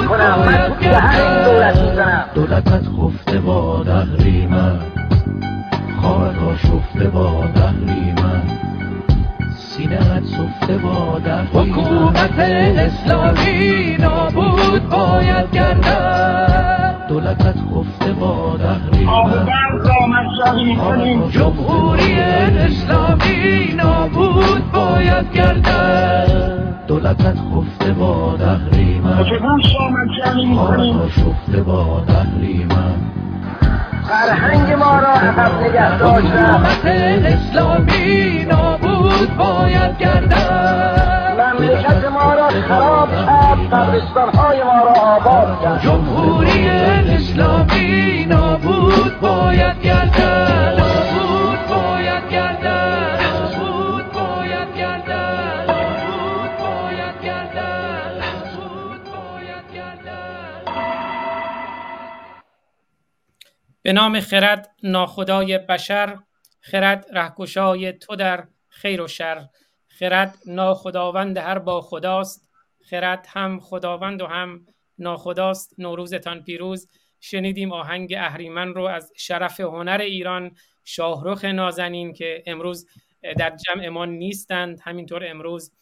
می‌کنم من تو همین دولت می‌زنم دولتت خفته با دهری من خوابت شفته با دهری من سینهت سفته با دهری حکومت اسلامی نابود باید گردد دولتت خفته با دهری من جمهوری اسلامی نابود باید گردد. دولتت خفته با دهری من. خوابت شفته با دهری من. فرهنگ ما را عقب نگه داشتن. حکومت اسلامی نابود باید گردد. مملکت ما را خراب کرد قبرستان های ما را آباد کرد. جمهوری اسلامی نابود باید گردد. به نام خرد ناخدای بشر خرد رهگشای تو در خیر و شر. خرد ناخداوند هر با خداست خرد هم خداوند و هم ناخداست. نوروزتان پیروز شنیدیم آهنگ اهریمن رو از شرف هنر ایران شاهرخ نازنین که امروز در جمع ما نیستند. همینطور امروز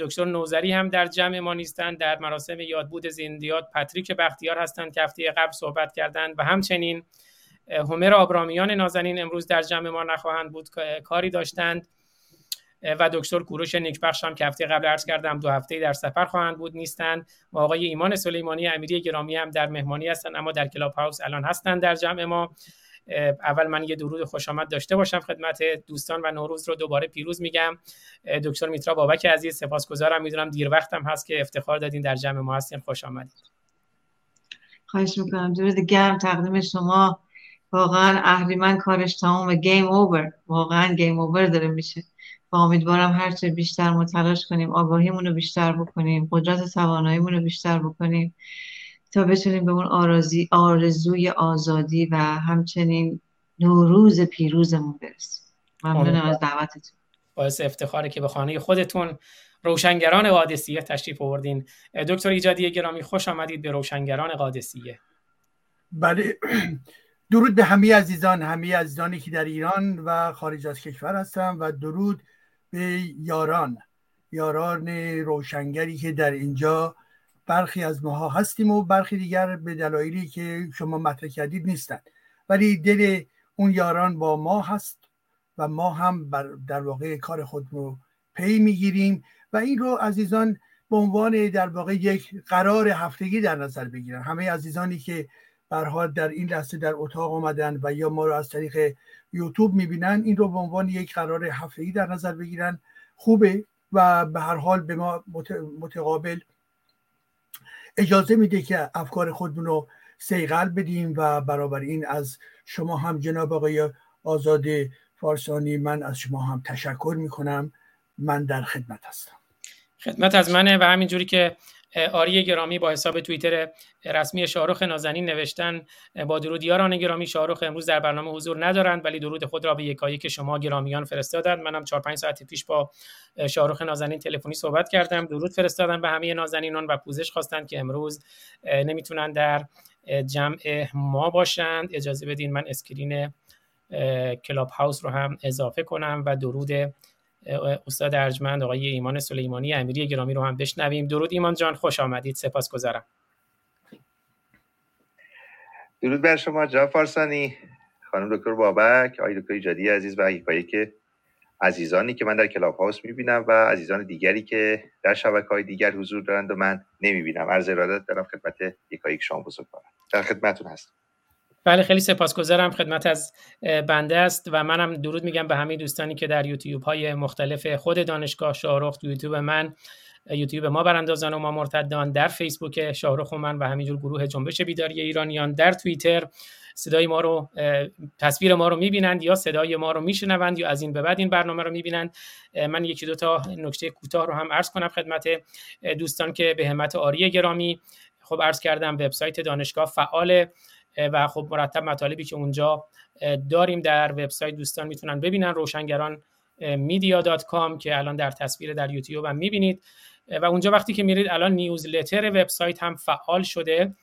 دکتر نوزری هم در جمع ما نیستند. در مراسم یادبود زندیات پتریک بختیار هستند که هفته قبل صحبت کردند و همچنین هومر آبرامیان نازنین امروز در جمع ما نخواهند بود کاری داشتند. و دکتر کوروش نیکبخش هم که هفته قبل عرض کردم دو هفته در سفر خواهند بود نیستند. و آقای ایمان سلیمانی امیری گرامی هم در مهمانی هستند اما در کلاب هاوس الان هستند در جمع ما. اول من یه درود خوش آمد داشته باشم خدمت دوستان و نوروز رو دوباره پیروز میگم. دکتر میترا بابک عزیز سپاسگزارم. می‌دونم دیر وقتم هست که افتخار دادین در جمع ما هستین خوش آمدید. خواهش می‌کنم. درود گرم تقدیم شما واقعا اهریمن کارش تمام گیم اوور واقعا گیم اوور داره میشه. و امیدوارم هرچه بیشتر ما تلاش کنیم آگاهیمون رو بیشتر بکنیم قدرت تواناییمون رو بیشتر بکنیم تا بتونیم به اون آرازی آرزوی آزادی و همچنین نوروز پیروزمون برسیم. ممنونم از دعوتتون. باعث افتخاره که به خانه خودتون روشنگران قادسیه تشریف آوردین. دکتر ایجادی گرامی خوش آمدید به روشنگران قادسیه. بله. درود به همه عزیزان همه عزیزانی که در ایران و خارج از کشور هستن و درود به یاران. یاران روشنگری که در اینجا برخی از ماها هستیم و برخی دیگر به دلایلی که شما مطرح کردید نیستند. ولی دل اون یاران با ما هست و ما هم در واقع کار خود رو پی می‌گیریم و این رو عزیزان به عنوان در واقع یک قرار هفتگی در نظر بگیرن. همه عزیزانی که حال در این لحظه در اتاق آمدن و یا ما رو از طریق یوتیوب می‌بینن این رو به عنوان یک قرار هفتگی در نظر بگیرن. خوبه و به هر حال به ما متقابل اجازه میده که افکار خودمون رو سیغل بدیم و برابر این از شما هم جناب آقای آزاد فارسانی من از شما هم تشکر می‌کنم. من در خدمت هستم. خدمت از منه و همینجوری که آری گرامی با حساب توییتر رسمی شاهرخ نازنین نوشتن با درود یاران گرامی شاهرخ امروز در برنامه حضور ندارند ولی درود خود را به یکایی که شما گرامیان فرستادند. منم 4 5 ساعت پیش با شاهرخ نازنین تلفنی صحبت کردم. درود فرستادم به همه نازنینان و پوزش خواستند که امروز نمی‌تونن در جمع ما باشند. اجازه بدین من screen کلاب هاوس رو هم اضافه کنم و درود استاد ارجمند آقای ایمان سلیمانی امیری گرامی رو هم بشنویم. درود ایمان جان خوش آمدید. سپاسگزارم درود بر شما جا فارسانی خانم دکتر بابک آقای دکتر ایجادی عزیز و که عزیزانی که من در کلاب هاوس می‌بینم و عزیزان دیگری که در شبکه های دیگر حضور دارند و من نمی‌بینم. عرض ارادت دارم خدمت یکایک شما بزرگوارم در خدمتتون هستم. بله خیلی سپاسگزارم خدمت از بنده است و منم درود میگم به همه دوستانی که در یوتیوب های مختلف خود دانشگاه شاهرخ یوتیوب من یوتیوب ما براندازان و ما مرتدان در فیسبوک شاهرخ و من و همینجور گروه جنبش بیداری ایرانیان در توییتر. صدای ما رو تصویر ما رو می‌بینند یا صدای ما رو میشنوند یا از این به بعد این برنامه رو می‌بینند. من یکی دو تا نکته کوتاه رو هم عرض کنم خدمت دوستان که به همت آری گرامی خب عرض کردم وبسایت دانشگاه فعال و خب مرتب مطالبی که اونجا داریم در وبسایت دوستان می‌تونن ببینن. روشنگران media.com که الان در تصویر در یوتیوب هم می‌بینید. و اونجا وقتی که میرید الان نیوزلتر وبسایت هم فعال شده.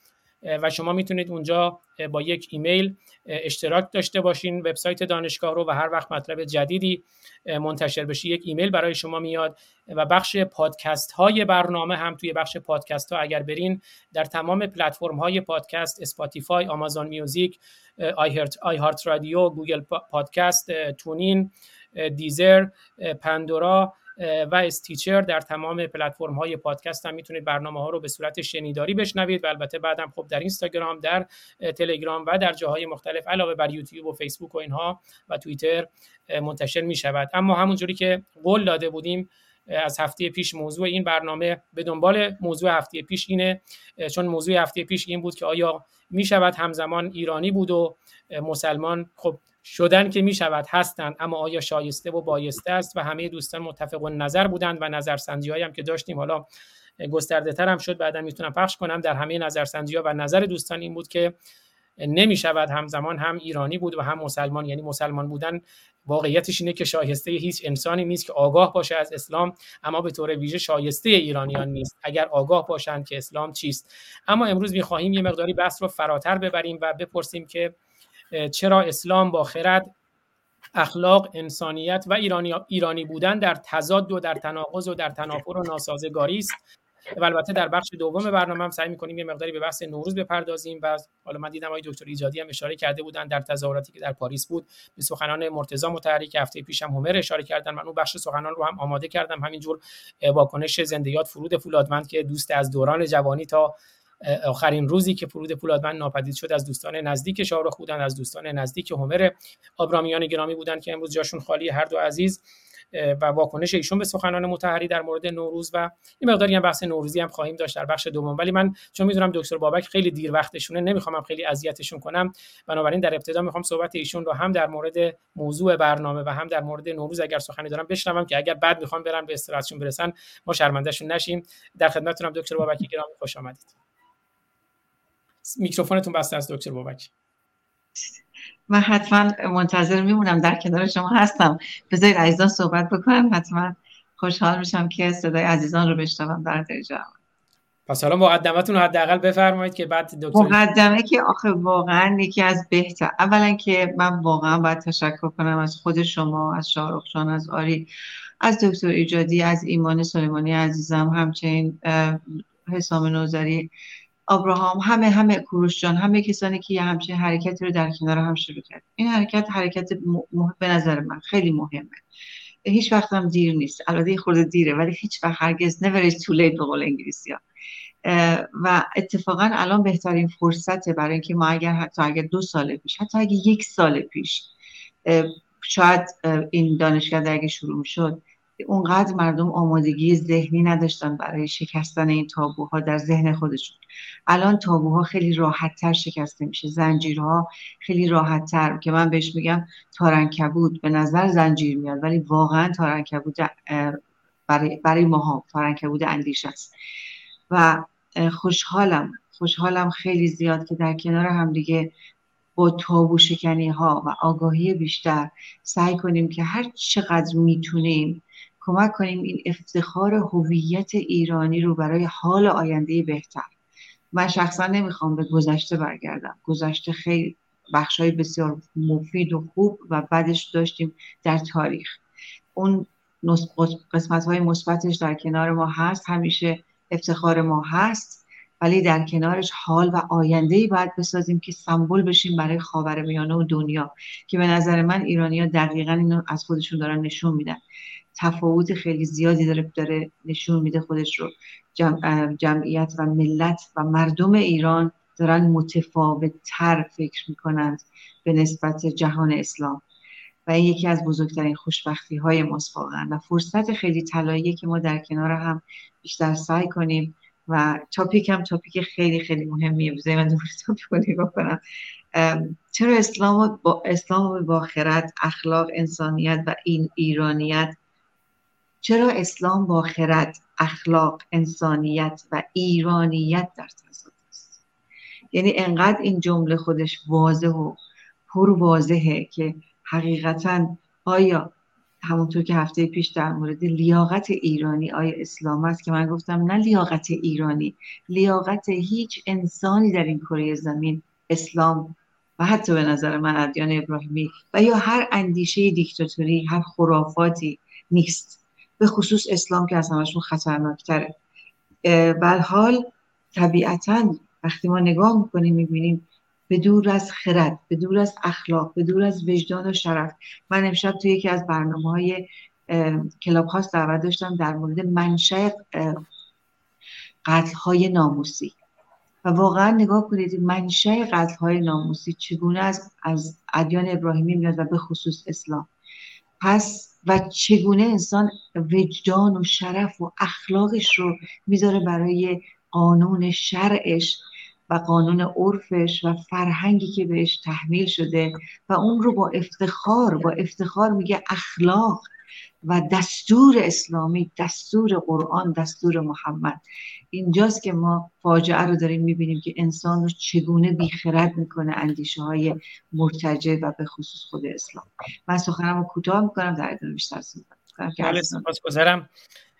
و شما می‌تونید اونجا با یک ایمیل اشتراک داشته باشین. وبسایت دانشگاه رو و هر وقت مطلب جدیدی منتشر بشه یک ایمیل برای شما میاد. و بخش پادکست های برنامه هم توی بخش پادکست ها اگر برین در تمام پلتفرم های پادکست Spotify Amazon Music iHeartRadio Google Podcast TuneIn Deezer Pandora و Stitcher در تمام پلتفرم های پادکست هم می‌تونید برنامه ها رو به صورت شنیداری بشنوید و البته بعدم خب در اینستاگرام در تلگرام و در جاهای مختلف علاوه بر یوتیوب و فیسبوک و اینها و توییتر منتشر می شود اما همونجوری که قول داده بودیم از هفته پیش موضوع این برنامه به دنبال موضوع هفته پیش اینه چون موضوع هفته پیش این بود که آیا می شود همزمان ایرانی بود و مسلمان؟ خب شدن که می شود هستند اما آیا شایسته و بایسته است؟ و همه دوستان متفق و نظر بودند و نظرسنجی هم که داشتیم. حالا گسترده تر هم شد بعدا می‌تونم پخش کنم. در همه نظرسنجی ها و نظر دوستان این بود که نمی شود همزمان هم ایرانی بود و هم مسلمان. یعنی مسلمان بودن واقعیتش اینه که شایسته هیچ انسانی نیست که آگاه باشه از اسلام اما به طور ویژه شایسته ایرانیان نیست. اگر آگاه باشند که اسلام چیست؟ اما امروز می‌خواهیم یه مقداری بحث رو فراتر ببریم و بپرسیم که چرا اسلام با خرد اخلاق انسانیت و ایرانی, ایرانی بودن در تضاد و در تناقض و در تنافر و ناسازگاری است؟ و البته در بخش دوم برنامه هم سعی می‌کنیم یه مقداری به بحث نوروز بپردازیم و حالا من دیدم آقای دکتر ایجادی هم اشاره کرده بودن در تظاهراتی که در پاریس بود. به سخنان مرتضی متحری هفته پیشم همر اشاره کردن من اون بخش سخنان رو هم آماده کردم. همینجور واکنش زندیات فرود فولادمند که دوست از دوران جوانی تا آخرین روزی که فرود پولادمند ناپدید شد از دوستان نزدیک شاهرخ بودن از دوستان نزدیک همر آبرامیان گرامی بودن که امروز جاشون خالی هر دو عزیز و واکنش ایشون به سخنان متحری در مورد نوروز و این مقداری هم بحث نوروزی هم خواهیم داشت در بخش دوم. ولی من چون می‌دونم دکتر بابک خیلی دیر وقتشونه نمی‌خوام خیلی اذیتشون کنم. بنابراین در ابتدا می‌خوام صحبت ایشون رو هم در مورد موضوع برنامه و هم در مورد نوروز اگر سخنی دارم بشنوم که اگر بعد می‌خوام برن به استراحتشون برسن ما شرمندهشون نشیم. در خدمتتونم دکتر بابک گرامی خوش آمدید. میکروفونتون بسته از دکتر بابک. من حتما منتظر میمونم در کنار شما هستم. بذارید عزیزان صحبت بکنم. حتما خوشحال میشم که صدای عزیزان رو بشنوم در درجه پس حالا مقدمتون حداقل بفرمایید که بعد دکتر مقدمه که آخه واقعا یکی از بهتر اولا که من واقعا باید تشکر کنم از خود شما از شاهرخ جان از آری از دکتر ایجادی از ایمان سلیمانی عزیزم همچنین حسام نوزری آبراهام همه همه کوروش جان همه کسانی که یه همچین حرکتی رو در کنار هم شروع کرد. این حرکت حرکت به نظر من خیلی مهمه. هیچ وقت هم دیر نیست. البته خورده دیره ولی هیچ وقت هرگز never is too late به قول انگلیسی ها. و اتفاقا الان بهترین فرصته برای اینکه ما اگر حتی اگر دو سال پیش حتی اگر یک سال پیش شاید این دانشگاه اگه شروع شد اونقدر مردم آمادگی ذهنی نداشتن برای شکستن این تابوها در ذهن خودشون. الان تابوها خیلی راحتتر شکسته میشه. زنجیرها خیلی راحتتر. که من بهش میگم تارنکبود. به نظر زنجیر میاد. ولی واقعا تارنکبود برای, برای ماها تارنکبود اندیش است. و خوشحالم. خوشحالم خیلی زیاد که در کنار هم دیگه با تابو شکنی ها و آگاهی بیشتر سعی کنیم که هر چقدر می‌تونیم کمک کنیم این افتخار هویت ایرانی رو برای حال آینده بهتر. من شخصا نمی‌خوام به گذشته برگردم. گذشته خیلی بخشای بسیار مفید و خوب و بعدش داشتیم در تاریخ. اون قسمت های مثبتش در کنار ما هست. همیشه افتخار ما هست ولی در کنارش حال و آینده ای باید بسازیم که سمبل بشیم برای خاورمیانه و دنیا که به نظر من ایرانیا دقیقا اینو از خودشون دارن نشون میدن. تفاوت خیلی زیادی داره داره نشون میده خودش رو. جمعیت و ملت و مردم ایران دارن متفاوت تر فکر می‌کنند به نسبت جهان اسلام. و این یکی از بزرگترین خوشبختی های ماست واقعا. و فرصت خیلی طلاییه که ما در کنار هم بیشتر سعی کنیم. و تاپیک هم تاپیک خیلی خیلی مهمیه. بذاری من دوباره تاپیک رو نگاه کنم. چرا اسلام با اسلام با خرد اخلاق انسانیت و این ایرانیت چرا اسلام با خرد اخلاق انسانیت و ایرانیت در تضاد است؟ یعنی انقدر این جمله خودش واضح و پر واضحه که حقیقتا آیا همونطور که هفته پیش در مورد لیاقت ایرانی آیا اسلام است که من گفتم نه لیاقت ایرانی لیاقت هیچ انسانی در این کره زمین اسلام و حتی به نظر من ادیان ابراهیمی و یا هر اندیشه دیکتاتوری هر خرافاتی نیست. به خصوص اسلام که از همشون خطرناکتره. بر حال طبیعتا وقتی ما نگاه می‌کنیم می‌بینیم به دور از خرد به دور از اخلاق به دور از وجدان و شرف. من امشب توی یکی از برنامه های کلاب هاست دعوت داشتم در مورد منشأ قتل های ناموسی. و واقعا نگاه کنید منشأ قتل های ناموسی چگونه از از ادیان ابراهیمی میاد و به خصوص اسلام. پس و چگونه انسان وجدان و شرف و اخلاقش رو می‌ذاره برای قانون شرعش و قانون عرفش و فرهنگی که بهش تحمیل شده و اون رو با افتخار با افتخار میگه اخلاق و دستور اسلامی دستور قرآن دستور محمد. اینجاست که ما فاجعه رو داریم می‌بینیم که انسان رو چگونه بیخرد می‌کنه اندیشه های مرتجع و به خصوص خود اسلام. من سخنم رو کوتاه می‌کنم در ادامه بیشتر صحبت بله سپاسگزارم.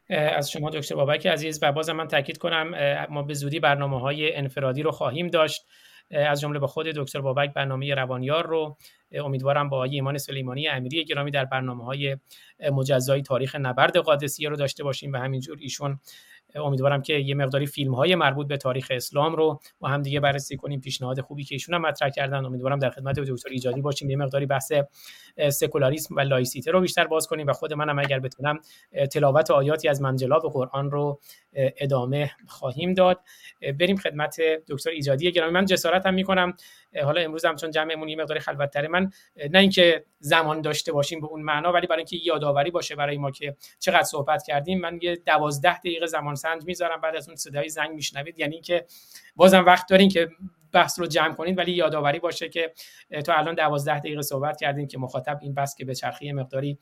از شما دکتر بابک عزیز. و باز من تاکید کنم ما به زودی برنامه های انفرادی رو خواهیم داشت. از جمله با خود دکتر بابک برنامه روانیار رو امیدوارم با آقای ایمان سلیمانی امیری گرامی در برنامه های مجزای تاریخ نبرد قادسیه رو داشته باشیم و همینجور ایشون امیدوارم که یه مقداری فیلم های مربوط به تاریخ اسلام رو با هم دیگه بررسی کنیم پیشنهاد خوبی که ایشون هم مطرح کردن. امیدوارم در خدمت دکتر ایجادی باشیم. یه مقداری بحث سکولاریسم و لایسیته رو بیشتر باز کنیم و خود منم اگر بتونم تلاوت آیاتی از منجلاب قرآن رو ادامه خواهیم داد. بریم خدمت دکتر ایجادی گرامی. من جسارت هم می‌کنم. حالا امروز هم چون جمعمون یه مقدار خلوت‌تره من نه اینکه زمان داشته باشیم به اون معنا ولی برای اینکه یادآوری باشه برای ما که چقدر صحبت کردیم من یه دوازده دقیقه زمان سنج می‌ذارم بعد از اون صدای زنگ میشنوید. یعنی که بازم وقت دارین که بحث رو جمع کنید ولی یادآوری باشه که تا الان دوازده دقیقه صحبت کردیم که مخاطب این بحث که به چرخی مقداری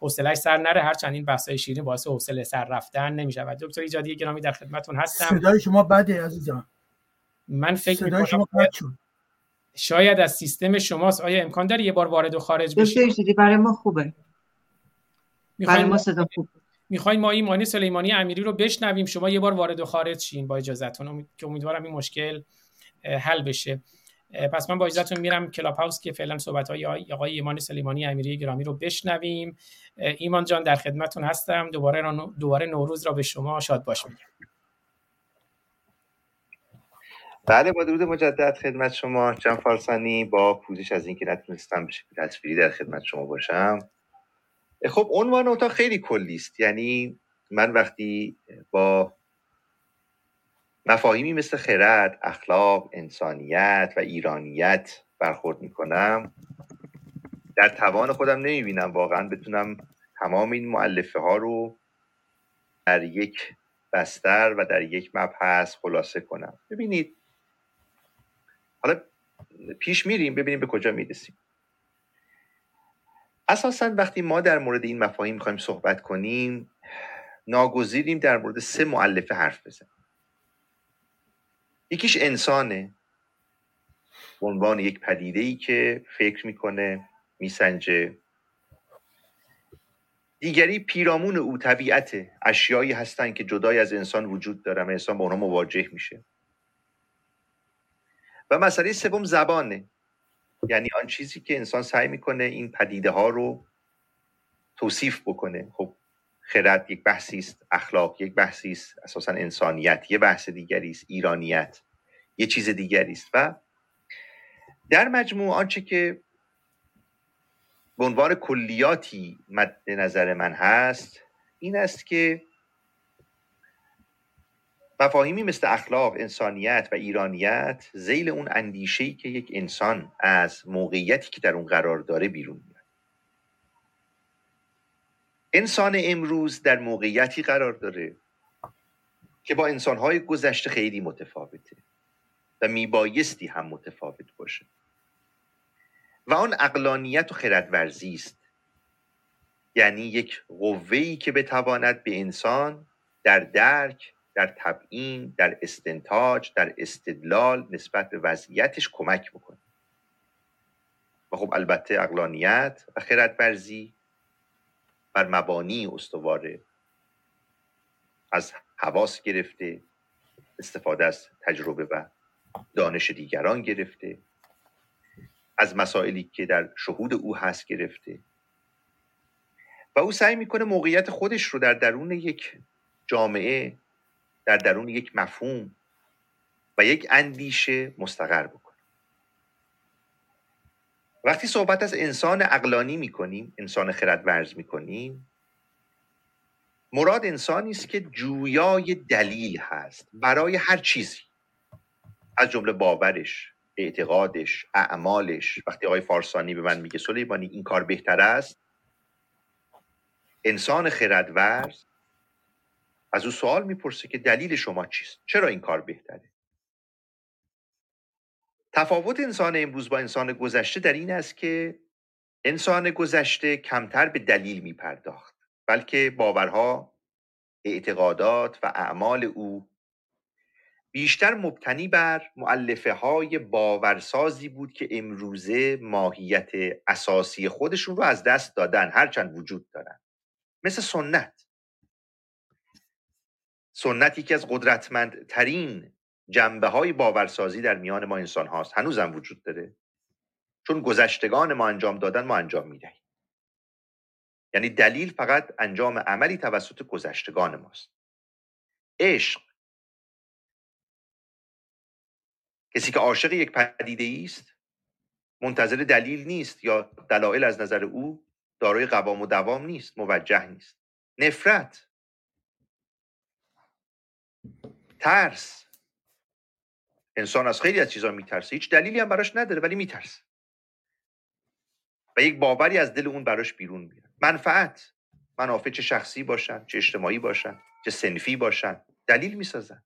حوصله‌اش سر نره. هر چند این بحث‌های شیرین باعث حوصله سر رفتن نمی‌شود. دکتر ایجادی گرامی در خدمتتون هستم. صدای شما بده عزیزم من فکر صدای شما بد شد. شاید از سیستم شماست. آیا امکان داره یه بار وارد و خارج بشه دکتر برای ما خوبه. برای ما صدا خوب. می‌خوایم ما ایمانی سلیمانی امیری رو بشنویم. شما یه بار وارد و خارج شین با اجازهتون. که امیدوارم این مشکل حل بشه. پس من با اجازهتون میرم کلاب هاوس که فعلا صحبت های آقای ایمان سلیمانی امیری گرامی رو بشنویم. ایمان جان در خدمتتون هستم. دوباره دوباره نوروز را به شما شاد باش میگم. بله با درود مجدد خدمت شما. جان فارسانی با پوزش از اینکه نتونستم به شکل تصویری در خدمت شما باشم. خب عنوان اتاق خیلی کلی است. یعنی من وقتی با مفاهیمی مثل خرد، اخلاق، انسانیت و ایرانیت برخورد می‌کنم در توان خودم نمی‌بینم واقعا بتونم تمام این معلفه ها رو در یک بستر و در یک مبحث خلاصه کنم. ببینید حالا پیش میریم ببینیم به کجا می‌رسیم. اساسا وقتی ما در مورد این مفاهیم می‌خوایم صحبت کنیم ناگزیریم در مورد سه معلفه حرف بزنیم. یکیش انسانه. به عنوان یک پدیده ای که فکر می‌کنه میسنجه. دیگری پیرامون او طبیعت اشیایی هستند که جدای از انسان وجود دارن و انسان با اونها مواجه میشه. و مسئله سوم زبانه. یعنی آن چیزی که انسان سعی می‌کنه این پدیده ها رو توصیف بکنه. خب خرد یک بحثی است اخلاق یک بحثی است اساسا انسانیت یه بحث دیگری است ایرانیت یه چیز دیگری است. و در مجموع آنچه که به عنوان کلیاتی مد نظر من هست این است که مفاهیمی مثل اخلاق، انسانیت و ایرانیت زیل اون اندیشه‌ای که یک انسان از موقعیتی که در اون قرار داره بیرون میاد. انسان امروز در موقعیتی قرار داره که با انسانهای گذشته خیلی متفاوته و میبایستی هم متفاوت باشه و آن اقلانیت و خردورزی است یعنی یک قوه‌ای که بتواند به انسان در درک در تبیین در استنتاج در استدلال نسبت به وضعیتش کمک بکنه. و خب البته اقلانیت و خردورزی بر مبانی استواره از حواس گرفته استفاده از تجربه و دانش دیگران گرفته از مسائلی که در شهود او هست گرفته. و او سعی می‌کنه موقعیت خودش رو در درون یک جامعه در درون یک مفهوم و یک اندیشه مستقر بکنه. وقتی صحبت از انسان اقلانی می‌کنیم انسان خرد ورز می‌کنیم مراد انسانی است که جویای دلیل هست برای هر چیزی. از جمله باورش اعتقادش اعمالش. وقتی آقای فارسانی به من میگه سلیمانی این کار بهتر است؟ انسان خردورز از او سوال می‌پرسه که دلیل شما چیست؟ چرا این کار بهتره؟ تفاوت انسان امروز با انسان گذشته در این است که انسان گذشته کمتر به دلیل میپرداخت بلکه باورها اعتقادات و اعمال او بیشتر مبتنی بر معلفه های باورسازی بود که امروزه ماهیت اساسی خودشون رو از دست دادن هرچند وجود دارن. مثل سنت. سنت یکی از قدرتمندترین جنبه های باورسازی در میان ما انسان هاست. هنوزم وجود داره. چون گذشتگان ما انجام دادن ما انجام می‌دهیم. یعنی دلیل فقط انجام عملی توسط گذشتگان ماست. عشق. کسی که عاشق یک پدیده است منتظر دلیل نیست یا دلایل از نظر او دارای قوام و دوام نیست موجه نیست. نفرت. ترس انسان از خیلی از چیزها میترسه. هیچ دلیلی هم براش نداره ولی میترسه. و یک باوری از دل اون براش بیرون میره منفعت. منافع چه شخصی باشن چه اجتماعی باشن چه سنفی باشن. دلیل می‌سازن.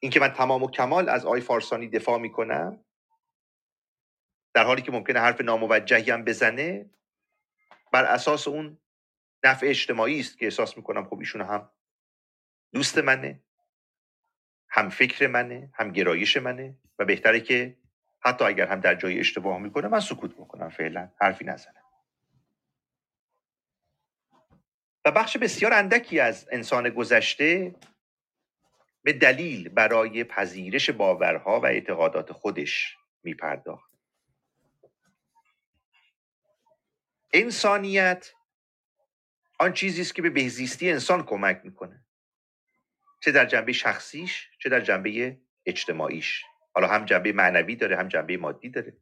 اینکه من تمام و کمال از آی فارسانی دفاع می‌کنم در حالی که ممکنه حرف ناموجهی هم بزنه بر اساس اون نفع اجتماعی است که احساس می‌کنم خب ایشون هم دوست منه. هم فکر منه هم گرایش منه و بهتره که حتی اگر هم در جای اشتباه می‌کنه من سکوت بکنم فعلا حرفی نزنم. و بخش بسیار اندکی از انسان گذشته به دلیل برای پذیرش باورها و اعتقادات خودش میپرداخت. انسانیت آن چیزی است که به بهزیستی انسان کمک می‌کنه. چه در جنبه شخصیش چه در جنبه اجتماعیش. حالا هم جنبه معنوی داره هم جنبه مادی داره.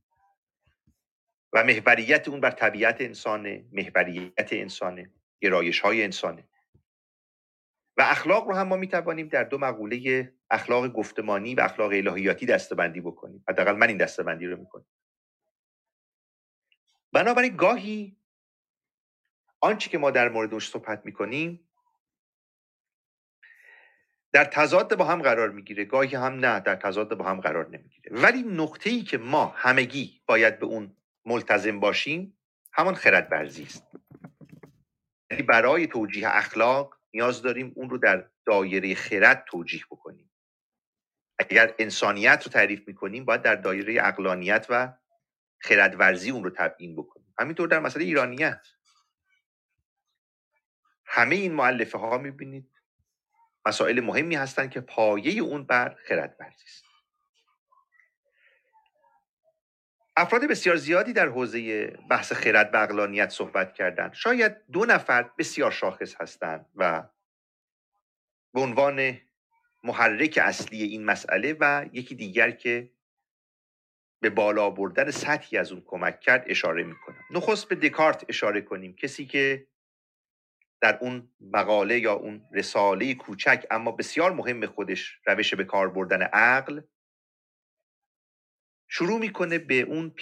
و محوریت اون بر طبیعت انسانه محوریت انسانه گرایش های انسانه. و اخلاق رو هم ما می‌توانیم در دو مقوله اخلاق گفتمانی و اخلاق الهیاتی دستبندی بکنیم. حداقل من این دستبندی رو می‌کنم. بنابراین گاهی آنچه که ما در موردش صحبت می‌کنیم در تضاد با هم قرار می‌گیره گاهی هم نه در تضاد با هم قرار نمی‌گیره. ولی نقطه ای که ما همگی باید به اون ملتزم باشیم همان خرد ورزی است. یعنی برای توجیه اخلاق نیاز داریم اون رو در دایره خرد توجیه بکنیم. اگر انسانیت رو تعریف می‌کنیم باید در دایره اقلانیت و خردورزی اون رو تبیین بکنیم. همینطور در مسئله ایرانیت. همه این معلفه ها می‌بینید. مسائل مهمی هستند که پایه اون بر خردورزی است. افراد بسیار زیادی در حوزه بحث خرد و اقلانیت صحبت کردند. شاید دو نفر بسیار شاخص هستند و به عنوان محرک اصلی این مسئله و یکی دیگر که به بالا بردن سطحی از اون کمک کرد اشاره می‌کنم. نخست به دکارت اشاره کنیم کسی که در اون مقاله یا اون رساله کوچک اما بسیار مهم خودش روش به کار بردن عقل شروع می‌کنه به اون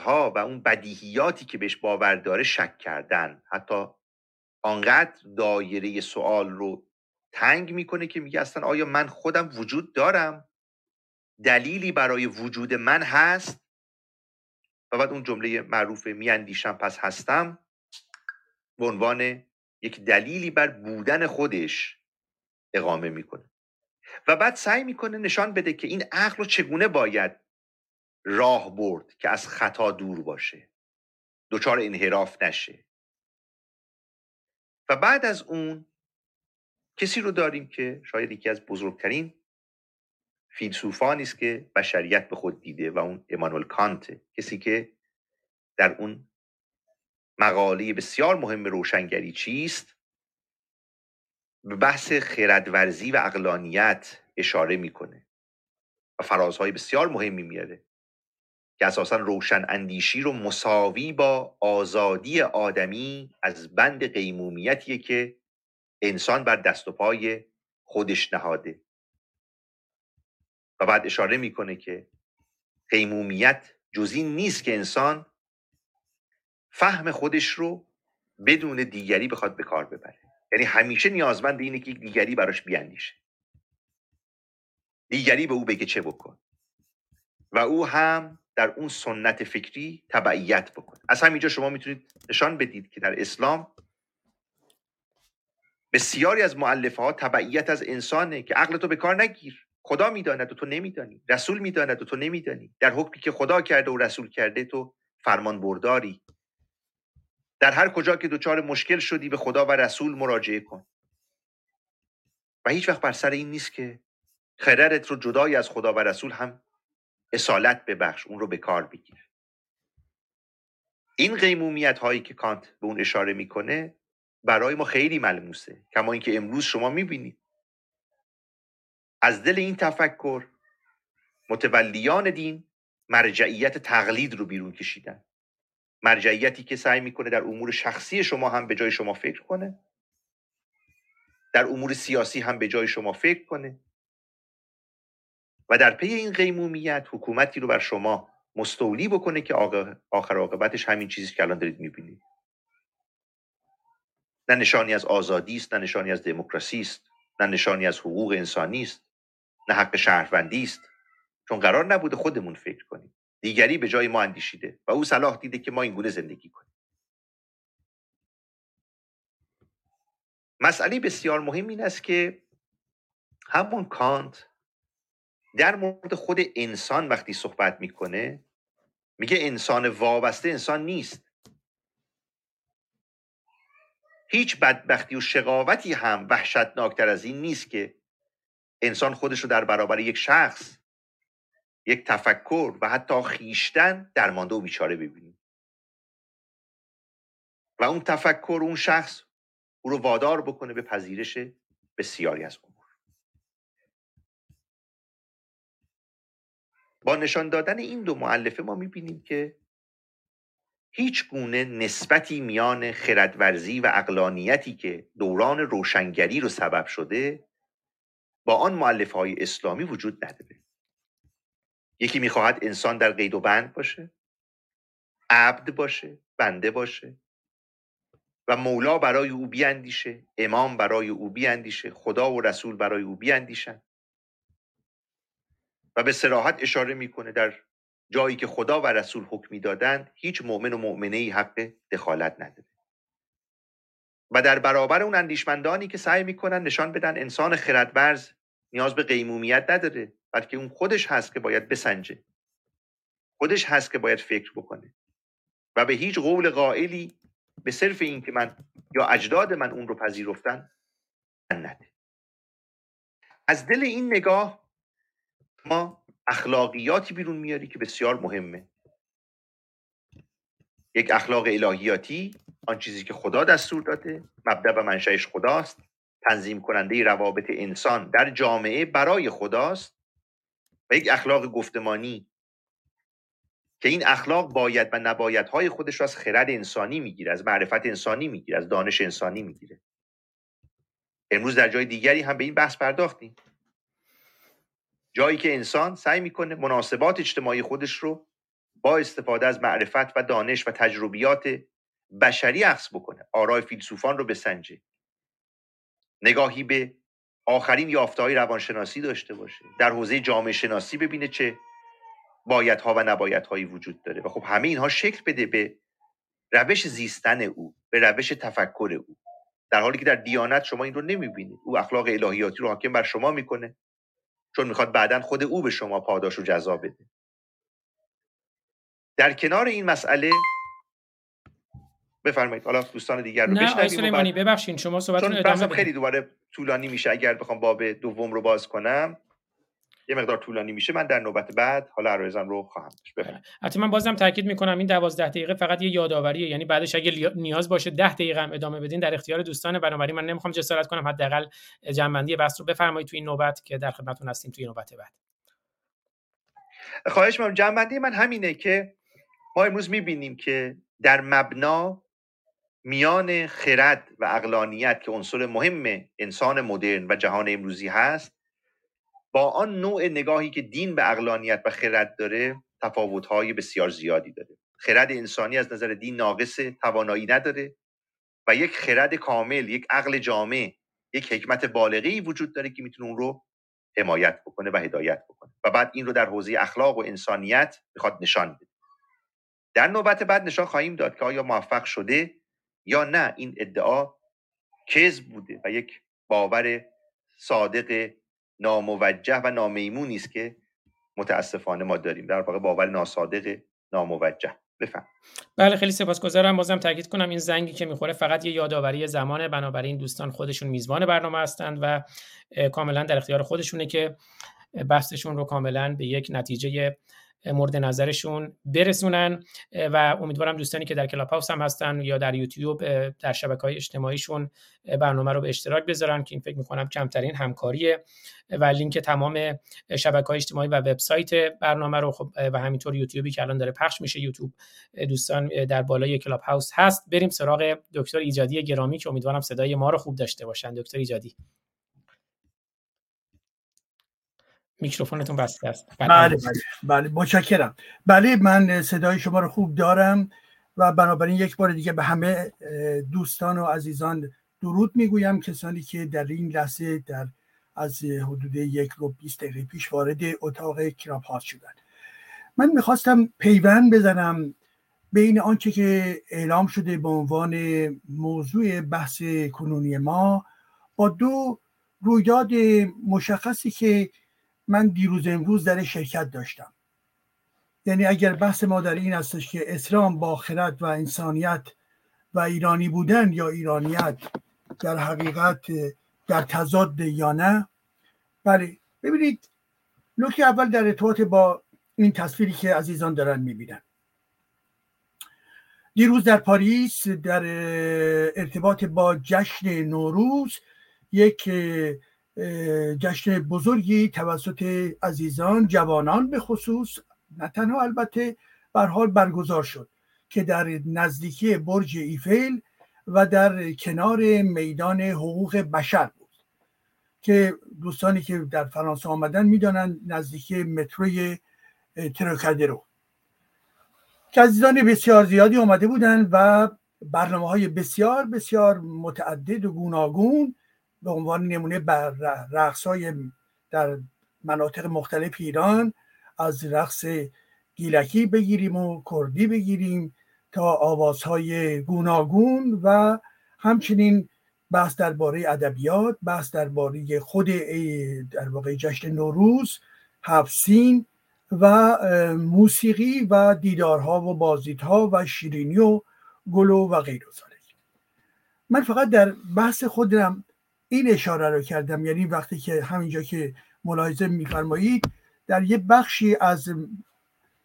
ها و اون بدیهیاتی که بهش باور داره شک کردن. حتی آنقدر دایره سوال رو تنگ می‌کنه که میگه اصلا آیا من خودم وجود دارم؟ دلیلی برای وجود من هست؟ و بعد اون جمله معروف میاندیشم پس هستم. به عنوان یک دلیلی بر بودن خودش اقامه می‌کنه. و بعد سعی می‌کنه نشان بده که این عقل رو چگونه باید راه برد که از خطا دور باشه. دچار انحراف نشه. و بعد از اون کسی رو داریم که شاید یکی از بزرگترین فیلسوفانی است که بشریت به خود دیده و اون امانوئل کانت کسی که در اون مقاله بسیار مهم روشنگری چیست؟ به بحث خردورزی و اقلانیت اشاره می‌کنه و فرازهای بسیار مهمی میاره که اساسا روشن اندیشی رو مساوی با آزادی آدمی از بند قیمومیتیه که انسان بر دست و پای خودش نهاده. و بعد اشاره می‌کنه که قیمومیت جز این نیست که انسان فهم خودش رو بدون دیگری بخواد به کار ببره. یعنی همیشه نیازمند اینه که دیگری براش بیاندیشه دیگری به او بگه چه بکن. و او هم در اون سنت فکری تبعیت بکن. از همینجا شما می‌تونید نشان بدید که در اسلام بسیاری از معلفه ها تبعیت از انسانه که عقل تو به کار نگیر. خدا می‌داند و تو نمیدانی. رسول می‌داند و تو نمیدانی. در حکمی که خدا کرده و رسول کرده تو فرمان برداری در هر کجا که دچار مشکل شدی به خدا و رسول مراجعه کن. و هیچ وقت بر سر این نیست که خردت رو جدای از خدا و رسول هم اصالت ببخش اون رو به کار بگیر. این قیمومیت هایی که کانت به اون اشاره می‌کنه برای ما خیلی ملموسه کما اینکه امروز شما می‌بینید. از دل این تفکر متولیان دین مرجعیت تقلید رو بیرون کشیدن. مرجعیتی که سعی می‌کنه در امور شخصی شما هم به جای شما فکر کنه. در امور سیاسی هم به جای شما فکر کنه. و در پی این قیمومیت حکومتی رو بر شما مستولی بکنه که آخر عاقبتش همین چیزی که الان دارید می‌بینید. نه نشانی از آزادی است نه نشانی از دموکراسی است نه نشانی از حقوق انسانی است نه حق شهروندی است. چون قرار نبوده خودمون فکر کنیم. دیگری به جای ما اندیشیده و او صلاح دیده که ما این گونه زندگی کنیم. مسئله بسیار مهم این است که همون کانت در مورد خود انسان وقتی صحبت می‌کنه میگه انسان وابسته انسان نیست. هیچ بدبختی و شقاوتی هم وحشتناکتر از این نیست که انسان خودش رو در برابر یک شخص یک تفکر و حتی خیشتن درمانده و بیچاره ببینیم. و اون تفکر اون شخص او رو وادار بکنه به پذیرش بسیاری از امور. با نشان دادن این دو معلفه ما می‌بینیم که هیچ گونه نسبتی میان خردورزی و اقلانیتی که دوران روشنگری رو سبب شده با آن معلفه های اسلامی وجود نداره. یکی می‌خواهد انسان در قید و بند باشه عبد باشه بنده باشه و مولا برای او بیاندیشه امام برای او بیاندیشه خدا و رسول برای او بیاندیشن و به سراحت اشاره می‌کنه در جایی که خدا و رسول حکمی دادند هیچ مؤمن و مؤمنه ای حق دخالت نداره. و در برابر اون اندیشمندانی که سعی می‌کنن نشان بدن انسان خردورز نیاز به قیمومیت نداره. بلکه اون خودش هست که باید بسنجه. خودش هست که باید فکر بکنه. و به هیچ قول قائلی به صرف این که من یا اجداد من اون رو پذیرفتن نده. از دل این نگاه ما اخلاقیاتی بیرون میاری که بسیار مهمه. یک اخلاق الهیاتی آن چیزی که خدا دستور داده مبدع و منشأش خداست. تنظیم کننده روابط انسان در جامعه برای خداست. و یک اخلاق گفتمانی. که این اخلاق باید و نباید های خودش رو از خرد انسانی می‌گیره از معرفت انسانی می‌گیره از دانش انسانی می‌گیره. امروز در جای دیگری هم به این بحث پرداختیم. جایی که انسان سعی می‌کنه مناسبات اجتماعی خودش رو با استفاده از معرفت و دانش و تجربیات بشری عکس بکنه. آرای فیلسوفان رو بسنجه. نگاهی به آخرین یافته‌های روانشناسی داشته باشه. در حوزه جامعه شناسی ببینه چه بایدها و نبایدهایی وجود داره. و خب همه اینها شکل بده به روش زیستن او به روش تفکر او. در حالی که در دیانت شما این رو نمی‌بینید. او اخلاق الهیاتی رو حاکم بر شما می‌کنه. چون می‌خواد بعدا خود او به شما پاداش و جزا بده. در کنار این مسئله بفرمایید. حالا دوستان دیگر رو نه بشنویم و سلیمانی بعد- ببخشین شما صحبتتون ادامه خیلی دوباره طولانی میشه. اگر بخوام باب دوم رو باز کنم یه مقدار طولانی میشه. من در نوبت بعد حالا عرایزم رو خواهم داشت. بفرمایید. حتی من بازم تاکید می‌کنم این 12 دقیقه فقط یه یادآوریه. یعنی بعدش اگه نیاز باشه 10 دقیقه هم ادامه بدین در اختیار دوستانه. بنابراین من نمی‌خوام جسارت کنم. حداقل جنبندی بحث رو بفرمایید توی این نوبت که در خدمتتون هستیم توی نوبت بعد. خواهش می‌کنم. جنبندی من همینه که ما امروز می‌بینیم که در مبنا میان خرد و اقلانیت که عنصر مهم انسان مدرن و جهان امروزی هست با آن نوع نگاهی که دین به اقلانیت و خرد داره تفاوت‌های بسیار زیادی داره. خرد انسانی از نظر دین ناقص توانایی نداره و یک خرد کامل یک عقل جامع یک حکمت بالغی وجود داره که می‌تونه اون رو حمایت بکنه و هدایت بکنه. و بعد این رو در حوزه اخلاق و انسانیت می‌خواد نشان بده. در نوبت بعد نشان خواهیم داد که آیا موفق شده یا نه این ادعا کذب بوده و یک باور صادق ناموجه و نامیمونی است که متاسفانه ما داریم. در واقع باور ناصادق ناموجه. بفهم. بله خیلی سپاسگزارم. بازم تاکید کنم این زنگی که می‌خوره فقط یه یادآوری زمانه بنابراین دوستان خودشون میزبان برنامه هستند و کاملا در اختیار خودشونه که بحثشون رو کاملا به یک نتیجه مورد نظرشون برسونن و امیدوارم دوستانی که در کلاب هاوس هم هستن یا در یوتیوب در شبکه های اجتماعیشون برنامه رو به اشتراک بذارن که این فکر می‌کنم کمترین همکاریه. و لینک تمام شبکه های اجتماعی و وبسایت برنامه رو خب و همینطور یوتیوبی که الان داره پخش میشه یوتیوب دوستان در بالای کلاب هاوس هست. بریم سراغ دکتر ایجادی گرامی که امیدوارم صدای ما رو خوب داشته باشن. دکتر ایجادی. میکروفونتون بسته است. بله بله بله. متشکرم. بله من صدای شما رو خوب دارم و بنابراین یک بار دیگه به همه دوستان و عزیزان درود می‌گویم. کسانی که در این لحظه در از حدود یک رو 20 دقیقه پیش وارد اتاق کلاب هاوس شدن. من می‌خواستم پیوند بزنم بین آنچه که اعلام شده به عنوان موضوع بحث کنونی ما با دو رویداد مشخصی که من دیروز امروز در شرکت داشتم. یعنی اگر بحث ما در این هستش که اسلام با خرد و انسانیت و ایرانی بودن یا ایرانیت در حقیقت در تضاد یا نه بله. ببینید نکته اول در ارتباط با این تصویری که عزیزان دارن می‌بینن. دیروز در پاریس در ارتباط با جشن نوروز یک جشن بزرگی توسط عزیزان جوانان به خصوص نه تنها البته حال برگزار شد که در نزدیکی برج ایفل و در کنار میدان حقوق بشر بود. که دوستانی که در فرانسه آمدن می‌دانند نزدیکی متروی تروکادرو که عزیزان بسیار زیادی آمده بودند و برنامه های بسیار بسیار متعدد و گوناگون به عنوان نمونه بر رقص های در مناطق مختلف ایران از رقص گیلکی بگیریم و کردی بگیریم تا آوازهای گوناگون و همچنین بحث درباره ادبیات بحث درباره خود در واقع جشن نوروز هفسین و موسیقی و دیدارها و بازدیدها و شیرینی و گلو و غیر من فقط در بحث خودم این اشاره رو کردم. یعنی وقتی که همینجا که ملاحظه میفرمایید در یه بخشی از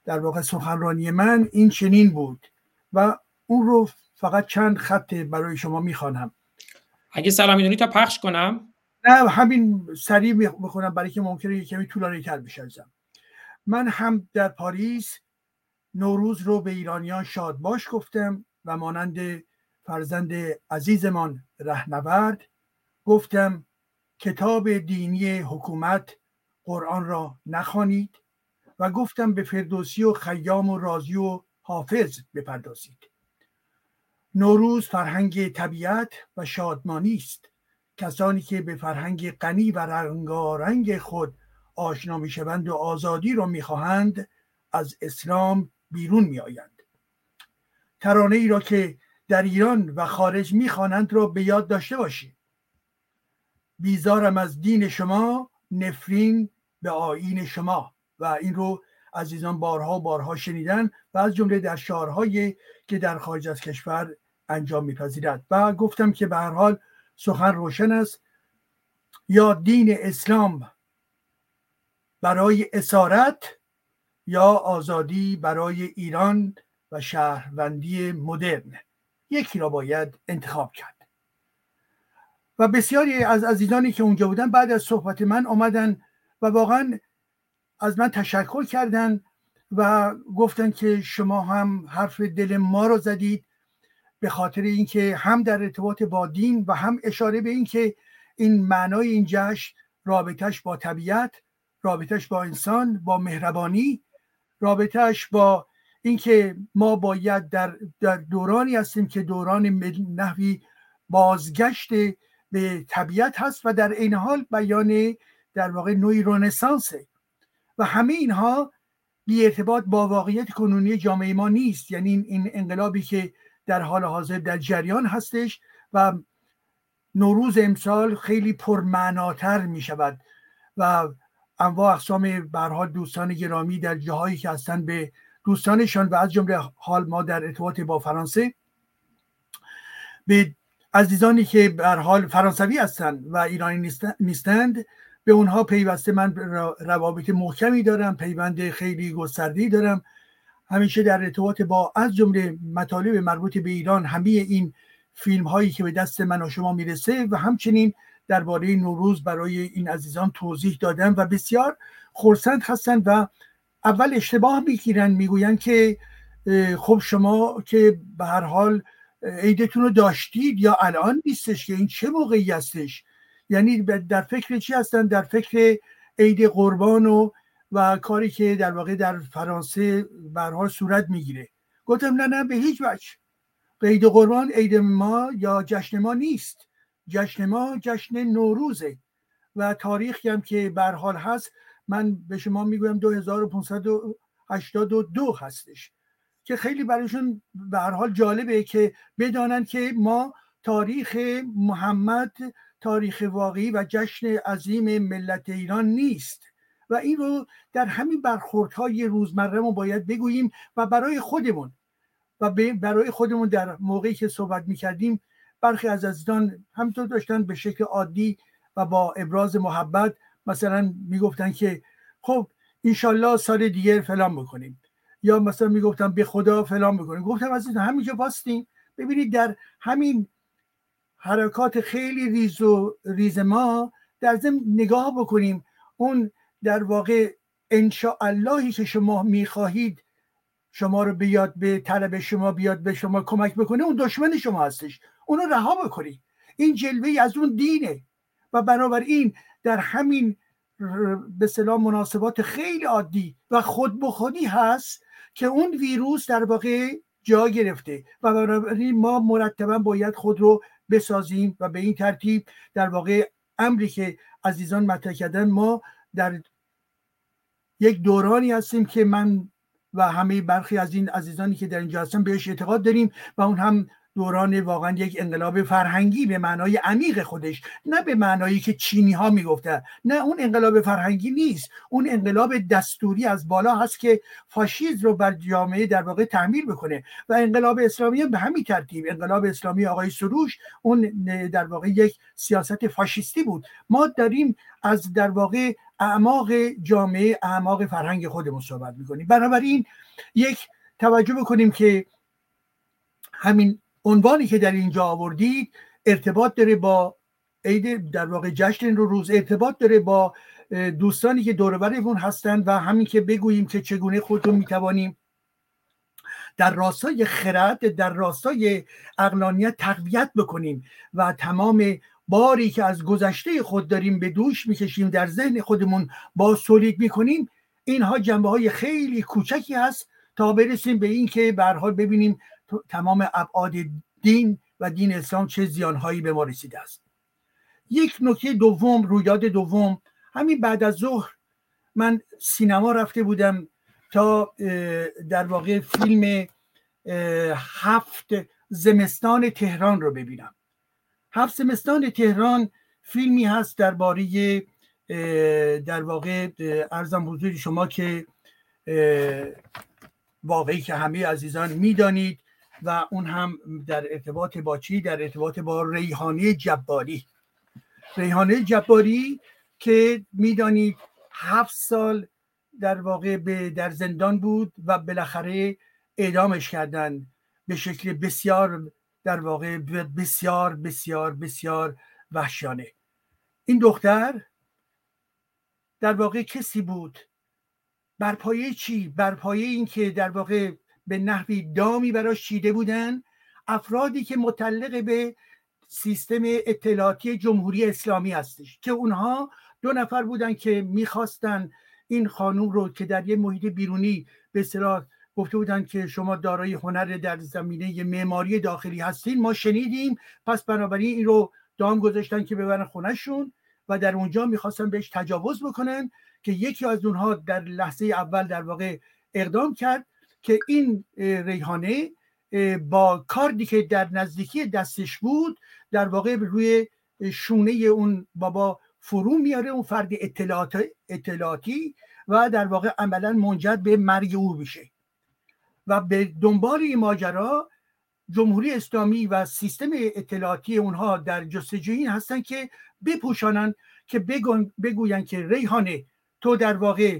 در واقع سخنرانی من این چنین بود و اون رو فقط چند خط برای شما می‌خوانم. اگه سلام می‌دونی تا پخش کنم. نه همین سریع می‌خونم برای که ممکنه یه کمی طولانی تر بشه من هم در پاریس نوروز رو به ایرانیان شاد باش گفتم و مانند فرزند عزیزمان رهنورد گفتم کتاب دینی حکومت قرآن را نخوانید و گفتم به فردوسی و خیام و رازی و حافظ بپردازید. نوروز فرهنگ طبیعت و شادمانی است. کسانی که به فرهنگ غنی و رنگارنگ خود آشنا می‌شوند و آزادی را می‌خواهند از اسلام بیرون میآیند. ترانه ای را که در ایران و خارج می‌خوانند را به یاد داشته باشید. بیزارم از دین شما نفرین به آیین شما. و این رو عزیزان بارها بارها شنیدن و از جمله در شعارهایی که در خارج از کشور انجام میپذیرد. و گفتم که به هر حال سخن روشن است. یا دین اسلام برای اسارت یا آزادی برای ایران و شهروندی مدرن. یکی را باید انتخاب کرد. و بسیاری از عزیزانی که اونجا بودن بعد از صحبت من آمدن و واقعا از من تشکر کردن و گفتن که شما هم حرف دل ما رو زدید به خاطر اینکه هم در ارتباط با دین و هم اشاره به اینکه این معنای این جشن رابطش با طبیعت رابطش با انسان با مهربانی رابطش با اینکه ما باید در, در دورانی هستیم که دوران نحوی بازگشت به طبیعت هست و در این حال بیان در واقع نوعی رنسانسه. و همه اینها بی ارتباط با واقعیت کنونی جامعه ما نیست. یعنی این انقلابی که در حال حاضر در جریان هستش و نوروز امسال خیلی پرمعناتر می شود. و انواع اقسام برها دوستان گرامی در جاهایی که هستن به دوستانشان و از جمله حال ما در ارتباط با فرانسه به عزیزانی که بر حال فرانسوی هستند و ایرانی نیستند به اونها پیوسته من روابط محکمی دارم پیوند خیلی گسترده‌ای دارم. همیشه در ارتباط با از جمله مطالب مربوط به ایران همه این فیلم هایی که به دست من و شما می‌رسه و همچنین درباره نوروز برای این عزیزان توضیح دادم و بسیار خورسند هستند و اول اشتباه می‌گیرن می‌گویند که خب شما که به هر حال عیدتون رو داشتید یا الان نیستش که؟ این چه موقعی هستش؟ یعنی در فکر چی هستن؟ در فکر عید قربان و و کاری که در واقع در فرانسه برها صورت می‌گیره. گفتم نه نه به هیچ وجه. عید قربان عید ما یا جشن ما نیست. جشن ما جشن نوروزه. و تاریخی هم که بر حال هست من به شما می‌گویم 2582 هستش. که خیلی برایشون به هر حال جالبه که بدانن که ما تاریخ محمد تاریخ واقعی و جشن عظیم ملت ایران نیست. و این رو در همین برخوردهای روزمره ما باید بگوییم و برای خودمون و برای خودمون در موقعی که صحبت می‌کردیم برخی از عزیزان همینطور داشتن به شکل عادی و با ابراز محبت مثلا می‌گفتن که خب انشالله سال دیگه فلان بکنیم. یا مثلا می‌گفتن به خدا فلان بکنیم گفتم عزیز همینجا باستیم. ببینید در همین حرکات خیلی ریز و ریز ما در ضمن نگاه بکنیم. اون در واقع اللهی که شما می‌خواهید شما رو بیاد به طلب شما بیاد به شما کمک بکنه اون دشمن شما هستش. اونو رها بکنید. این جلوه از اون دینه. و بنابراین در همین به سلام مناسبات خیلی عادی و خود بخودی هست. که اون ویروس در واقع جا گرفته و بنابراین ما مرتبا باید خود رو بسازیم و به این ترتیب در واقع امری که عزیزان مطرح کردن ما در یک دورانی هستیم که من و همه برخی از این عزیزانی که در اینجا هستن بهش اعتقاد داریم و اون هم دوران واقعا یک انقلاب فرهنگی به معنای عمیق خودش نه به معنایی که چینی ها می‌گفته. نه اون انقلاب فرهنگی نیست. اون انقلاب دستوری از بالا هست که فاشیزم رو بر جامعه در واقع تعمیر بکنه و انقلاب اسلامی به همین ترتیب. انقلاب اسلامی آقای سروش اون در واقع یک سیاست فاشیستی بود. ما داریم از در واقع اعماق جامعه اعماق فرهنگ خودمون صحبت می‌کنیم. بنابراین یک توجه بکنیم که همین عنوانی که در اینجا آوردید ارتباط داره با عید در واقع جشن رو روز ارتباط داره با دوستانی که دورورمون هستند و همین که بگوییم که چگونه خودتون می‌توانیم در راستای خرد در راستای اقلانیت تقویت بکنیم و تمام باری که از گذشته خود داریم به دوش می‌کشیم در ذهن خودمون با سولید می‌کنیم اینها جنبه های خیلی کوچکی هست تا برسیم به این که حال ببینیم تمام ابعاد دین و دین اسلام چه زیانهایی به ما رسیده است. یک نکته دوم رویداد دوم همین بعد از ظهر من سینما رفته بودم تا در واقع فیلم هفت زمستان تهران رو ببینم. هفت زمستان تهران فیلمی هست درباره در واقع ارزم حضور شما که واقعی که همه عزیزان می‌دانید. و اون هم در ارتباط با چی؟ در ارتباط با ریحانه جباری. ریحانه جباری که می‌دانید هفت سال در واقع به در زندان بود و بالاخره اعدامش کردن به شکل بسیار در واقع بسیار بسیار بسیار وحشیانه. این دختر در واقع کسی بود. بر پایه چی؟ بر پایه این که در واقع به نحوی دامی براش چیده بودن افرادی که متعلق به سیستم اطلاعاتی جمهوری اسلامی هستش که اونها دو نفر بودن که می‌خواستن این خانوم رو که در یه محیط بیرونی به اصطلاح گفته بودن که شما دارای هنر در زمینه معماری داخلی هستین ما شنیدیم پس بنابراین این رو دام گذاشتن که ببرن خونهشون و در اونجا می‌خواستن بهش تجاوز بکنن که یکی از اونها در لحظه اول در واقع اقدام کرد که این ریحانه با کاردی که در نزدیکی دستش بود در واقع روی شونه اون بابا فرو میاره اون فرد اطلاعات اطلاعاتی و در واقع عملا منجر به مرگ او میشه. و به دنبال این ماجرا جمهوری اسلامی و سیستم اطلاعاتی اونها در جستجوی این هستن که بپوشانن که بگوین که ریحانه تو در واقع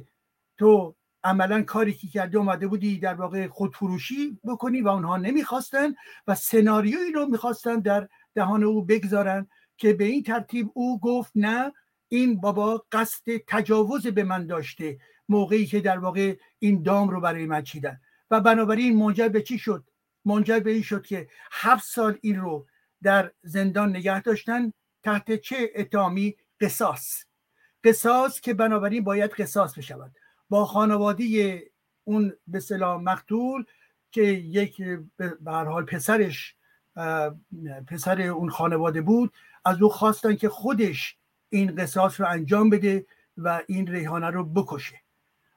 تو عملا کاری که کرده اومده بودی در واقع خودفروشی بکنی و اونها نمی‌خواستن و سناریویی رو می‌خواستن در دهان او بگذارن که به این ترتیب او گفت نه این بابا قصد تجاوز به من داشته موقعی که در واقع این دام رو برای من چیدن. و بنابراین منجر به چی شد؟ منجر به این شد که هفت سال این رو در زندان نگه داشتن تحت چه اتهامی؟ قصاص. قصاص که بنابراین باید قصاص بشود. با خانواده اون به صلاح مقتول که یک به حال پسرش پسر اون خانواده بود از او خواستن که خودش این قصاص رو انجام بده و این ریحانه رو بکشه.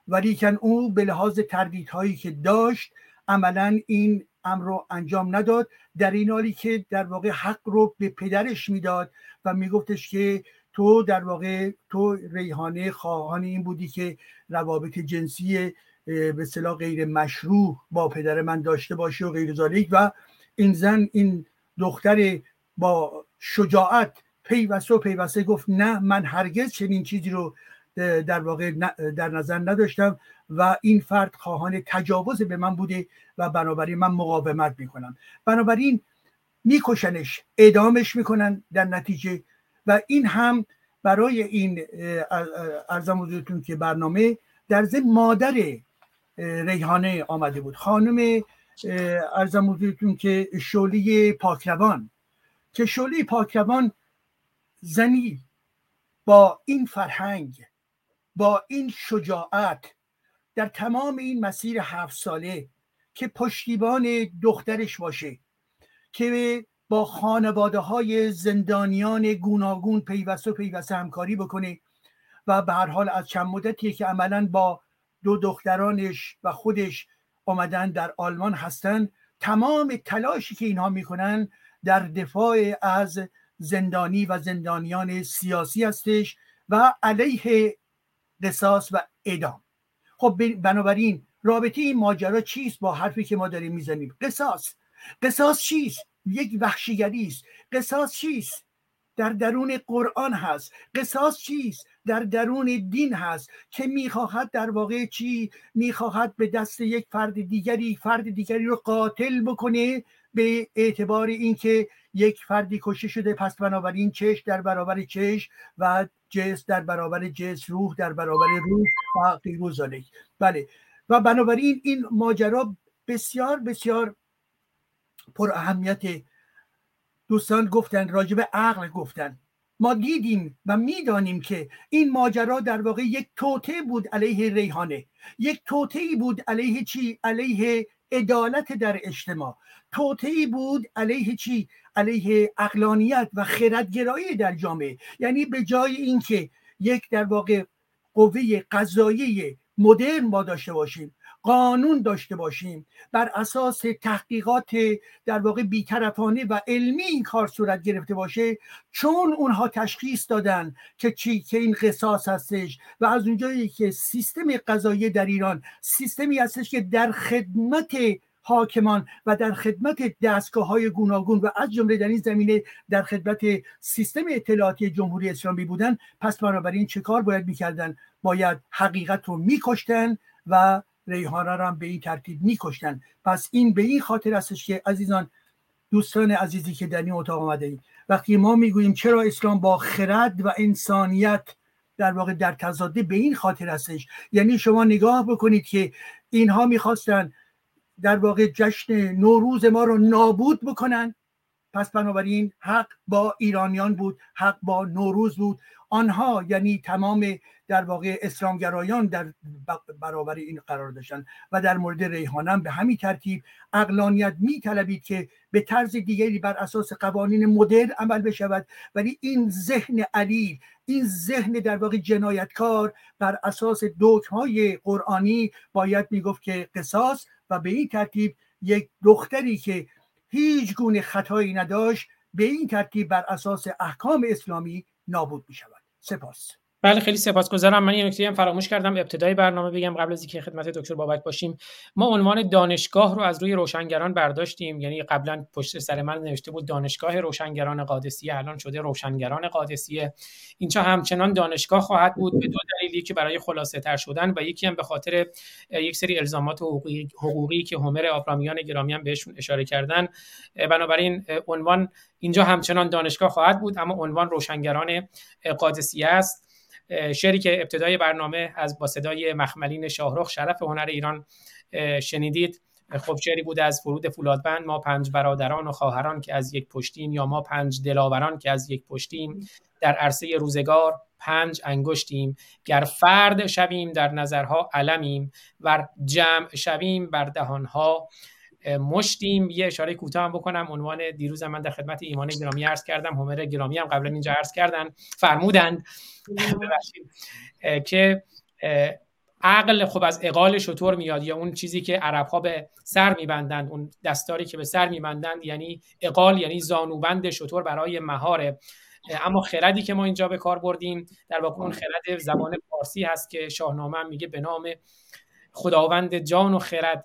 ولیکن او به لحاظ تردیدهایی که داشت عملا این امر رو انجام نداد در این حالی که در واقع حق رو به پدرش می‌داد و میگفتش که تو در واقع تو ریحانه خواهان این بودی که روابط جنسی به صلاح غیر مشروع با پدر من داشته باشی و غیر ذالک و این زن این دختر با شجاعت پیوسته و پیوسته گفت نه من هرگز چنین چیزی رو در واقع در نظر نداشتم و این فرد خواهان تجاوز به من بوده و بنابراین من مقاومت می‌کنم. بنابراین میکشنش اعدامش می‌کنن در نتیجه و این هم برای این ارزم حضورتون که برنامه در ضمن مادر ریحانه آمده بود. خانم ارزم حضورتون که شولی پاکروان. که شولی پاکروان زنی با این فرهنگ با این شجاعت در تمام این مسیر هفت ساله که پشتیبان دخترش باشه که با خانواده های زندانیان گوناگون پیوسته پیوسته همکاری بکنه و به هر حال از چند مدتی که عملا با دو دخترانش و خودش آمدن در آلمان هستند تمام تلاشی که اینها می‌کنن در دفاع از زندانی و زندانیان سیاسی هستش و علیه قصاص و اعدام. خب بنابراین رابطه این ماجرا چیست با حرفی که ما داریم می‌زنیم؟ قصاص. قصاص چیست؟ یک وحشیگری است. قصاص چیست؟ در درون قرآن هست. قصاص چیست؟ در درون دین هست. که می‌خواهد در واقع چی؟ می‌خواهد به دست یک فرد دیگری فرد دیگری رو قاتل بکنه به اعتبار اینکه یک فردی کشته شده. پس بنابراین چش در برابر چش و جس در برابر جس روح در برابر روح و غیر بله. و بنابراین این ماجرا بسیار بسیار پر اهمیت. دوستان گفتن راجب عقل گفتن. ما دیدیم و می‌دانیم که این ماجرا در واقع یک توته بود علیه ریحانه. یک توته بود علیه چی؟ علیه عدالت در اجتماع. توطعی بود علیه چی؟ علیه اقلانیت و خردگرایی در جامعه. یعنی به جای اینکه یک در واقع قوه قضایی مدرن ما داشته باشیم قانون داشته باشیم. بر اساس تحقیقات در واقع بیطرفانه و علمی این کار صورت گرفته باشه چون اونها تشخیص دادن که چی که این قصاص هستش و از اونجایی که سیستم قضایی در ایران سیستمی هستش که در خدمت حاکمان و در خدمت دستگاه های گوناگون و از جمله در این زمینه در خدمت سیستم اطلاعاتی جمهوری اسلامی بودن پس بنابراین چه کار باید می‌کردن؟ باید حقیقت رو میکشتن و ریحانه را هم به این ترتیب میکشتن. پس این به این خاطر استش که عزیزان دوستان عزیزی که در این اتاق آمده اید وقتی ما می‌گوییم چرا اسلام با خرد و انسانیت در واقع در تضاده به این خاطر هستش یعنی شما نگاه بکنید که اینها می‌خواستن در واقع جشن نوروز ما رو نابود بکنن. پس بنابراین حق با ایرانیان بود حق با نوروز بود. آنها یعنی تمام در واقع اسلامگرایان در برابر این قرار داشتن و در مورد ریحانم به همین ترتیب اقلانیت می که به طرز دیگری بر اساس قوانین مدرن عمل بشود. ولی این ذهن علیل این ذهن در واقع جنایتکار بر اساس های قرآنی باید می‌گفت که قصاص و به این ترتیب یک دختری که هیچ گونه خطایی نداشت به این ترتیب بر اساس احکام اسلامی نابود می شود سپاس. بله خیلی سپاسگزارم. من یه نکته هم فراموش کردم. ابتدای برنامه بگم قبل از اینکه خدمت دکتر بابک باشیم ما عنوان دانشگاه رو از روی روشنگران برداشتیم. یعنی قبلا پشت سر من نوشته بود دانشگاه روشنگران قادسیه الان شده روشنگران قادسیه. اینجا همچنان دانشگاه خواهد بود به دو دلیلی که برای خلاصه تر شدن و یکی هم به خاطر یک سری الزامات حقوقی, حقوقی که همر آبرامیان گرامی هم بهشون اشاره کردن. بنابراین عنوان اینجا همچنان دانشگاه خواهد بود اما عنوان روشنگران قادسیه است. شعری که ابتدای برنامه از با صدای مخملین شاهرخ شرف هنر ایران شنیدید. خب شعری بود از فرود فولادبند ما پنج برادران و خواهران که از یک پشتیم یا ما پنج دلاوران که از یک پشتیم. در عرصه روزگار پنج انگشتیم. گر فرد شویم در نظرها علمیم و جمع شویم بر دهانها. مشتیم. یه اشاره کوتاه هم بکنم. عنوان دیروز من در خدمت ایمان گرامی عرض کردم. همر گرامی هم قبلا اینجا عرض کردن. فرمودند که عقل خب از اقال شطور میاد یا اون چیزی که عرب ها به سر میبندند اون دستاری که به سر میبندند یعنی اقال یعنی زانوبند شطور برای مهاره. اما خردی که ما اینجا به کار بردیم در واقع اون خرد زبان فارسی هست که شاهنامه میگه به نام خداوند جان و خرد.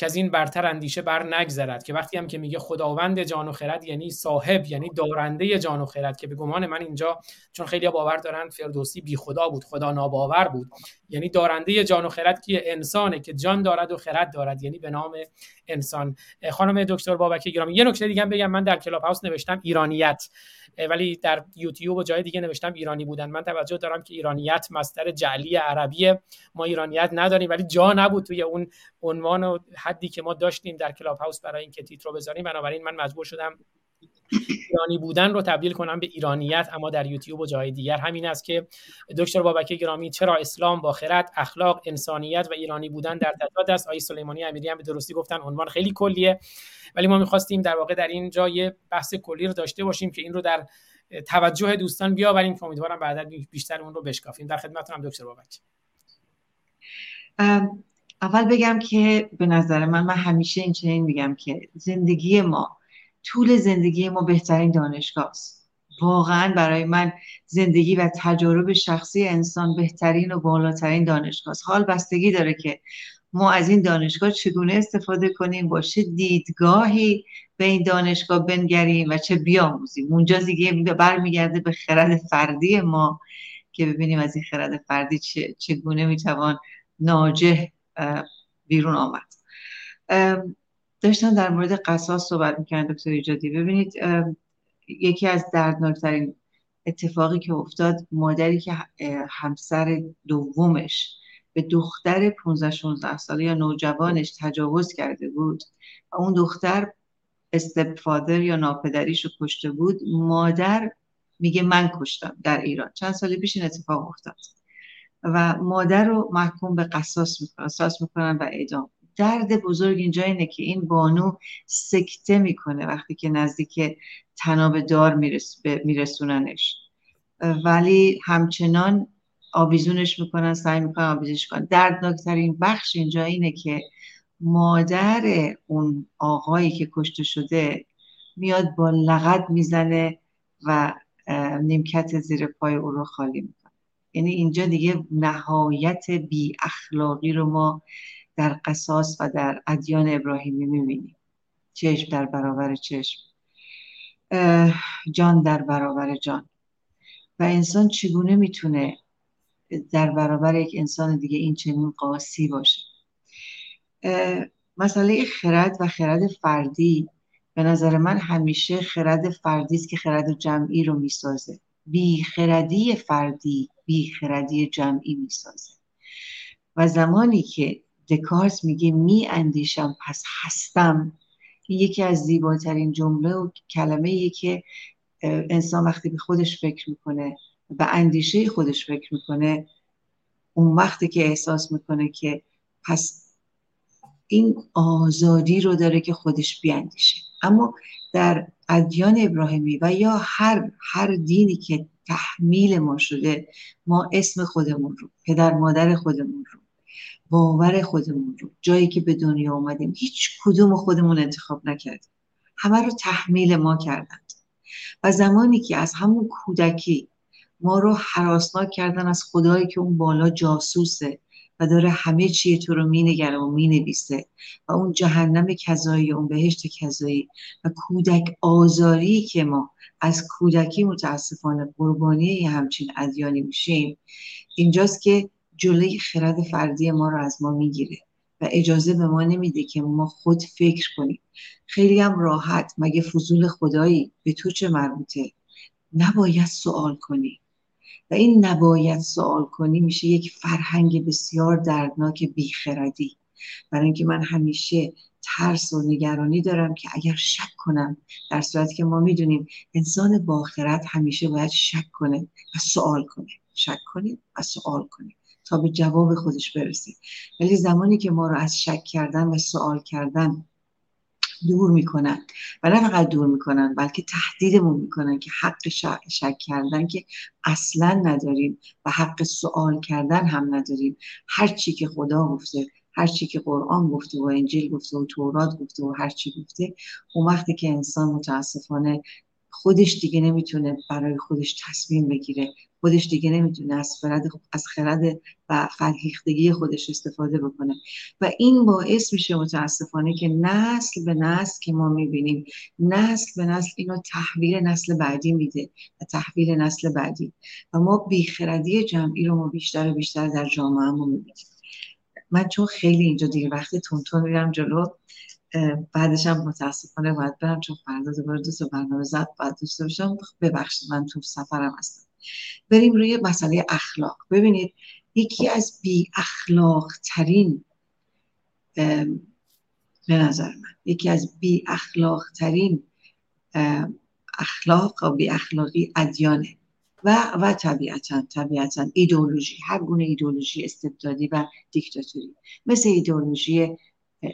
که از این برتر اندیشه بر نگذرد که وقتی هم که میگه خداوند جان و خرد یعنی صاحب یعنی دارنده جان و خرد که به گمان من اینجا چون خیلی باور دارن فردوسی بی خدا بود خدا ناباور بود. یعنی دارنده جان و خرد که انسانه که جان دارد و خرد دارد. یعنی به نام انسان. خانم دکتر بابک گرامی یه نکته دیگه بگم. من در کلاب هاوس نوشتم ایرانیت. ولی در یوتیوب و جای دیگه نوشتم ایرانی بودن. من توجه دارم که ایرانیت مصدر جعلی عربی ما ایرانیت نداریم ولی جا نبود توی اون عنوان و حدی که ما داشتیم در کلاب هاوس برای اینکه تیترو بذاریم. بنابراین من مجبور شدم ایرانی بودن رو تبدیل کنم به ایرانیت اما در یوتیوب و جای دیگر. همین است که دکتر بابک گرامی چرا اسلام با خرد اخلاق انسانیت و ایرانی بودن در تضاد است؟ آقای سلیمانی امیری هم به درستی گفتن عنوان خیلی کلیه. ولی ما می‌خواستیم در واقع در این جای بحث کلی رو داشته باشیم که این رو در توجه دوستان بیاوریم که امیدوارم بعدا بیشتر اون رو بشکافیم. در خدمتتونم دکتر بابک اول بگم که به نظر من من همیشه این چنین میگم که زندگی ما طول زندگی ما بهترین دانشگاه است واقعا برای من زندگی و تجارب شخصی انسان بهترین و بالاترین دانشگاه است حال بستگی داره که ما از این دانشگاه چگونه استفاده کنیم. با چه دیدگاهی به این دانشگاه بنگریم و چه بیاموزیم. اونجا دیگه برمیگرده به خرد فردی ما که ببینیم از این خرد فردی چگونه می‌توان ناجه بیرون آمد. داشتن در مورد قصاص صحبت می‌کنن دکتر ایجادی. ببینید یکی از دردناکترین اتفاقی که افتاد مادری که همسر دومش به دختر 15 16 ساله یا نوجوانش تجاوز کرده بود و اون دختر استپفادر یا ناپدریش رو کشته بود مادر میگه من کشتم در ایران. چند سال پیش این اتفاق افتاد و مادر رو محکوم به قصاص می‌کنن قصاص می‌کنن و اعدام درد بزرگ اینجا اینه که این بانو سکته می‌کنه وقتی که نزدیک تناب دار میرسوننش. ولی همچنان آویزونش می‌کنن سعی می‌کنن آویزش کنن. دردناکترین بخش اینجا اینه که مادر اون آقایی که کشته شده میاد با لغت می‌زنه و نیمکت زیر پای او رو خالی می‌کنه. یعنی اینجا دیگه نهایت بی اخلاقی رو ما در قصاص و در ادیان ابراهیمی می‌بینیم. چشم در برابر چشم. جان در برابر جان. و انسان چگونه می‌تونه در برابر یک انسان دیگه این چنین قاسی باشه؟ مسئله خرد و خرد فردی به نظر من همیشه خرد فردی است که خرد جمعی رو می‌سازه. بی خردی فردی بی خردی جمعی می‌سازه. و زمانی که دکارت میگه می اندیشم پس هستم. یکی از زیباترین جمله و کلمه که انسان وقتی به خودش فکر می‌کنه و اندیشه خودش فکر می‌کنه اون وقتی که احساس می‌کنه که پس این آزادی رو داره که خودش بیاندیشه. اما در ادیان ابراهیمی و یا هر هر دینی که تحمیل ما شده ما اسم خودمون رو پدر مادر خودمون رو باور خودمون رو جایی که به دنیا آمدیم هیچ کدوم خودمون انتخاب نکردیم. همه رو تحمیل ما کردند و زمانی که از همون کودکی ما رو حراسناک کردن از خدایی که اون بالا جاسوسه و داره همه چیه تو رو مینگره و می‌نویسه و اون جهنم کذایی اون بهشت کذایی و کودک آزاری که ما از کودکی متاسفانه قربانی همچین ادیانی میشیم. اینجاست که جلوی خرد فردی ما رو از ما می‌گیره و اجازه به ما نمیده که ما خود فکر کنیم. خیلی هم راحت. مگه فضول خدایی به تو چه مربوطه؟ نباید سوال کنی. و این نباید سوال کنی میشه یک فرهنگ بسیار دردناک بیخردی. برای اینکه من همیشه ترس و نگرانی دارم که اگر شک کنم در صورتی که ما می‌دونیم انسان باخرت همیشه باید شک کنه و سوال کنه. شک کنیم و سوال کنیم تا به جواب خودش برسه. ولی زمانی که ما رو از شک کردن و سوال کردن دور می‌کنن و نه فقط دور می‌کنن بلکه تهدیدمون می‌کنن که حق شک کردن که اصلا نداریم و حق سوال کردن هم نداریم. هر چی که خدا گفته هر چی که قرآن گفته و انجیل گفته و تورات گفته و هر چی گفته اون وقتی که انسان متاسفانه خودش دیگه نمی‌تونه برای خودش تصمیم بگیره خودش دیگه نمی‌تونه از خرد از خرد و فرهیختگی خودش استفاده بکنه. و این باعث میشه متاسفانه که نسل به نسل که ما می‌بینیم نسل به نسل اینو تحویل نسل بعدی میده و تحویل نسل بعدی. و ما بیخردی جمعی رو ما بیشتر و بیشتر در جامعه می‌بینیم. من چون خیلی اینجا دیگه وقتی تون میرم جلو بعدش هم متاسفانه باید برم چون فردا دوباره دو برنامه زد باید داشته باشم. ببخشید من تو سفرم هستم. بریم روی مسئله اخلاق. ببینید یکی از بی اخلاق ترین به نظر من یکی از بی اخلاق ترین اخلاق و بی اخلاقی ادیانه. و و طبیعتا طبیعتا ایدئولوژی هر گونه ایدئولوژی استبدادی و دیکتاتوری. مثل ایدئولوژی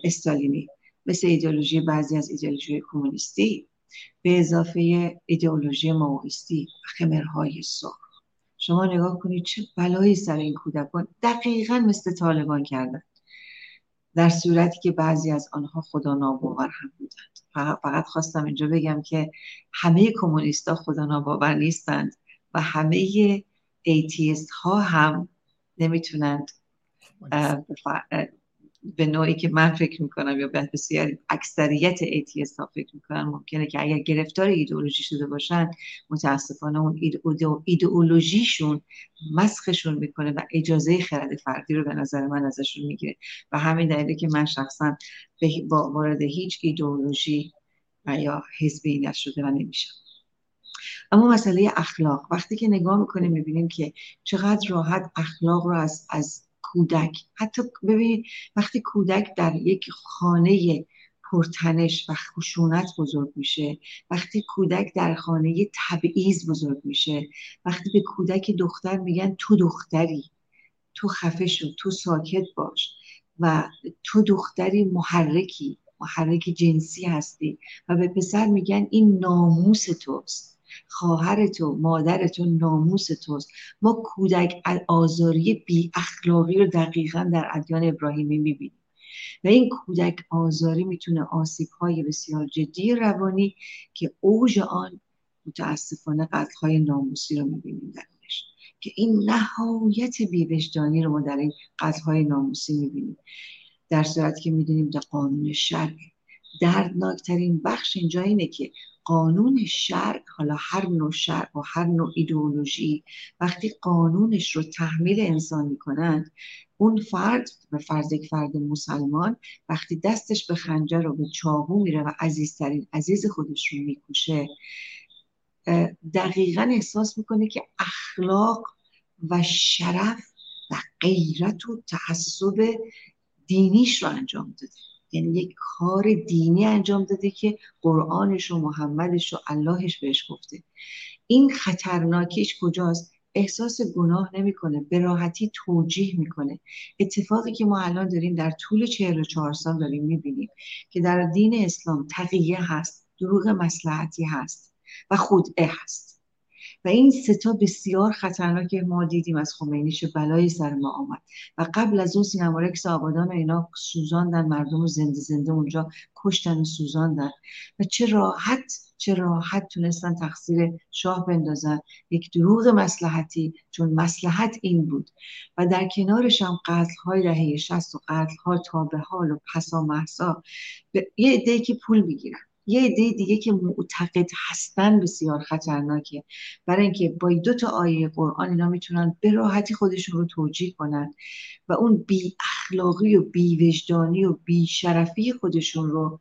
استالینی مثل ایدئولوژی بعضی از ایدئولوژی کمونیستی. به اضافه ایدئولوژی ماویستی و خمرهای سرخ. شما نگاه کنید چه بلایی سر این کودکان دقیقا مثل طالبان کردن. در صورتی که بعضی از آنها خدا ناباور هم بودند. فقط خواستم اینجا بگم که همه کمونیست ها خدا ناباور نیستند و همه atheist ها هم نمی‌تونند به نوعی که من فکر می‌کنم یا بسیار اکثریت atheist ها فکر می‌کنن ممکنه که اگر گرفتار ایدئولوژی شده باشن متاسفانه اون ایدئولوژیشون مسخشون می‌کنه و اجازه خرد فردی رو به نظر من ازشون می‌گیره. و همین دلیلی که من شخصا با وارد هیچ ایدئولوژی و یا حزبی نشده و نمیشم. اما مسئله اخلاق. وقتی که نگاه می‌کنیم می‌بینیم که چقدر راحت اخلاق رو از, از کودک. حتی ببینید وقتی کودک در یک خانه پرتنش و خشونت بزرگ میشه وقتی کودک در خانه تبعیض بزرگ میشه وقتی به کودک دختر میگن تو دختری تو خفه شو تو ساکت باش و تو دختری محرکی محرک جنسی هستی و به پسر میگن این ناموس توست. خواهر تو مادر تو ناموس توست. ما کودک آزاری بی اخلاقی رو دقیقا در ادیان ابراهیمی می‌بینیم. و این کودک آزاری می‌تونه آسیب های بسیار جدی روانی که اوج آن متاسفانه قتل های ناموسی رو می‌بینیم درش که این نهایت بیوجدانی رو ما در این قتل های ناموسی می‌بینیم. در صورتی که می‌دونیم در قانون شرع دردناکترین بخش اینجا اینه که قانون شرع حالا هر نوع شرع و هر نوع ایدئولوژی وقتی قانونش رو تحمیل انسان می‌کنند اون فرد به فرض یک فرد مسلمان وقتی دستش به خنجر و به چاقو میره و عزیزترین عزیز خودش رو می‌کشه دقیقا احساس می‌کنه که اخلاق و شرف و غیرت و تعصب دینیش رو انجام داده. یعنی یک کار دینی انجام داده که قرآنش و محمدش و اللهش بهش گفته. این خطرناکیش کجاست؟ احساس گناه نمی‌کنه به راحتی توجیه می‌کنه. اتفاقی که ما الان داریم در طول 44 سال داریم می‌بینیم که در دین اسلام تقیه هست دروغ مسلحتی هست و خودعه هست. و این ستا بسیار خطرناک ما دیدیم از خمینی چه بلایی سر ما آمد. و قبل از اون سینمارکس آبادان و اینا سوزاندن مردم رو زنده زنده اونجا کشتن و سوزاندن. و چه راحت چه راحت تونستن تقصیر شاه بندازن. یک دروغ مسلحتی چون مسلحت این بود. و در کنارش هم قتل های دهه 60 و قتل ها تا به حال و پسا محسا یه عده که پول می‌گیرن. یه عده دیگه که معتقد هستن بسیار خطرناکه. برای اینکه با دو تا آیه قرآن اینا می‌تونن به راحتی خودشون رو توجیه کنن و اون بی اخلاقی و بی وجدانی و بی شرفی خودشون رو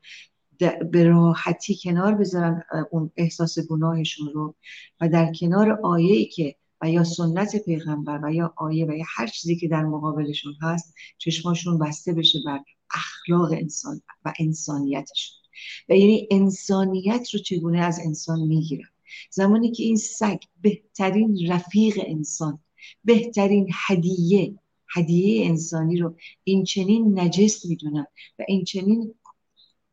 به راحتی کنار بذارن اون احساس گناهشون رو و در کنار آیه که و یا سنت پیغمبر و یا آیه و یا هر چیزی که در مقابلشون هست چشماشون بسته بشه بر اخلاق انسان و انسانیتشون. و یعنی انسانیت رو چگونه از انسان می‌گیرن زمانی که این سگ بهترین رفیق انسان بهترین هدیه هدیه انسانی رو این چنین نجس می‌دونن و این چنین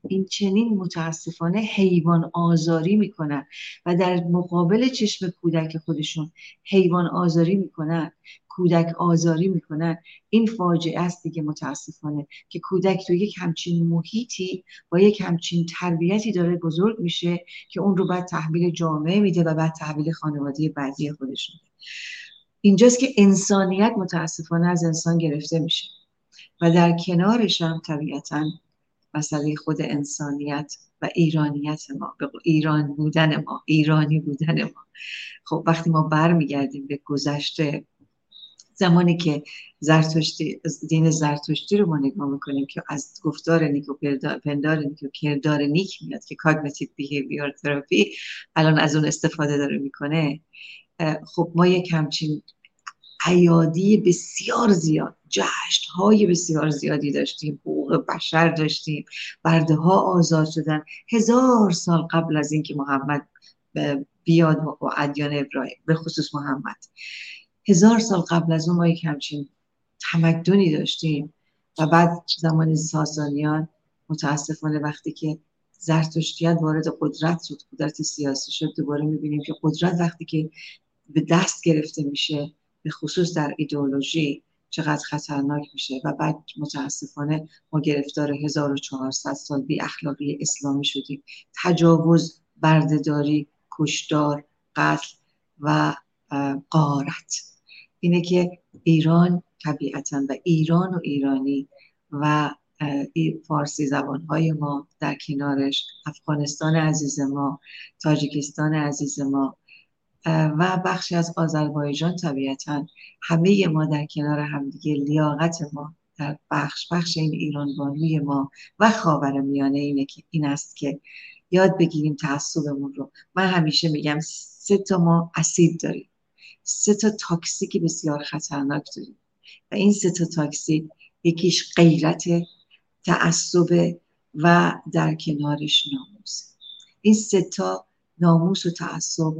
این چنین متاسفانه حیوان آزاری می‌کنن و در مقابل چشم کودک خودشون حیوان آزاری می‌کنن کودک آزاری می‌کنن این فاجعه است دیگه متاسفانه که کودک تو یک همچین محیطی با یک همچین تربیتی داره بزرگ میشه که اون رو بعد تحویل جامعه میده و بعد تحویل خانواده بعدی خودش میده. اینجاست که انسانیت متاسفانه از انسان گرفته میشه و در کنارش هم طبیعتا مسئله خود انسانیت و ایرانیت ما ایران بودن ما ایرانی بودن ما. خب وقتی ما برمیگردیم به گذشته زمانی که زرتشتی دین زرتشتی رو ما نگاه می‌کنیم که از گفتار نیک و پندار نیک و کردار نیک میاد که cognitive behavior therapy الان از اون استفاده داره می‌کنه خب ما یک همچین اعیادی بسیار زیاد جشن های بسیار زیادی داشتیم حقوق بشر داشتیم برده ها آزاد شدن. هزار سال قبل از اینکه محمد بیاد و ادیان ابراهیم به خصوص محمد. هزار سال قبل از اون ما یک همچین تمدنی داشتیم و بعد زمان ساسانیان متاسفانه وقتی که زرتشتیت وارد قدرت شد قدرت سیاسی شد دوباره می‌بینیم که قدرت وقتی که به دست گرفته میشه به خصوص در ایدئولوژی چقدر خطرناک میشه و بعد متاسفانه ما گرفتار 1400 سال بی اخلاقی اسلامی شدیم. تجاوز بردهداری کشدار قتل و قارت. اینه که ایران طبیعتا و ایران و ایرانی و فارسی زبانهای ما در کنارش افغانستان عزیز ما تاجیکستان عزیز ما و بخشی از آذربایجان طبیعتا همه ما در کنار همدیگه لیاقت ما در بخش بخش این ایران بانوی ما و خاور میانه اینه که این است که یاد بگیریم تعصبمون رو. من همیشه میگم سه تا ما اسید داریم. سه تا toxic بسیار خطرناک داریم. و این سه تا toxic یکیش غیرت تعصب و در کنارش ناموس. این سه تا ناموس و تعصب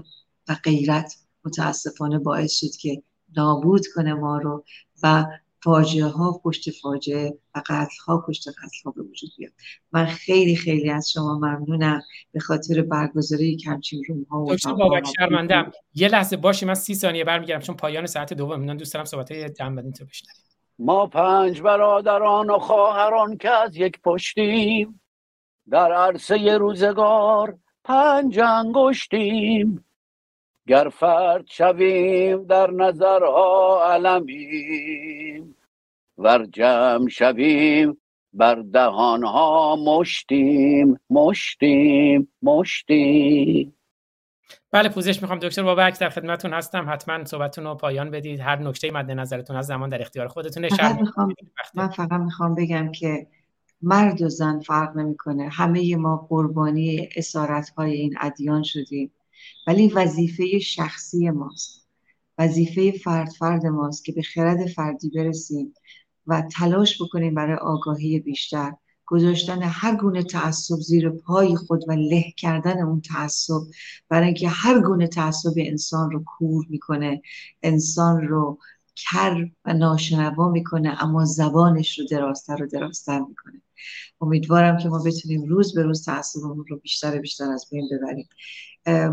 و غیرت متاسفانه باعث شد که نابود کنه ما رو و فاجعه ها پشت فاجعه و قتل ها پشت قتل ها به وجود بیاد. من خیلی خیلی از شما ممنونم به خاطر برگزاری کمچین روم ها و بابک شرمندم یه لحظه باشیم من سی ثانیه برمیگردم چون پایان ساعت دوم من دوست دارم صحبت های بدین تو بشنویم. ما پنج برادران و خواهران که از یک پشتیم در عرصه روزگار پنج انگشتیم. گر فرد شویم در نظرها علمیم ور جمع شویم بر دهانها مشتیم مشتیم مشتیم. بله پوزش می‌خوام دکتر بابک در خدمتتون هستم. حتما صحبتتون رو پایان بدید. هر نکته مد نظرتون از زمان در اختیار خودتونه. فقط شرم می‌خوام من فقط می‌خوام بگم که مرد و زن فرق نمی‌کنه. همه ما قربانی اسارت های این ادیان شدیم. ولی وظیفه شخصی ماست. وظیفه فرد فرد ماست که به خرد فردی برسیم و تلاش بکنیم برای آگاهی بیشتر. گذاشتن هر گونه تعصب زیر پای خود و له کردن اون تعصب برای اینکه هر گونه تعصب انسان رو کور می‌کنه انسان رو کر و ناشنوا می‌کنه اما زبانش رو درازتر و درازتر می‌کنه. امیدوارم که ما بتونیم روز به روز تعصبمون رو بیشتر بیشتر از بین ببریم.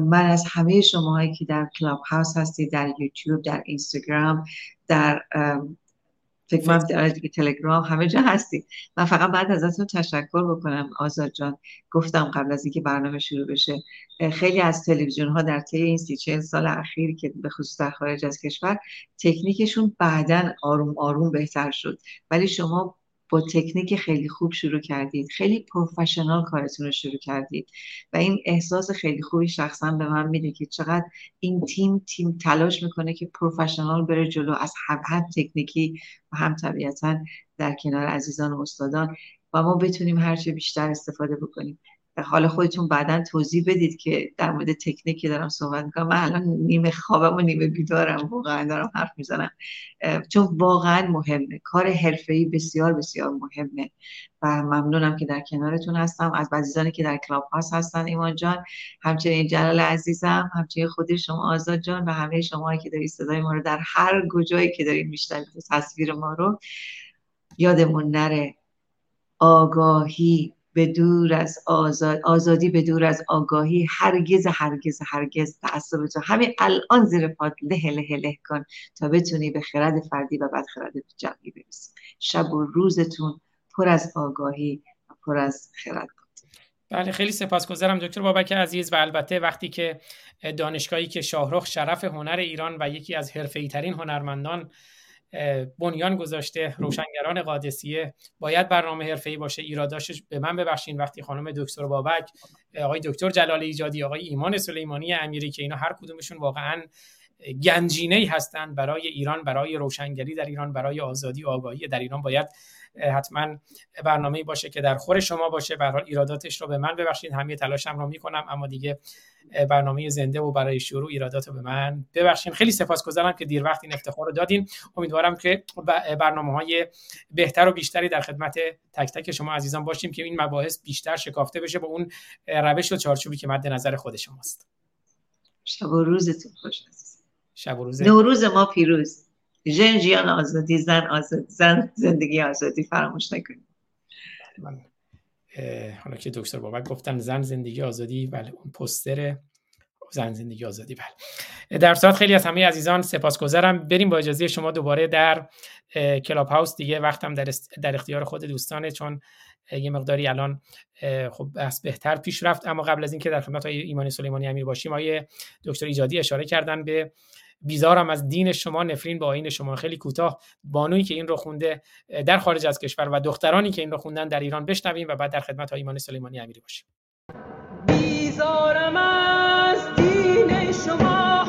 من از همه شماهایی که در کلاب هاوس هستید در یوتیوب در اینستاگرام در فکر در دیگه تلگرام همه جا هستید. من فقط بعد ازتون تشکر بکنم آزاد جان. گفتم قبل از اینکه برنامه شروع بشه خیلی از تلویزیون ها در طی این سی چهل سال اخیر که به خصوص در خارج از کشور تکنیکشون بعدا آروم آروم بهتر شد. ولی شما با تکنیک خیلی خوب شروع کردید. خیلی پروفشنال کارتون رو شروع کردید. و این احساس خیلی خوبی شخصا به من میده که چقدر این تیم تیم تلاش می‌کنه که پروفشنال بره جلو از هم, هم تکنیکی و هم طبیعتا در کنار عزیزان و استادان. و ما بتونیم هرچه بیشتر استفاده بکنیم. حالا خودتون بعدا توضیح بدید که در مورد تکنیک که دارم صحبت می‌کنم. من الان نیمه خوابم و نیمه بیدارم. واقعا دارم حرف می‌زنم. چون واقعا مهمه. کار حرفه‌ای بسیار بسیار مهمه. و ممنونم که در کنارتون هستم. از عزیزانی که در کلاب هاست هستن ایمان جان. همچنین جلال عزیزم. همچنین خود شما آزاد جان و همه شما که دارید صدای ما رو در هر کجایی که دارید میشنوید تصویر ما رو. یادمون نره آگاهی به دور از آزاد آزادی به دور از آگاهی هرگز هرگز هرگز تعصب تو. همین الان زیر پات له له له کن تا بتونی به خرد فردی و بعد خرد جمعی برسی. شب و روزتون پر از آگاهی و پر از خرد. بله خیلی سپاسگزارم دکتر بابک عزیز و البته وقتی که دانشگاهی که شاهرخ شرف هنر ایران و یکی از حرفه‌ای ترین هنرمندان بنیان گذاشته روشنگران قادسیه. باید برنامه حرفه‌ای باشه ایراداشش به من ببخشین. وقتی خانم دکتر بابک آقای دکتر جلال ایجادی آقای ایمان سلیمانی امیری که اینا هر کدومشون واقعا گنجینه ای هستند برای ایران برای روشنگری در ایران برای آزادی و آگاهی در ایران. باید حتما برنامه باشه که در خور شما باشه. به حال ایراداتش رو به من ببخشید. همه تلاشم رو می‌کنم اما دیگه برنامه زنده و برای شروع ایرادات رو به من ببخشید. خیلی سپاسگزارم که دیر وقت این افتخار رو دادین. امیدوارم که برنامه های بهتر و بیشتری در خدمت تک تک شما عزیزان باشیم که این مباحث بیشتر شکافته بشه با اون روش و چارچوبی که مد نظر خود شماست. شب و روزتون خوش. شب و روز نوروز ما پیروز. ژن جیان آزادی زن آزاد زن زندگی آزادی فراموش نکنید. من حالا که دکتر بابک گفتن زن زندگی آزادی بله اون پستر زن زندگی آزادی بله. در صورت خیلی از همه عزیزان سپاسگزارم. بریم با اجازه شما دوباره در کلاب هاوس. دیگه وقتم در, در اختیار خود دوستانه چون یه مقداری الان خب بحث بهتر پیش رفت. اما قبل از اینکه در خدمت های ایمانی سلیمانی امیر باشیم آیه دکتر ایجادی اشاره کردن به بیزارم از دین شما نفرین با آیین شما. خیلی کوتاه. بانویی که این رو خونده در خارج از کشور و دخترانی که این رو خوندن در ایران بشنویم و بعد در خدمت ایمان سلیمانی امیری باشیم. بیزارم از دین شما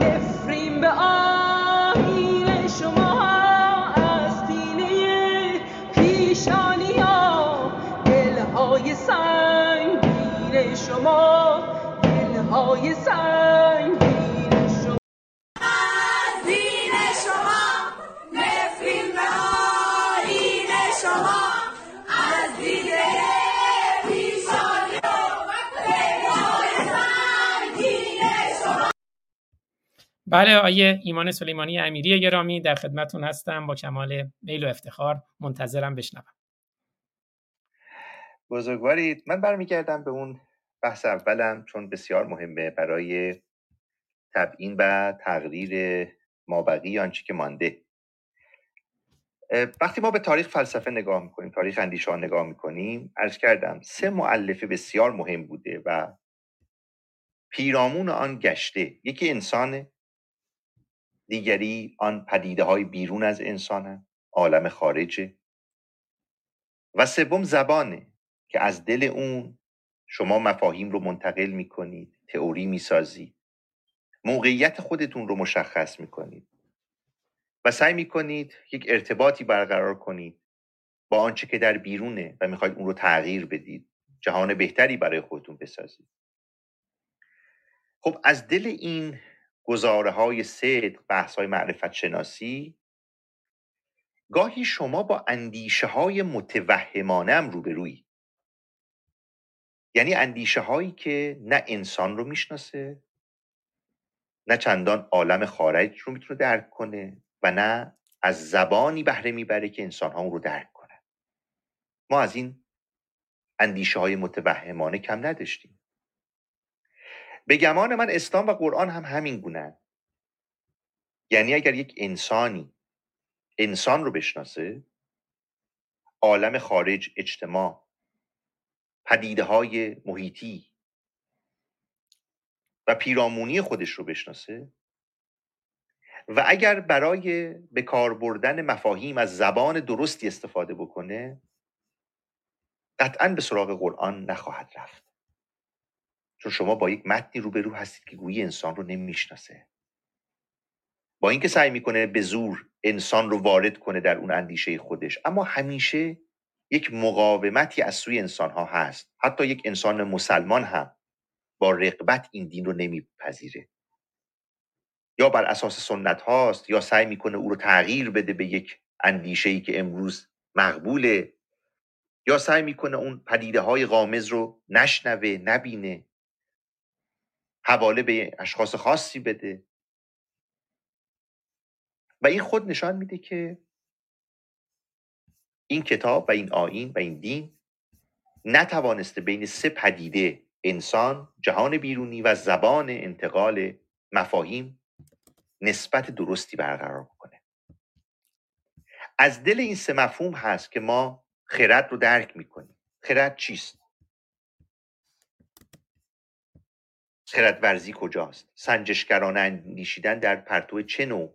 نفرین به آیین شما. از دینه پیشانی ها دلهای سنگین شما. دلهای سنگین بله آیه ایمان سلیمانی امیری گرامی در خدمتون هستم. با کمال میل و افتخار منتظرم بشنوم. بزرگوارید من برمیگردم به اون بحث اولم چون بسیار مهمه برای تبیین و تقریر مابقی آنچه که مانده. وقتی ما به تاریخ فلسفه نگاه می‌کنیم تاریخ اندیشه ها نگاه می‌کنیم عرض کردم سه معلفه بسیار مهم بوده و پیرامون آن گشته. یکی انسان دیگری آن پدیده های بیرون از انسان عالم خارجه. و سوم زبانه که از دل اون شما مفاهیم رو منتقل می‌کنید تئوری می‌سازید. موقعیت خودتون رو مشخص می‌کنید. و سعی می‌کنید یک ارتباطی برقرار کنید با آنچه که در بیرونه و می‌خواید اون رو تغییر بدید. جهان بهتری برای خودتون بسازید. خب از دل این گزاره های صدق بحث های معرفت شناسی گاهی شما با اندیشه های متوهمانه هم روبرویی. یعنی اندیشه هایی که نه انسان رو می‌شناسه نه چندان عالم خارج رو می‌تونه درک کنه و نه از زبانی بهره می‌بره که انسان ها اون رو درک کنن. ما از این اندیشه های متوهمانه کم نداشتیم. به گمان من اسلام و قرآن هم همین گونه یعنی اگر یک انسانی انسان رو بشناسه عالم خارج اجتماع پدیده های محیطی و پیرامونی خودش رو بشناسه و اگر برای به کار بردن مفاهیم از زبان درستی استفاده بکنه قطعا به سراغ قرآن نخواهد رفت. چون شما با یک متنی روبرو هستید که گویی انسان رو نمی‌شناسه. با اینکه سعی می‌کنه به زور انسان رو وارد کنه در اون اندیشه خودش اما همیشه یک مقاومتی از سوی انسان ها هست. حتی یک انسان مسلمان هم با رقبت این دین رو نمیپذیره. یا بر اساس سنت هاست یا سعی می‌کنه او رو تغییر بده به یک اندیشه ای که امروز مقبوله یا سعی می‌کنه اون پدیده های غامز رو نشنوه نبینه. حواله به اشخاص خاصی بده. و این خود نشان میده که این کتاب و این آین و این دین نتوانسته بین سه پدیده انسان جهان بیرونی و زبان انتقال مفاهیم نسبت درستی برقرار بکنه. از دل این سه مفهوم هست که ما خرد رو درک می‌کنیم. خرد چیست؟ خرد ورزی کجاست؟ سنجشگرانه اندیشیدن در پرتو چه نوع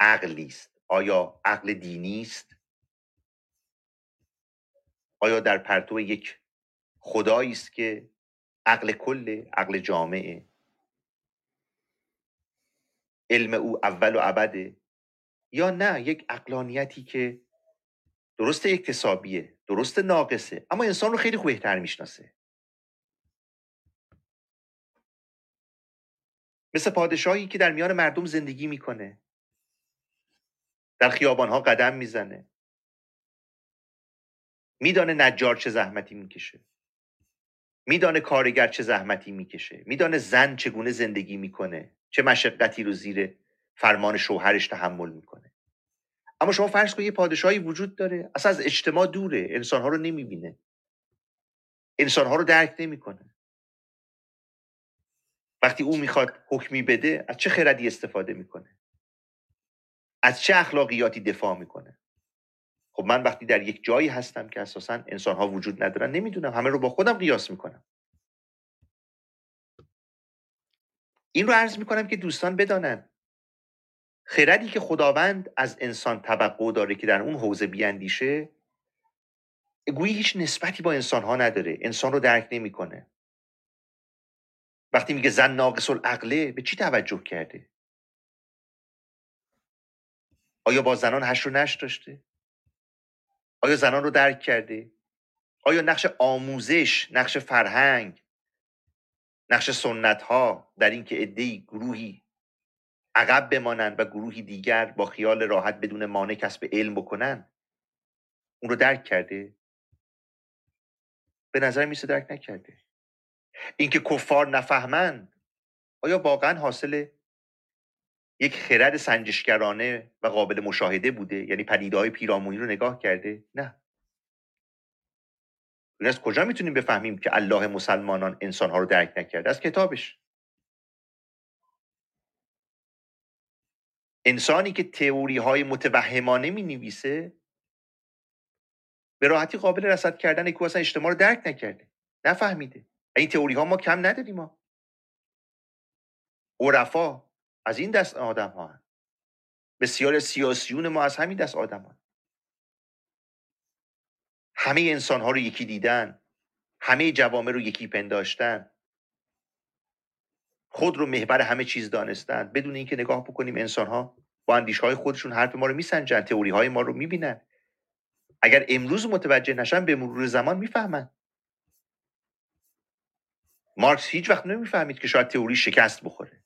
عقلی است؟ آیا عقل دینی است؟ آیا در پرتو یک خدایی است که عقل کل عقل جامعه؟ علم او اول و ابده یا نه یک اقلانیتی که درست اکتسابیه درست ناقصه اما انسان رو خیلی بهتر می‌شناسه. مثل پادشاهی که در میان مردم زندگی می‌کنه. در خیابانها قدم می‌زنه. میدانه نجار چه زحمتی می‌کشه. میدانه کارگر چه زحمتی می‌کشه. میدانه زن چگونه زندگی می‌کنه. چه مشقتی رو زیر فرمان شوهرش تحمل می‌کنه. اما شما فرض کنید یه پادشاهی وجود داره. اصلا از اجتماع دوره. انسانها رو نمی‌بینه. انسانها رو درک نمی‌کنه. وقتی او می‌خواد حکمی بده از چه خردی استفاده می‌کنه؟ از چه اخلاقیاتی دفاع می‌کنه؟ خب من وقتی در یک جایی هستم که اساسا انسان ها وجود ندارن نمی‌دونم. همه رو با خودم قیاس می‌کنم. این رو عرض می‌کنم که دوستان بدانند خردی که خداوند از انسان توقع داره که در اون حوزه بیاندیشه گویی هیچ نسبتی با انسان ها نداره. انسان رو درک نمی‌کنه. وقتی میگه زن ناقص العقله به چی توجه کرده؟ آیا با زنان هش رو نش داشته؟ آیا زنان رو درک کرده؟ آیا نقش آموزش نقش فرهنگ نقش سنت ها در اینکه عدهای گروهی عقب بمانند و گروهی دیگر با خیال راحت بدون مانع کسب علم بکنن اون رو درک کرده؟ به نظر میسه درک نکرده. اینکه کفار نفهمند آیا واقعا حاصل یک خرد سنجشگرانه و قابل مشاهده بوده؟ یعنی پدیده های پیرامونی رو نگاه کرده؟ نه. از کجا می‌تونیم بفهمیم که الله مسلمانان انسانها رو درک نکرده؟ از کتابش. انسانی که تئوری های متوهمانه می نویسه به راحتی قابل رصد کردن که اصلا اجتماع رو درک نکرده. نفهمیده. این تئوری ها ما کم نداریم ما. عرفا از این دست آدم ها هن. بسیار سیاسیون ما از همین دست آدم ها همه انسان ها رو یکی دیدن. همه جوامع رو یکی پنداشتن. خود رو محور همه چیز دانستن. بدون اینکه نگاه بکنیم انسان ها با اندیش های خودشون حرف ما رو میسنجن تئوری های ما رو می‌بینن. اگر امروز متوجه نشن به مرور زمان می‌فهمن. مارکس هیچ وقت نمی‌فهمید که شاید تئوری شکست بخوره.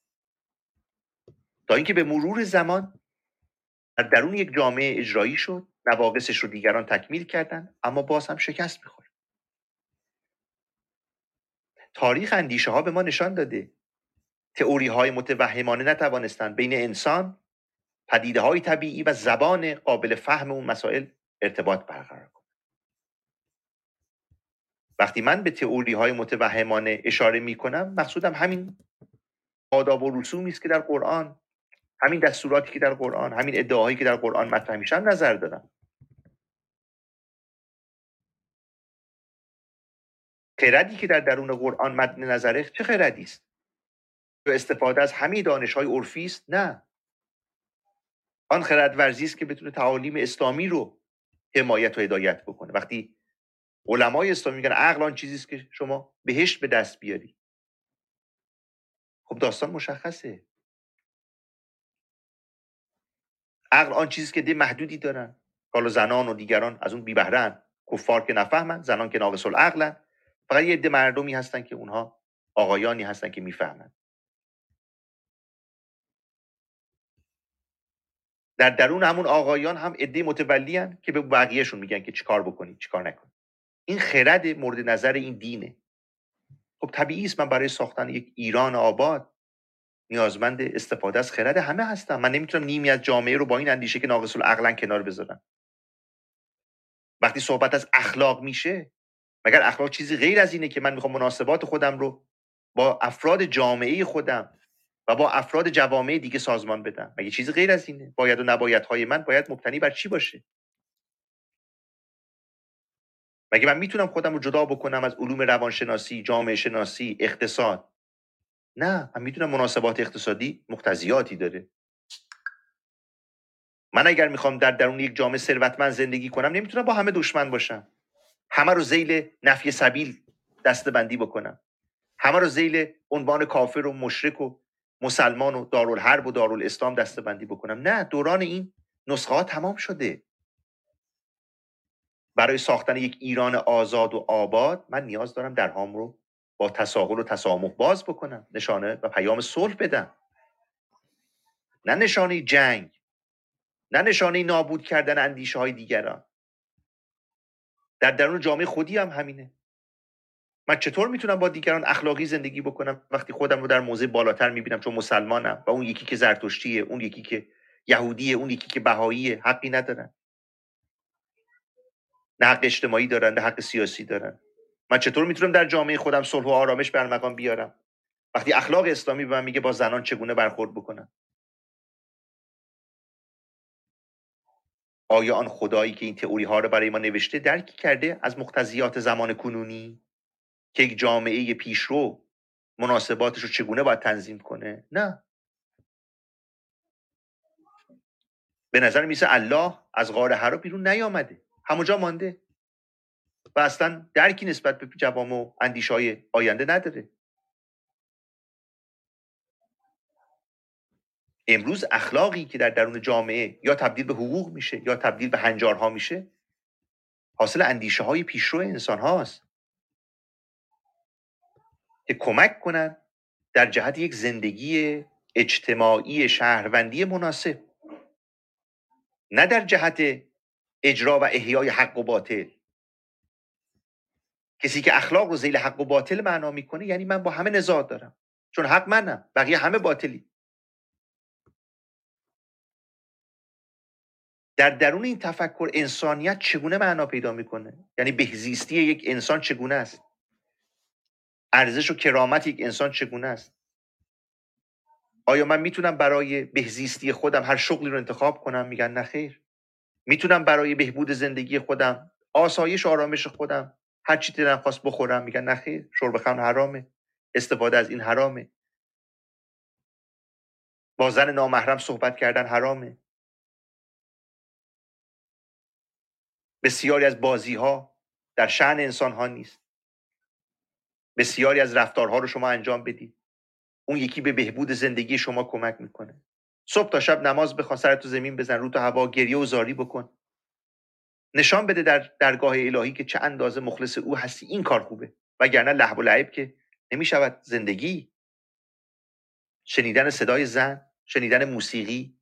تا اینکه به مرور زمان در درون یک جامعه اجرایی شد نواقصش رو دیگران تکمیل کردن اما باز هم شکست می‌خوره. تاریخ اندیشه ها به ما نشان داده. تئوری های متوهمانه نتوانستند بین انسان پدیده های طبیعی و زبان قابل فهم اون مسائل ارتباط برقرار کنند. وقتی من به تئوری های متوهمانه اشاره می کنم مقصودم همین آداب و رسومی است که در قرآن همین دستوراتی که در قرآن همین ادعاهایی که در قرآن مطرح میشن نظر دارم. خردی که در درون قرآن مد نظره چه خردی است؟ به استفاده از همه دانش های عرفی است؟ نه. آن خرد ورزی است که بتونه تعالیم اسلامی رو حمایت و هدایت بکنه. وقتی علمای اسلامی میگن عقل آن چیزی است که شما بهشت به دست بیاری. خب داستان مشخصه. عقل آن چیزی که ده محدودی دارن. حالا زنان و دیگران از اون بی بهره‌اند. کفار که نفهمن زنان که ناقص العقلن. فقط یه عده مردمی هستن که اونها آقایانی هستن که می‌فهمن. در درون همون آقایان هم عده متولی که به بقیهشون میگن که چیکار بکنید چیکار نکنید این خرد مورد نظر این دینه. خب طبیعی است من برای ساختن یک ایران آباد نیازمند استفاده از خرد همه هستم. من نمی‌تونم نیمی از جامعه رو با این اندیشه که ناقص العقلن کنار بذارم. وقتی صحبت از اخلاق میشه مگر اخلاق چیزی غیر از اینه که من می‌خوام مناسبات خودم رو با افراد جامعه خودم و با افراد جوامع دیگه سازمان بدم؟ مگه چیزی غیر از اینه؟ باید و نباید های من باید مبتنی بر چی باشه؟ مگه من می‌تونم خودم رو جدا بکنم از علوم روانشناسی جامعه شناسی اقتصاد؟ نه من می‌دونم مناسبات اقتصادی مقتضیاتی داره. من اگر می‌خوام در درون یک جامعه ثروتمند زندگی کنم نمی‌تونم با همه دشمن باشم. همه رو زیل نفی سبیل دستبندی بکنم. همه رو زیل عنوان کافر و مشرک و مسلمان و دارالحرب و دارالاسلام دستبندی بکنم. نه دوران این نسخه ها تمام شده. برای ساختن یک ایران آزاد و آباد من نیاز دارم درهام رو با تساهل و تسامح باز بکنم نشانه و پیام صلح بدم. نه نشانه جنگ نه نشانه نابود کردن اندیشه های دیگران. در درون جامعه خودی هم همینه. من چطور می‌تونم با دیگران اخلاقی زندگی بکنم؟ وقتی خودم رو در موضع بالاتر می‌بینم چون مسلمانم و اون یکی که زرتشتیه اون یکی که یهودیه اون یکی که بهاییه حقی ندارن نه حق اجتماعی دارن نه حق سیاسی دارن. من چطور می‌تونم در جامعه خودم صلح و آرامش بر مقام بیارم؟ وقتی اخلاق اسلامی به من میگه با زنان چگونه برخورد بکنم؟ آیا آن خدایی که این تئوری ها رو برای ما نوشته درکی کرده از مقتضیات زمان کنونی؟ که یک جامعه پیشرو مناسباتش رو چگونه باید تنظیم کنه؟ نه. به نظر میسه الله از غار حرا بیرون نیامده. همونجا مانده. و اصلا درکی نسبت به جوامع و اندیشه های آینده نداره. امروز اخلاقی که در درون جامعه یا تبدیل به حقوق میشه یا تبدیل به هنجارها میشه حاصل اندیشه های پیشرو انسان هاست که کمک کنن در جهت یک زندگی اجتماعی شهروندی مناسب. نه در جهت اجرا و احیای حق و باطل. کسی که اخلاق رو زیل حق و باطل معنا می‌کنه یعنی من با همه نزاع دارم. چون حق منم بقیه همه باطلی. در درون این تفکر انسانیت چگونه معنا پیدا می‌کنه؟ یعنی بهزیستی یک انسان چگونه است؟ ارزش و کرامت یک انسان چگونه است؟ آیا من می‌تونم برای بهزیستی خودم هر شغلی رو انتخاب کنم؟ میگن نه خیر. می‌تونم برای بهبود زندگی خودم آسایش آرامش خودم هر چی دلم خواست بخورم میگن نه خیر شرب خمر حرامه استفاده از این حرامه. با زن نامحرم صحبت کردن حرامه. بسیاری از بازی ها در شعن انسان ها نیست. بسیاری از رفتارها رو شما انجام بدید. اون یکی به بهبود زندگی شما کمک می‌کنه. صبح تا شب نماز بخوان سر تو زمین بزن رو تو هوا گریه و زاری بکن. نشان بده در درگاه الهی که چه اندازه مخلص او هستی. این کار خوبه. وگرنه لحب و لعب که نمی‌شود. زندگی. شنیدن صدای زن شنیدن موسیقی.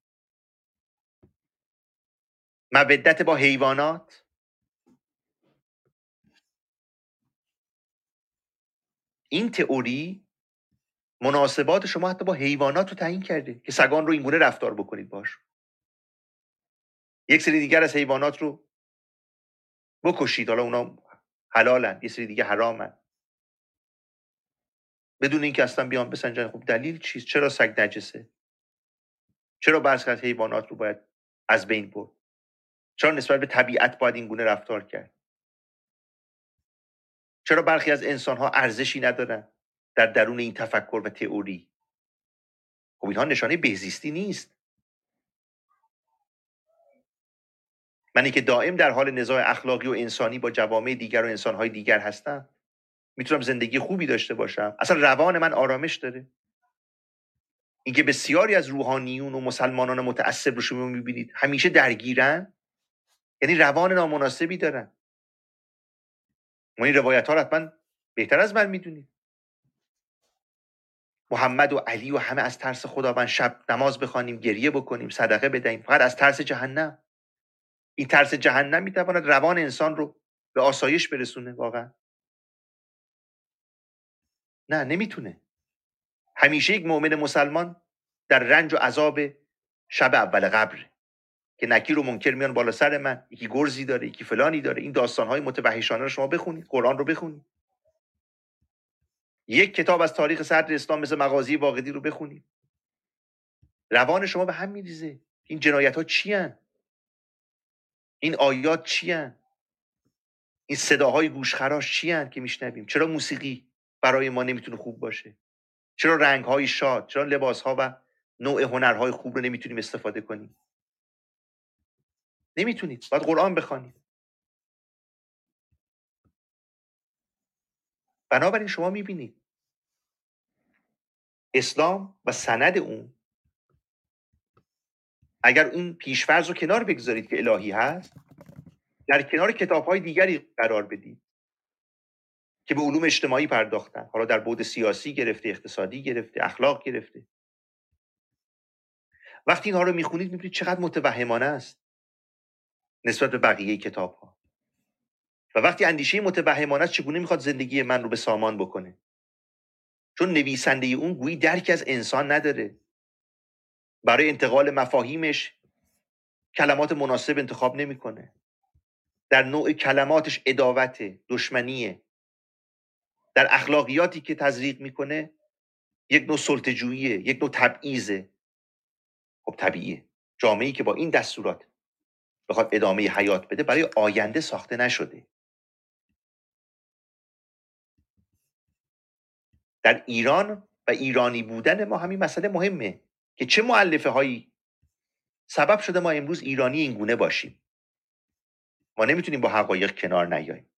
مودت با حیوانات. این تئوری مناسبات شما حتی با حیوانات رو تعیین کرده که سگان رو اینگونه رفتار بکنید باش یک سری دیگر از حیوانات رو بکشید. حالا اونا حلالن یه سری دیگه حرامن. بدون اینکه اصلا بیان بسنجن. خب دلیل چیست؟ چرا سگ نجسه؟ چرا برخی از حیوانات رو باید از بین برد؟ چرا نسبت به طبیعت باید این گونه رفتار کرد؟ چرا برخی از انسان ها ارزشی ندارن؟ در درون این تفکر و تئوری. خب اینها نشانه بهزیستی نیست. منی که دائم در حال نزاع اخلاقی و انسانی با جوامع دیگر و انسانهای دیگر هستم. می‌تونم زندگی خوبی داشته باشم. اصلا روان من آرامش داره. اینکه بسیاری از روحانیون و مسلمانان متعصب رو شما می‌بینید همیشه درگیرن؟ یعنی روان نامناسبی دارن. ما این روایت ها حتما بهتر از من می‌دونید. محمد و علی و همه از ترس خداوند شب نماز بخوانیم گریه بکنیم صدقه بدهیم فقط از ترس جهنم. این ترس جهنم می‌تواند روان انسان رو به آسایش برسونه واقعا. نه نمی‌تونه. همیشه یک مؤمن مسلمان در رنج و عذاب شب اول قبر که نکیر و منکر میان بالا سر من یکی گرزی داره یکی فلانی داره. این داستانهای متوحشانه رو شما بخونید قرآن رو بخونید. یک کتاب از تاریخ صدر اسلام مثل مغازی واقعی رو بخونید روان شما به هم میریزه. این جنایت ها چی هن؟ این آیات چی هن؟ این صداهای گوشخراش چی هن که میشنویم؟ چرا موسیقی برای ما نمی‌تونه خوب باشه؟ چرا رنگ های شاد چرا لباس ها و نوع هنرهای خوب رو نمی‌تونیم استفاده کنیم؟ نمی‌تونید باید قرآن بخوانید بنابراین شما می‌بینید اسلام و سند اون. اگر اون پیشفرض رو کنار بگذارید که الهی هست در کنار کتاب های دیگری قرار بدید که به علوم اجتماعی پرداختن. حالا در بود سیاسی گرفته اقتصادی گرفته اخلاق گرفته. وقتی اینها رو می‌خونید می‌بینید چقدر متوهمانه است نسبت به بقیه کتاب ها و وقتی اندیشه متوهمانه است چگونه می‌خواد زندگی من رو به سامان بکنه؟ چون نویسنده اون گویی درکی از انسان نداره. برای انتقال مفاهیمش کلمات مناسب انتخاب نمی‌کنه. در نوع کلماتش اداوت دشمنیه. در اخلاقیاتی که تزریق می‌کنه یک نوع سلطجوییه یک نوع تبعیضه. خب طبیعیه. جامعه که با این دستورات بخواد ادامه حیات بده برای آینده ساخته نشده. در ایران و ایرانی بودن ما همین مسئله مهمه که چه معلفه هایی سبب شده ما امروز ایرانی این گونه باشیم. ما نمی‌تونیم با حقایق کنار نیاییم.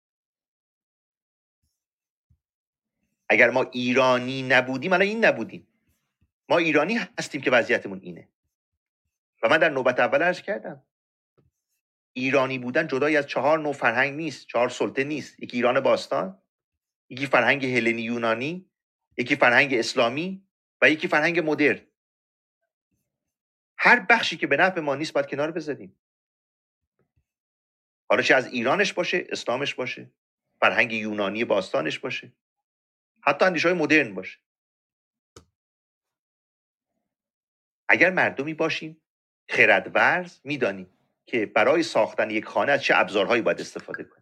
اگر ما ایرانی نبودیم الان این نبودیم. ما ایرانی هستیم که وضعیتمون اینه. و من در نوبت اول عرض کردم. ایرانی بودن جدای از چهار نوع فرهنگ نیست. چهار سلطه نیست. یکی ایران باستان یکی فرهنگ هلنی یونانی یکی فرهنگ اسلامی و یکی فرهنگ مدرن. هر بخشی که به نفع ما نیست باید کنار بذاریم. حالا چه از ایرانش باشه اسلامش باشه فرهنگ یونانی باستانش باشه حتی اندیشه های مدرن باشه. اگر مردمی باشیم خردورز می‌دانیم که برای ساختن یک خانه از چه ابزارهایی باید استفاده کنیم.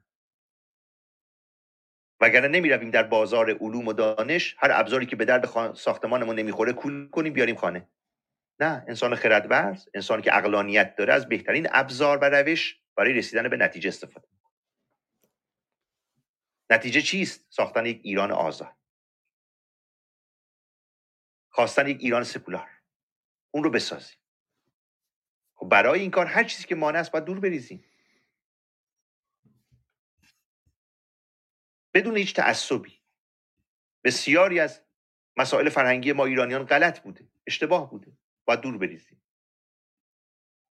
وگرنه نمی رویم در بازار علوم و دانش هر ابزاری که به درد ساختمانمون نمی‌خوره کول کنیم بیاریم خانه. نه انسان خردورز انسانی که اقلانیت داره از بهترین ابزار و روش برای رسیدن به نتیجه استفاده می‌کنه. نتیجه چیست؟ ساختن یک ایران آزاد. خواستن یک ایران سکولار. اون رو بسازیم. خب برای این کار هر چیزی که مانع است باید دور بریزیم. بدون هیچ تعصبی. بسیاری از مسائل فرهنگی ما ایرانیان غلط بوده اشتباه بوده باید دور بریزیم.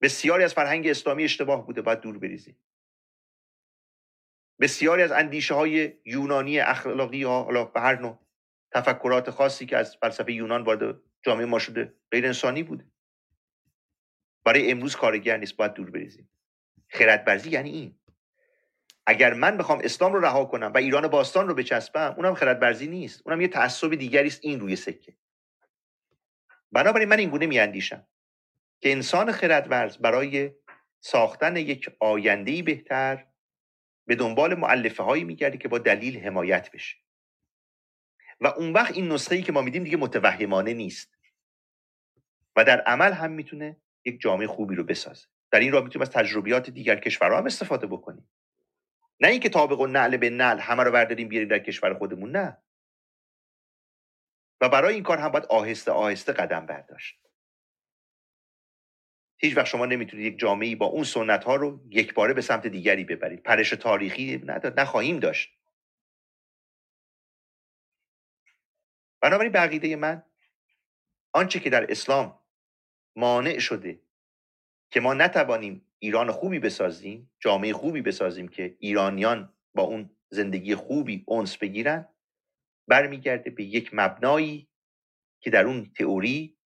بسیاری از فرهنگ اسلامی اشتباه بوده باید دور بریزیم. بسیاری از اندیشه های یونانی اخلاقی ها حالا به هر نوع تفکرات خاصی که از فلسفه یونان وارد جامعه ما شده غیر انسانی بوده. برای امروز کارگر نیست باید دور بریزیم. خردورزی یعنی این. اگر من بخوام اسلام رو رها کنم و ایران باستان رو بچسبم اونم خردورزی نیست. اونم یه تعصب دیگری است این روی سکه. بنابراین من این گونه میاندیشم که انسان خردورز برای ساختن یک آیندهی بهتر به دنبال معلفه هایی میگرده که با دلیل حمایت بشه. و اون وقت این نسخه ای که ما میدیم دیگه متوهمانه نیست. و در عمل هم می‌تونه یک جامعه خوبی رو بسازه. در این می‌تونیم از تجربیات دیگر کشورها هم استفاده بکنیم. نه اینکه تابق و نعل به نعل همه رو برداریم بیاریم در کشور خودمون نه. و برای این کار هم باید آهسته آهسته قدم برداشت. هیچ وقت شما نمی‌تونید یک جامعه با اون سنت ها رو یک باره به سمت دیگری ببرید. پرش تاریخی نداد نخواهیم داشت. بنابراین به عقیده من آنچه که در اسلام مانع شده که ما نتوانیم ایران خوبی بسازیم جامعه خوبی بسازیم که ایرانیان با اون زندگی خوبی اونس بگیرن برمیگرده به یک مبنایی که در اون تئوری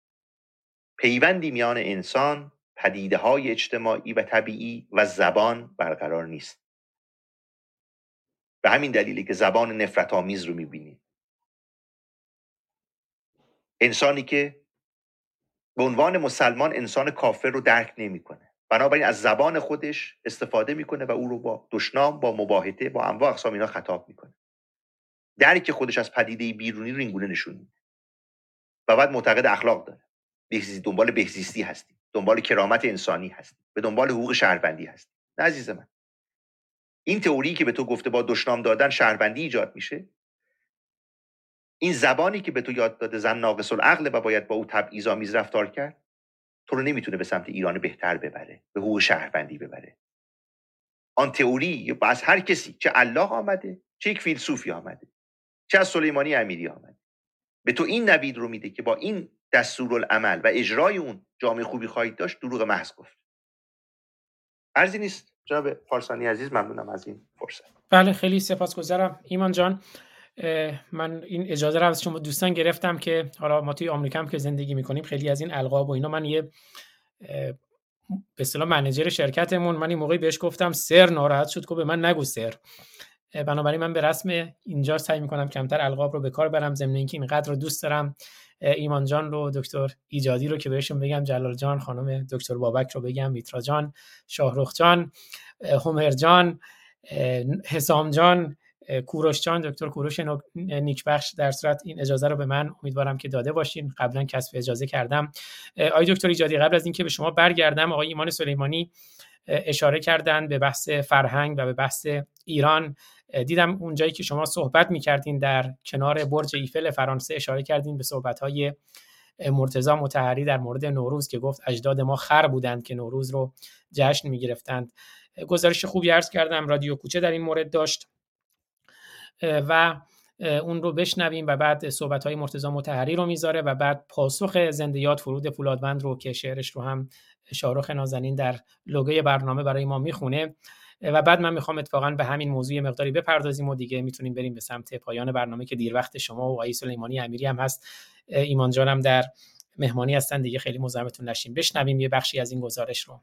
پیوندی میان انسان پدیده های اجتماعی و طبیعی و زبان برقرار نیست. به همین دلیلی که زبان نفرت آمیز رو می‌بینید انسانی که به عنوان مسلمان انسان کافر رو درک نمی‌کنه. بنابراین از زبان خودش استفاده می‌کنه و او رو با دشنام با مباهته با انواع اقسام اینا خطاب می‌کنه. درک خودش از پدیده بیرونی رو اینگونه نشون میده. و بعد معتقد اخلاق داره. بهزیستی دنبال بهزیستی هستی. دنبال کرامت انسانی هستی. به دنبال حقوق شهروندی هستی. نه عزیز من. این تئوری که به تو گفته با دشنام دادن شهروندی ایجاد میشه این زبانی که به تو یاد داده زن ناقص العقل و باید با او تبعیض‌آمیز رفتار کرد تو رو نمی‌تونه به سمت ایران بهتر ببره به حقوق شهروندی ببره. آن تئوری از هر کسی چه الله آمده چه یک فیلسوفی آمده چه از سلیمانی امیری آمده. به تو این نوید رو میده که با این دستورالعمل و اجرای اون جامعه خوبی خواهید داشت دروغ محض گفت. ارزی نیست. جناب فارسانی عزیز ممنونم از این فرصت. بله خیلی سپاسگزارم. ایمان جان من این اجازه رو از شما دوستان گرفتم که حالا ما توی آمریکا هم که زندگی می‌کنیم خیلی از این القاب و اینا من یه به اصطلاح منیجر شرکتمون من این موقعی بهش گفتم سر ناراحت شد که به من نگو سر. بنابراین من به رسم اینجا سعی می‌کنم کمتر القاب رو به کار برم ضمن اینکه اینقدر رو دوست دارم ایمان جان رو دکتر ایجادی رو که بهشون بگم جلال جان خانم دکتر بابک رو بگم میترا جان شاهرخ جان همر جان حسام جان کوروش جان دکتر کوروش نیکبخش در صورت این اجازه رو به من امیدوارم که داده باشین. قبلا کسب اجازه کردم. آقای دکتر ایجادی قبل از اینکه به شما برگردم آقای ایمان سلیمانی اشاره کردن به بحث فرهنگ و به بحث ایران. دیدم اونجایی که شما صحبت می‌کردین در کنار برج ایفل فرانسه اشاره کردین به صحبت‌های مرتضی متحری در مورد نوروز که گفت اجداد ما خر بودند که نوروز رو جشن می‌گرفتند. گزارش خوبی عرض کردم. رادیو کوچه در این مورد داشت. و اون رو بشنویم و بعد صحبت های مرتضی متحری رو می‌ذاره و بعد پاسخ زنده یاد فرود فولادوند رو که شعرش رو هم شاروخ نازنین در لوگوی برنامه برای ما می‌خونه. و بعد من می‌خوام اتفاقا به همین موضوع مقداری بپردازیم و دیگه می‌تونیم بریم به سمت پایان برنامه که دیر وقت شما و آقای سلیمانی امیری هم هست. ایمان جانم در مهمانی هستن دیگه خیلی مزاحمتون نشیم بشنویم یه بخشی از این گزارش رو.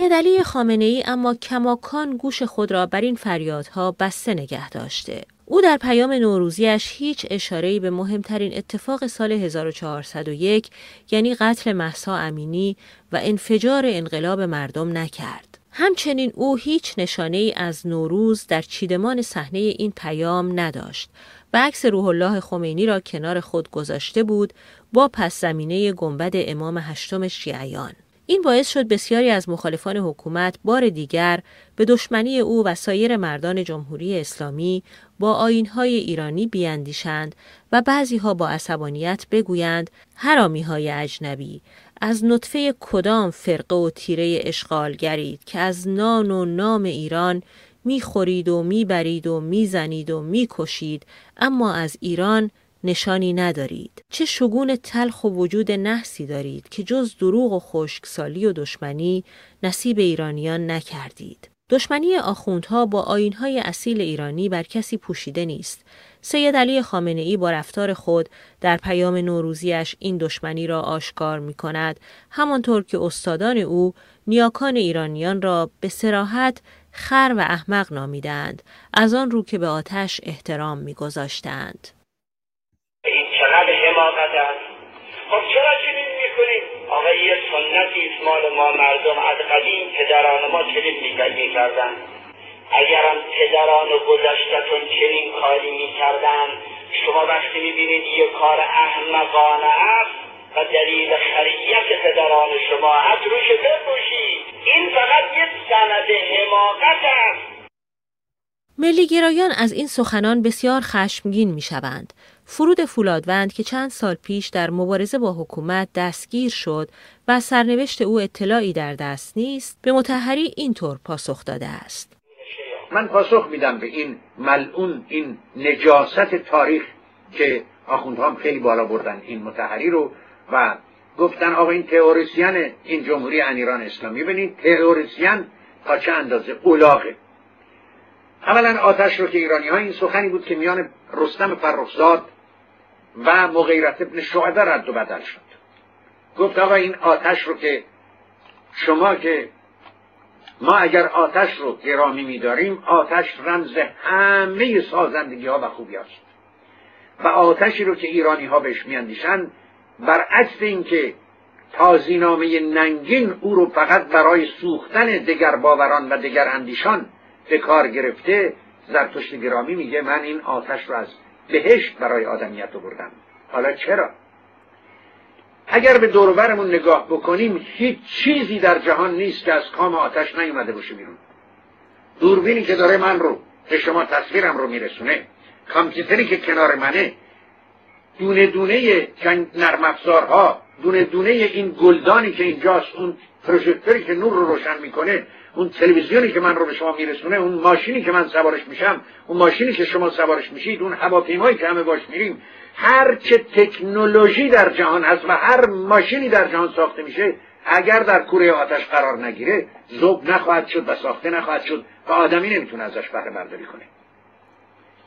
هدلی خامنه ای اما کماکان گوش خود را بر این فریادها بسته نگه داشته. او در پیام نوروزیش هیچ اشاره‌ای به مهمترین اتفاق سال 1401 یعنی قتل محسا امینی و انفجار انقلاب مردم نکرد. همچنین او هیچ نشانه ای از نوروز در چیدمان صحنه این پیام نداشت و عکس روح الله خمینی را کنار خود گذاشته بود با پس زمینه گنبد امام هشتم شیعیان. این باعث شد بسیاری از مخالفان حکومت بار دیگر به دشمنی او و سایر مردان جمهوری اسلامی با آینهای ایرانی بیاندیشند و بعضیها با عصبانیت بگویند حرامی های اجنبی. از نطفه کدام فرقه و تیره اشغالگرید که از نان و نام ایران می‌خورید و می‌برید و می‌زنید و می‌کشید اما از ایران نشانی ندارید. چه شگون تلخ و وجود نحسی دارید که جز دروغ و خشکسالی و دشمنی نصیب ایرانیان نکردید. دشمنی آخوندها با آینهای اصیل ایرانی بر کسی پوشیده نیست. سید علی خامنه ای با رفتار خود در پیام نوروزیش این دشمنی را آشکار می کند همانطور که استادان او نیاکان ایرانیان را به سراحت خر و احمق نامیدند از آن رو که به آتش احترام میگذاشتند. این سنتی است مال ما مردم از قدیم پدران ما چنین می‌کردن اگرم پدران گذشتتون چنین کاری می‌کردن شما وقتی می‌بینید یه کار احمقانه است و دلیل خریت پدران شما هست روش بپوشید. این فقط یه سند حماقت است. ملیگرایان از این سخنان بسیار خشمگین می شوند. فرود فولادوند که چند سال پیش در مبارزه با حکومت دستگیر شد و سرنوشت او اطلاعی در دست نیست به متحری اینطور پاسخ داده است. من پاسخ میدم به این ملعون این نجاست تاریخ که آخوندها خیلی بالا بردن این متحری رو و گفتن آقا این تئوریسین این جمهوری انیران اسلامی. ببینید تئوریسین تا چه اندازه اولاغه. اولا آتش رو که ایرانی ها این سخنی بود که میان رستم فرخزاد و مغیرت ابن شعبه رد و بدل شد. گفت آقا این آتش رو که شما که ما اگر آتش رو گرامی میداریم آتش رمز همه سازندگی ها و خوبی هست و آتشی رو که ایرانی ها بهش میاندیشن برعکس اینکه تازینامه ننگین او رو فقط برای سوختن دگر باوران و دگر اندیشان به کار گرفته زرتشت گرامی میگه من این آتش رو از بهشت برای آدمیت بردم حالا چرا؟ اگر به دورورمون نگاه بکنیم هیچ چیزی در جهان نیست که از کام آتش نیومده باشه بیرون. دوربینی که داره من رو به شما تصویرم رو میرسونه کامپیوتری که کنار منه دونه دونه نرم افزارها دونه دونه این گلدانی که اینجاست اون پروژکتوری که نور رو روشن می‌کنه اون تلویزیونی که من رو به شما میرسونه اون ماشینی که من سوارش میشم اون ماشینی که شما سوارش میشید اون هواپیمایی که همه باش میریم هر چه تکنولوژی در جهان هست و هر ماشینی در جهان ساخته میشه اگر در کوره آتش قرار نگیره زوب نخواهد شد و ساخته نخواهد شد و آدمی نمی‌تونه ازش بهره برداری کنه.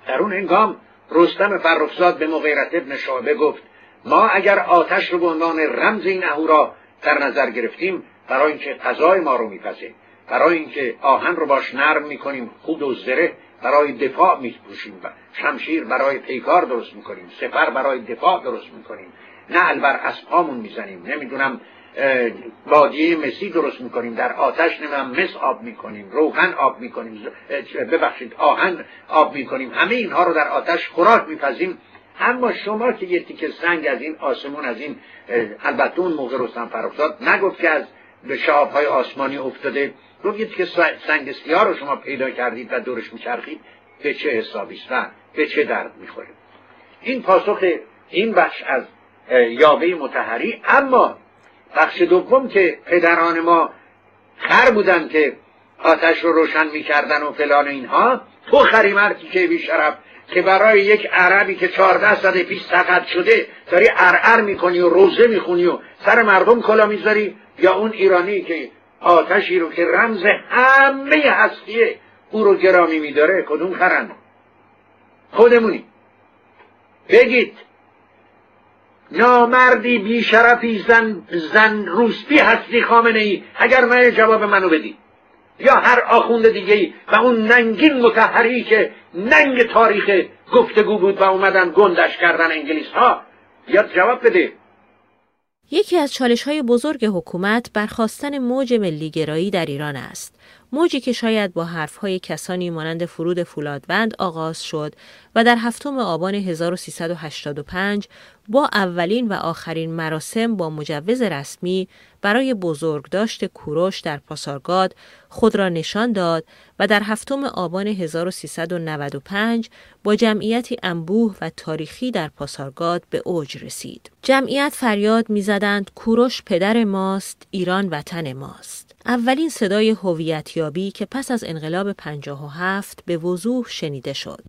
در اون هنگام رستم فرخزاد به مغیرت ابن شعبه گفت ما اگر آتش رو به عنوان رمز این اهورا در نظر گرفتیم برای اینکه غذای ما رو میپسه برای اینکه آهن رو باش نرم می‌کنیم خود و زره برای دفاع میپوشیم شمشیر برای پیکار درست می‌کنیم سپر برای دفاع درست می‌کنیم نه بر اسبامون می‌زنیم. نمی‌دونم بادیه مسی درست می‌کنیم در آتش نمی‌دونم مس آب می‌کنیم روغن آب می‌کنیم ببخشید آهن آب می‌کنیم همه اینها رو در آتش خوراک میپزیم. اما شما که یه تیکه سنگ از این آسمون از این البته اون موقع رستم فرخزاد نگفت که از به شهابهای آسمانی افتاده. گفت که سنگ سیاه رو شما پیدا کردید و دورش میچرخید به چه حسابی؟ است به چه درد می‌خوره؟ این پاسخ این بخش از یاوه متحری اما بخش دوم که پدران ما خر بودن که آتش رو روشن می‌کردن و فلان اینها تو خری مردی که بیشرف که برای یک عربی که چهارده سده پیش سقط شده داری ارعر می‌کنی و روزه می‌خونی و سر مردم کلا می‌ذاری یا اون ایرانی که آتشی رو که رمز همه هستیه او رو گرامی میداره کدوم خرن خودمونی. بگید نامردی بیشرفی زن, زن روسپی هستی خامنه ای اگر من جواب منو بدی یا هر آخوند دیگه ای و اون ننگین متحری که ننگ تاریخ گفتگو بود و اومدن گندش کردن انگلیس ها یا جواب بده. یکی از چالش های بزرگ حکومت برخواستن موج ملیگرایی در ایران است. موجی که شاید با حرفهای کسانی مانند فرود فولادوند آغاز شد و در هفتم آبان 1385 با اولین و آخرین مراسم با مجوز رسمی برای بزرگداشت کوروش در پاسارگاد خود را نشان داد و در هفتم آبان 1395 با جمعیتی انبوه و تاریخی در پاسارگاد به اوج رسید. جمعیت فریاد می‌زدند کوروش پدر ماست، ایران وطن ماست. اولین صدای هویتیابی که پس از انقلاب 57 به وضوح شنیده شد.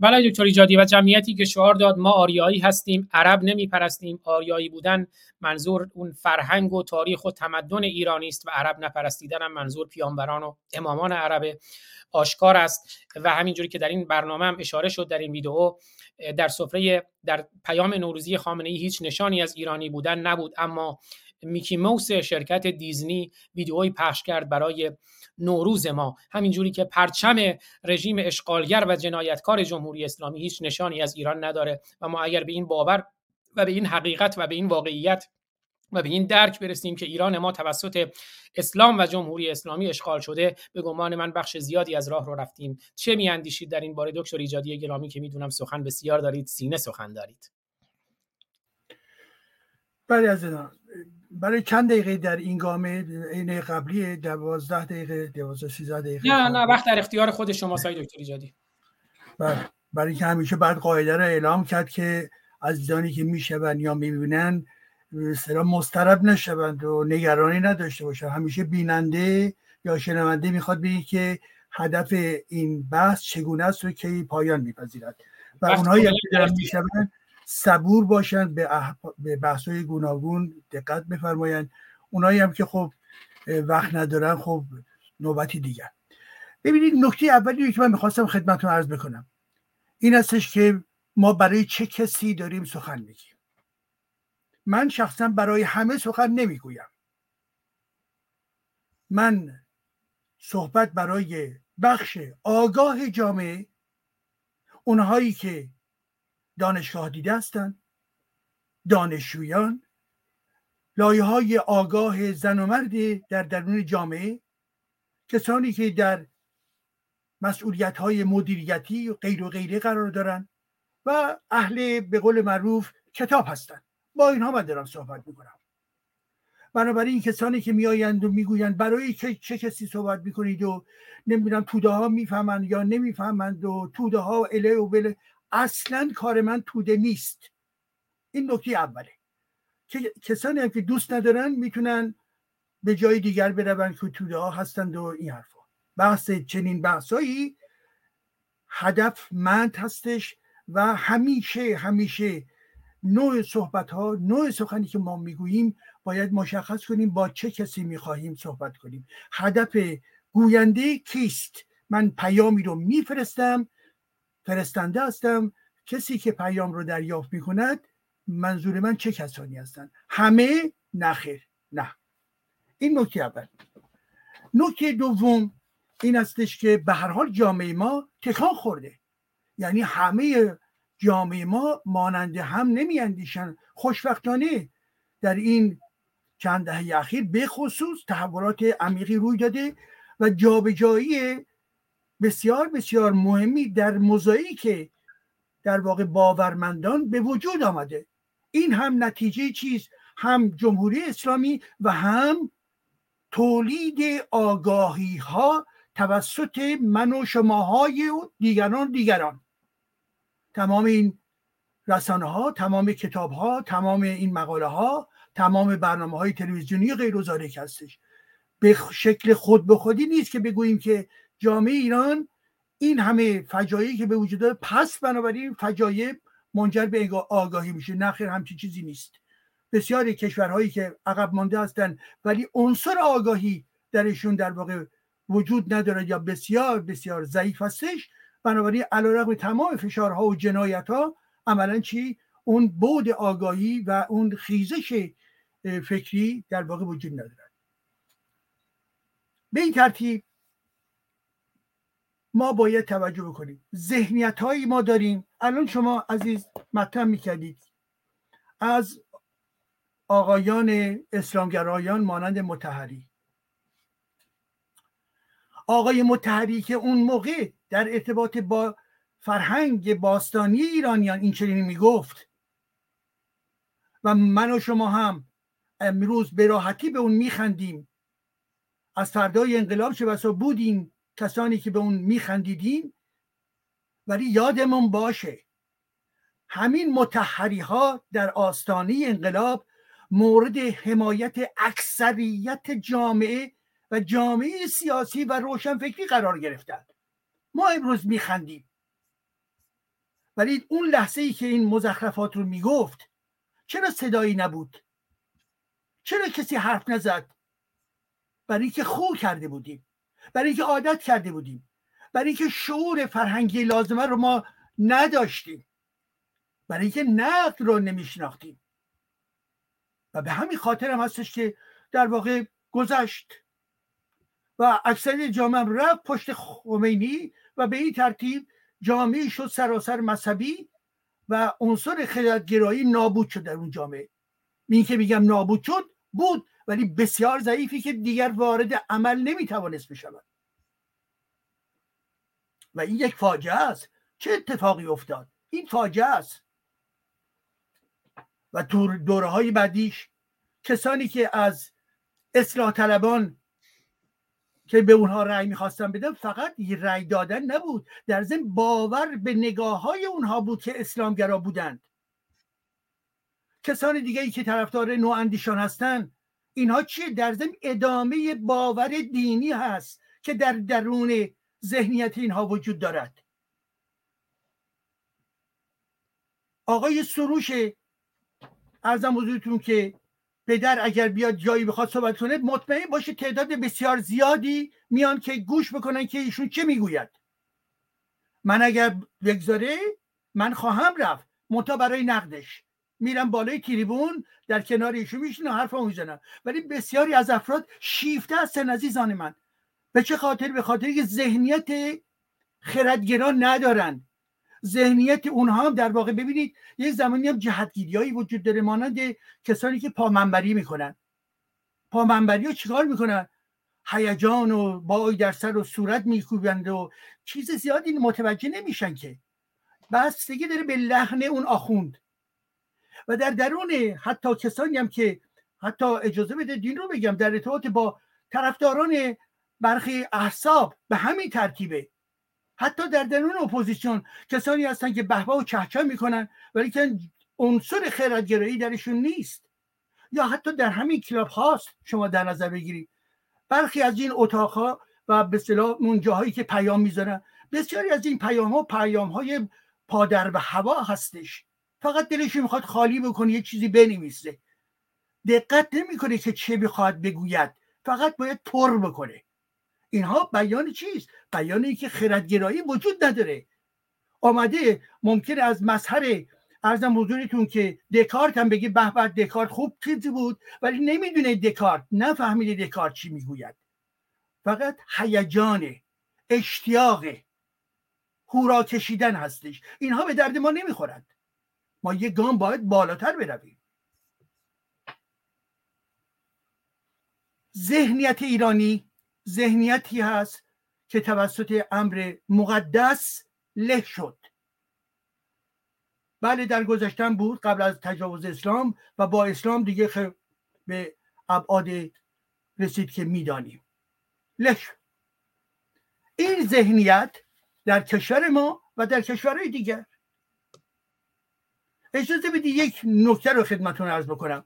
بله دکتر ایجادی و جمعیتی که شعار داد ما آریایی هستیم عرب نمیپرستیم. آریایی بودن منظور اون فرهنگ و تاریخ و تمدن ایرانی است و عرب نپرستیدن هم منظور پیامبران و امامان عرب آشکار است. و همینجوری که در این برنامه هم اشاره شد در این ویدیو در سفره در پیام نوروزی خامنه ای هیچ نشانی از ایرانی بودن نبود. اما میکی موس شرکت دیزنی ویدئویی پخش کرد برای نوروز ما. همینجوری که پرچم رژیم اشغالگر و جنایتکار جمهوری اسلامی هیچ نشانی از ایران نداره و ما اگر به این باور و به این حقیقت و به این واقعیت و به این درک برسیم که ایران ما توسط اسلام و جمهوری اسلامی اشغال شده به گمان من بخش زیادی از راه رو رفتیم. چه میاندیشید در این باره دکتر ایجادی گرامی که می‌دونم سخن بسیار دارید سینه سخن دارید. بله از برای چند دقیقه در این گامه عین قبلی دوازده دقیقه دوازده سیزده دقیقه نه نه وقت در اختیار خود شما سای دکتر ایجادی بله. برای اینکه همیشه بعد قاعده رو اعلام کرد که عزیزانی که میشون یا می‌بینن سلام مسترب نشوند و نگرانی نداشته باشن همیشه بیننده یا شنونده می‌خواد بگه که هدف این بحث چگونه است و کی پایان میپذیرد. و اونهایی که دارن میشون صبور باشند به, اح... به بحث های گوناگون دقت بفرمایند. اونایی هم که خب وقت ندارن خب نوبتی دیگر. ببینید نکته اولی که من می‌خواستم خدمتتون عرض بکنم. این هستش که ما برای چه کسی داریم سخن میگیم؟ من شخصا برای همه سخن نمی‌گویم. من صحبت برای بخش آگاه جامعه اونهایی که دانشگاه دیده هستند دانشجویان. لایه های آگاه زن و مرد در درون جامعه. کسانی که در مسئولیت های مدیریتی و غیر و غیره قرار دارند و اهل به قول معروف کتاب هستند با اینها من دارم صحبت می‌کنم. بنابراین کسانی که میآیند و می‌گویند برای چه, چه کسی صحبت می‌کنید و نمی‌دونم توده ها می‌فهمند یا نمی‌فهمند و توده ها اله و بله اصلا کار من توده نیست. این نکته اوله. که کسانی هم که دوست ندارن می‌تونن به جای دیگر بروند که توده ها هستند و این حرفا. بحث چنین بحثایی هدفمند هستش و همیشه همیشه نوع صحبت ها نوع سخنی که ما می‌گوییم باید مشخص کنیم با چه کسی می‌خواهیم صحبت کنیم. هدف گوینده کیست؟ من پیامی رو میفرستم فرستنده هستم. کسی که پیام رو دریافت می‌کند منظور من چه کسانی هستند؟ همه نخیر نه. این نکته اول. نکته دوم این استش که به هر حال جامعه ما تکان خورده. یعنی همه جامعه ما مانند هم نمیاندیشن. خوشبختانه در این چند دهه اخیر به خصوص تحولات عمیقی روی داده و جابجایی بسیار بسیار مهمی در که در واقع باورمندان به وجود آمده. این هم نتیجه چیز هم جمهوری اسلامی و هم تولید آگاهی ها توسط من و شماهای دیگران دیگران. تمام این رسانه ها تمام کتاب ها تمام این مقاله ها تمام برنامه های تلویزیونی غیر هستش. به شکل خود به خودی نیست که بگوییم که جامعه ایران این همه فجایعی که به وجود داره پس بنابراین فجایع منجر به آگاهی میشه. نخیر همچین چیزی نیست. بسیاری کشورهایی که عقب مانده هستند ولی عنصر آگاهی درشون در واقع وجود نداره یا بسیار بسیار ضعیف هستش. بنابراین علیرغم تمام فشارها و جنایت ها عملا چی؟ اون بود آگاهی و اون خیزش فکری در واقع وجود نداره. به این ترتیب ما باید توجه بکنیم. ذهنیت هایی ما داریم. الان شما عزیز مطرح می‌کردید. از آقایان اسلامگرایان مانند متحری. آقای متحری که اون موقع در ارتباط با فرهنگ باستانی ایرانیان این چنین می‌گفت. و من و شما هم امروز به راحتی به اون میخندیم. از فردای انقلاب چه بسا بودیم؟ کسانی که به اون میخندیدیم ولی یادمون باشه همین متحری ها در آستانه انقلاب مورد حمایت اکثریت جامعه و جامعه سیاسی و روشنفکری قرار گرفتند ما امروز میخندیم. ولی اون لحظه ای که این مزخرفات رو می‌گفت چرا صدایی نبود؟ چرا کسی حرف نزد؟ برای اینکه خو کرده بودیم. برای اینکه عادت کرده بودیم. برای اینکه شعور فرهنگی لازمه رو ما نداشتیم. برای اینکه نقد رو نمیشناختیم. و به همین خاطر هم هستش که در واقع گذشت. و اکثر جامعه رفت پشت خمینی و به این ترتیب جامعه شد سراسر مذهبی و عنصر خردگرایی نابود شد در اون جامعه. این که میگم نابود شد بود. ولی بسیار ضعیفی که دیگر وارد عمل نمی‌توانست بشود. و این یک فاجعه است. چه اتفاقی افتاد؟ این فاجعه است. و دوره های بعدیش کسانی که از اصلاح طلبان که به اونها رأی می‌خواستن بدن فقط رأی دادن نبود. در ضمن باور به نگاه های اونها بود که اسلامگرا بودند. کسان دیگه ای که طرفدار نواندیشان هستند اینها چیه؟ در ضمن ادامه باور دینی هست که در درون ذهنیت اینها وجود دارد. آقای سروش ارزم حضورتون که پدر اگر بیاد جایی بخواد صحبت کنه مطمئن باشه تعداد بسیار زیادی میان که گوش بکنن که ایشون چه می‌گوید. من اگر بگذاره من خواهم رفت منتها برای نقدش. میرم بالای تریبون در کنار ایشون میشینم حرفمو می‌زنم ولی بسیاری از افراد شیفته هستن عزیزان من. به چه خاطر؟ به خاطر که ذهنیت خردگران ندارن. ذهنیت اونها هم در واقع ببینید یک زمانی هم جهتگیری وجود داره مانند کسانی که پامنبری می‌کنن. پامنبری رو چیکار می‌کنن؟ هیجان و بای در سر و صورت میکوبند و چیز زیادی متوجه نمیشن که. بستگی داره به لحن اون آخوند. و در درون حتی کسانی هم که حتی اجازه بده دین رو بگم در ارتباط با طرفداران برخی احزاب به همین ترتیبه حتی در درون اپوزیسیون کسانی هستن که بهبه و چهچه می‌کنن ولی که عنصر خردگرایی درشون نیست. یا حتی در همین کلاب هاوس شما در نظر بگیرید. برخی از این اتاقها و به اصطلاح اون جاهایی که پیام می‌ذارن بسیاری از این پیام ها پیام های پا در هوا هستش. فقط دلش می‌خواد خالی بکنه یه چیزی بنویسه. دقت نمی‌کنه که چه می‌خواد بگوید. فقط باید پر بکنه. اینها بیان چیست؟ بیان که خردگرایی وجود نداره. آمده ممکن از مظهر ارزم حضورتون که دکارت هم بگی به به دکارت خوب چیزی بود ولی نمی‌دونه دکارت نفهمیده دکارت چی می‌گوید. فقط هیجان اشتیاق هورا کشیدن هستش. اینها به درد ما نمی‌خورند. ما یه گام باید بالاتر برویم. ذهنیت ایرانی ذهنیتی هست که توسط امر مقدس له شد. بله در گذشتن بود قبل از تجاوز اسلام و با اسلام دیگه خب به ابعاد رسید که می‌دانیم. له شد. این ذهنیت در کشور ما و در کشورهای دیگر. اجازه بدید یک نکته رو خدمتون ارز بکنم.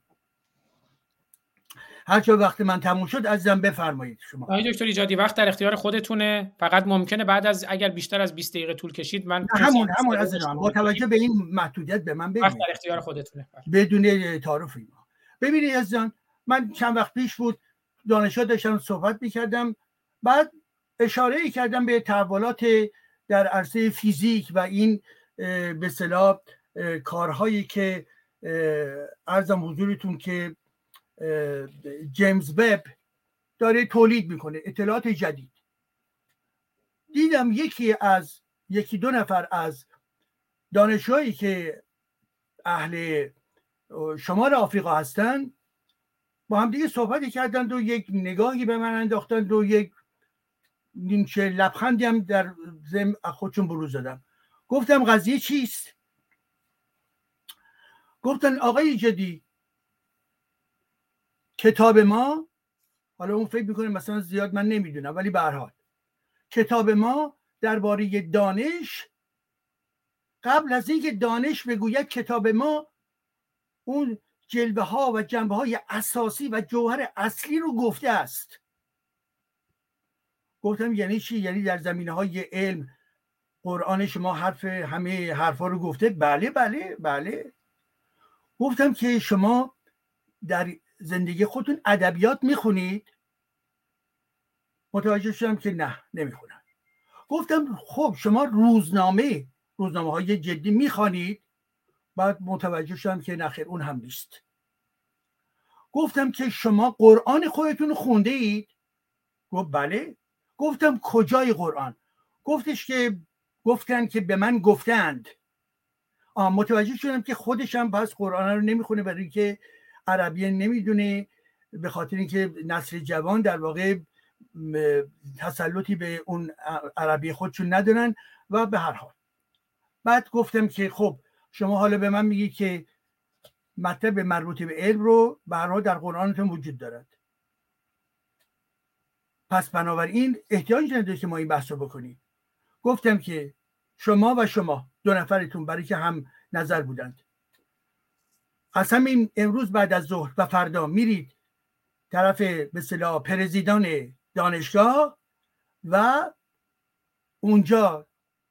هر وقت من تموم شد عزیزم بفرمایید شما. آقای دکتر ایجادی وقت در اختیار خودتونه. فقط ممکنه بعد از اگر بیشتر از 20 دقیقه طول کشید من همون همون عزیزم. با توجه به این محدودیت به من بگید وقت در اختیار خودتونه. بدون تعارف اینا ببینید عزیزان من چند وقت پیش بود دانشجو داشتم صحبت می‌کردم. بعد اشاره کردم به تحولات در عرصه فیزیک و این به اصطلاح کارهایی که ارزم حضورتون که جیمز وب داره تولید می‌کنه اطلاعات جدید. دیدم یکی از یکی دو نفر از دانشجوهایی که اهل شمال آفریقا هستن با هم دیگه صحبتی کردند و یک نگاهی به من انداختند و یک نیمچه لبخندی هم در زم خودشون بروز دادم. گفتم قضیه چیست؟ گفتن آقای جدی کتاب ما حالا اون فکر می‌کنه مثلا زیاد من نمی‌دونم ولی به هر حال. کتاب ما درباره دانش قبل از اینکه دانش بگوید کتاب ما اون جلوه ها و جنبه های اساسی و جوهر اصلی رو گفته است. گفتم یعنی چی؟ یعنی در زمینه های علم قرآن شما حرف همه حرفا رو گفته؟ بله بله بله. گفتم که شما در زندگی خودتون ادبیات می‌خونید؟ متوجه شدم که نه نمی‌خونم. گفتم خب شما روزنامه روزنامه های جدی می‌خوانید؟ بعد متوجه شدم که نخیر اون هم نیست. گفتم که شما قرآن خودتون خونده اید گفت بله. گفتم کجای قرآن؟ گفتش که گفتن که به من گفتند. متوجه شدم که خودش هم پس قرآن رو نمی‌خونه برای اینکه عربی نمی‌دونه به خاطر اینکه نسل جوان در واقع تسلطی به اون عربی خودشون ندارن و به هر حال. بعد گفتم که خب شما حالا به من میگی که مطلب مربوط به علم رو حال در قرآنتون وجود دارد. پس بنابراین احتیاج نداره که ما این بحث رو بکنیم. گفتم که شما و شما دو نفرتون برای که هم نظر بودند. از همین امروز بعد از ظهر و فردا میرید طرف به صلاح پرزیدان دانشگاه و اونجا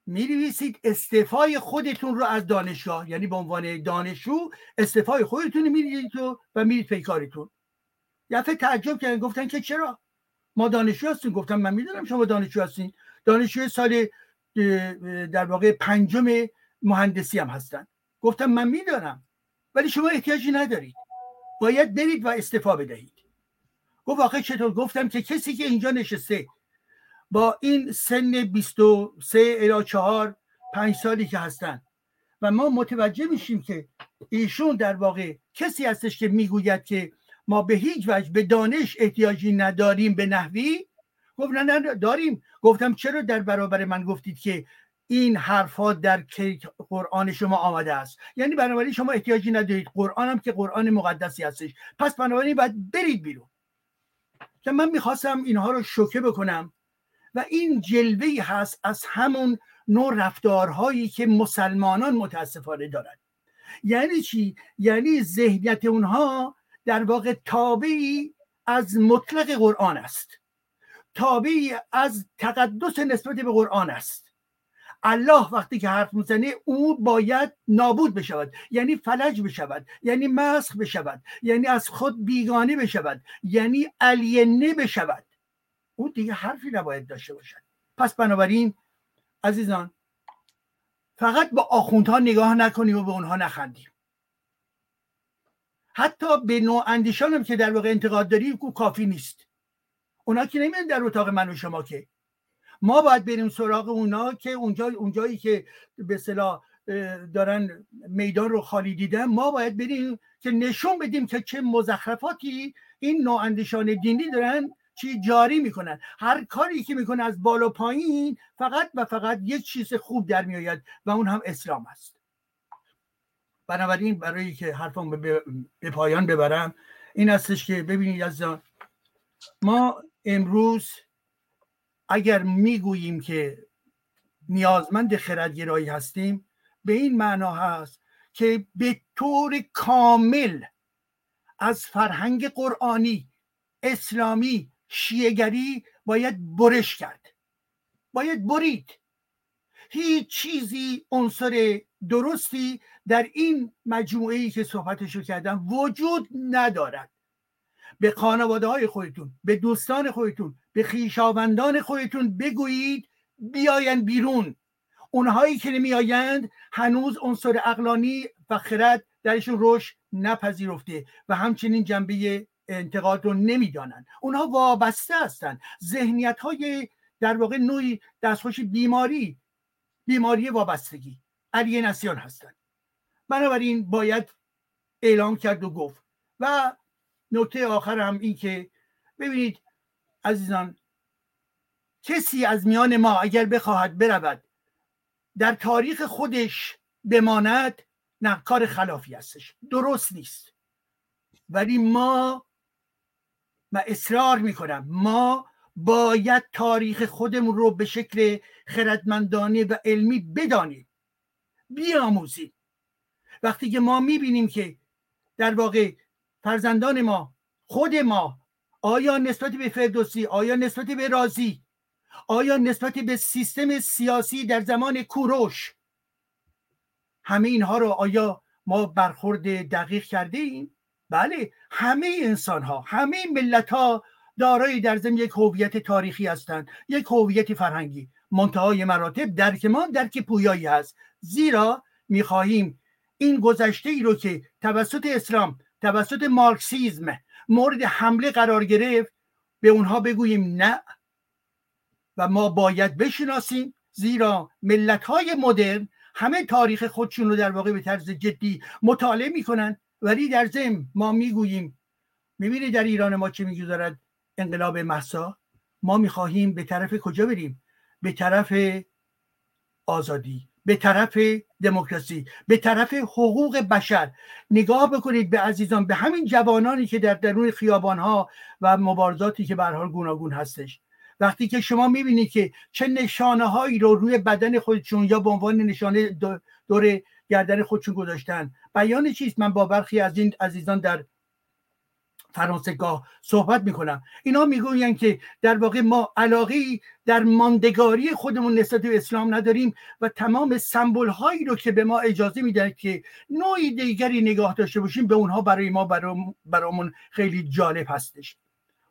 میرویسید استعفای خودتون رو از دانشگاه. یعنی به عنوان دانشجو استعفای خودتون میریدید و میرید پیکارتون یه تعجب کردن گفتن که چرا؟ ما دانشجو هستیم گفتم من می‌دونم شما دانشجو هستین. دانشجو سال در واقع پنجم مهندسی هم هستن. گفتم من می‌دانم ولی شما احتیاجی ندارید. باید برید و استفا بدهید. گفت آخه چطور؟ گفتم که کسی که اینجا نشسته با این سن 23 الی 4 5 سالی که هستن و ما متوجه میشیم که ایشون در واقع کسی هستش که می‌گوید که ما به هیچ وجه به دانش احتیاجی نداریم به نحوی گفت نه نه داریم. گفتم چرا در برابر من گفتید که این حرفها در قرآن شما آمده است؟ یعنی بنابراین شما احتیاجی ندارید. قرآن هم که قرآن مقدسی هستش. پس بنابراین باید برید بیرون. که من می‌خواستم اینها رو شوکه بکنم. و این جلوه هست از همون نوع رفتارهایی که مسلمانان متاسفانه دارند یعنی چی؟ یعنی ذهنیت اونها در واقع تابعی از مطلق قرآن است. تابعی از تقدس نسبت به قرآن است. الله وقتی که حرف می‌زنه او باید نابود بشود یعنی فلج بشود یعنی مسخ بشود یعنی از خود بیگانه بشود یعنی الینه بشود. او دیگه حرفی نباید داشته باشد. پس بنابراین عزیزان فقط با آخوندها نگاه نکنیم و به اونها نخندیم. حتی به نوع اندیشان هم که در واقع انتقاد داریم کافی نیست. اونا که نمیان در اتاق من و شما که. ما باید بریم سراغ اونا که اونجا اونجایی که به صلاح دارن میدان رو خالی دیدن ما باید بریم که نشون بدیم که چه مزخرفاتی این نواندیشان دینی دارن چی جاری می‌کنن. هر کاری که می‌کنه از بالا پایین فقط و فقط یک چیز خوب در میآید و اون هم اسلام است. بنابراین برای که حرفم به پایان ببرم این هستش که ببینید از ما امروز اگر می‌گوییم که نیازمند خردگرایی هستیم به این معنا هست که به طور کامل از فرهنگ قرآنی اسلامی شیعگری باید برش کرد. باید برید. هیچ چیزی عنصر درستی در این مجموعه ای که صحبتشو کردم وجود ندارد. به خانواده های خودتون به دوستان خودتون به خیشاوندان خودتون بگویید بیاین بیرون. اونهایی که نمیآیند هنوز عنصر اقلانی و خرد درشون رشد نپذیرفته و همچنین جنبه انتقاد رو نمی‌دانند. اونها وابسته هستند. ذهنیت های در واقع نوعی دستخوش بیماری بیماری وابستگی. نسیان هستند. بنابراین باید اعلام کرد و گفت. و نکته آخر هم این که ببینید عزیزان کسی از میان ما اگر بخواهد برود در تاریخ خودش بماند نه خلافی هستش درست نیست. ولی ما من اصرار می‌کنم ما باید تاریخ خودمون رو به شکل خردمندانه و علمی بدانیم بیاموزیم. وقتی که ما می‌بینیم که در واقع فرزندان ما خود ما آیا نسبت به فردوسی آیا نسبت به رازی آیا نسبت به سیستم سیاسی در زمان کوروش؟ همه اینها رو آیا ما برخورد دقیق کرده ایم؟ بله همه انسان ها همه ملت ها دارای در ضمن یک هویت تاریخی هستند یک هویت فرهنگی. منتهای مراتب درک ما درک پویایی هست. زیرا می‌خواهیم این گذشته ای رو که توسط اسلام توسط مارکسیزم مورد حمله قرار گرفت به اونها بگوییم نه. و ما باید بشناسیم زیرا ملت های مدرن همه تاریخ خودشون رو در واقع به طرز جدی مطالعه می‌کنن. ولی در ضمن ما می‌گوییم می‌بینی در ایران ما چه می‌گذارد؟ انقلاب محسا. ما می‌خواهیم به طرف کجا بریم؟ به طرف آزادی. به طرف دموکراسی به طرف حقوق بشر. نگاه بکنید به عزیزان به همین جوانانی که در درون خیابان ها و مبارزاتی که به حال گوناگون هستش. وقتی که شما می‌بینید که چه نشانه هایی رو روی بدن خودشون یا به عنوان نشانه دور گردن خودشون گذاشتن. بیان چیست؟ من با برخی از این عزیزان در فرانسگاه صحبت می‌کنم. اینا می‌گویند که در واقع ما علاقه در ماندگاری خودمون نسبت به اسلام نداریم و تمام سمبل هایی رو که به ما اجازه میدن که نوعی دیگری نگاه داشته باشیم به اونها برای ما برامون خیلی جالب هستش.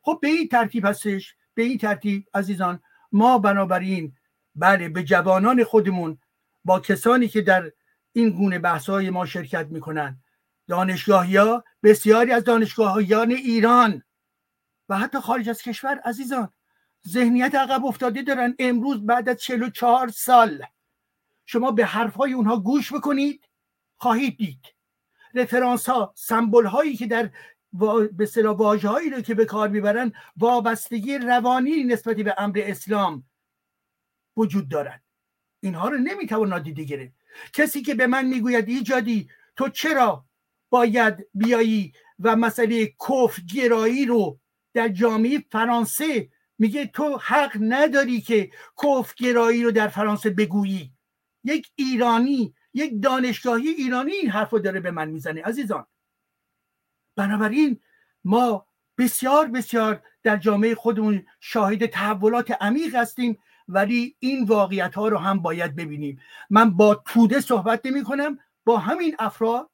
خب به این ترتیب هستش به این ترتیب عزیزان ما بنابراین بله به جوانان خودمون با کسانی که در این گونه بحث های ما شرکت می‌کنن دانشگاهی ها بسیاری از دانشگاهیان ایران و حتی خارج از کشور عزیزان ذهنیت عقب افتاده دارن امروز بعد از 44 سال. شما به حرف های اونها گوش بکنید خواهید دید. رفرانس ها سمبل هایی که در به صلاح واژه هایی رو که به کار می‌برن وابستگی روانی نسبتی به امر اسلام وجود دارد. اینها رو نمی‌توان نادیده گرفت. کسی که به من می‌گوید ایجادی تو چرا باید بیایی و مسئله کف گرایی رو در جامعه فرانسه میگه تو حق نداری که کف گرایی رو در فرانسه بگویی. یک ایرانی یک دانشگاهی ایرانی این حرف رو داره به من می‌زنه عزیزان. بنابراین ما بسیار بسیار در جامعه خودمون شاهد تحولات عمیق هستیم ولی این واقعیت ها رو هم باید ببینیم. من با توده صحبت نمی کنم با همین افراد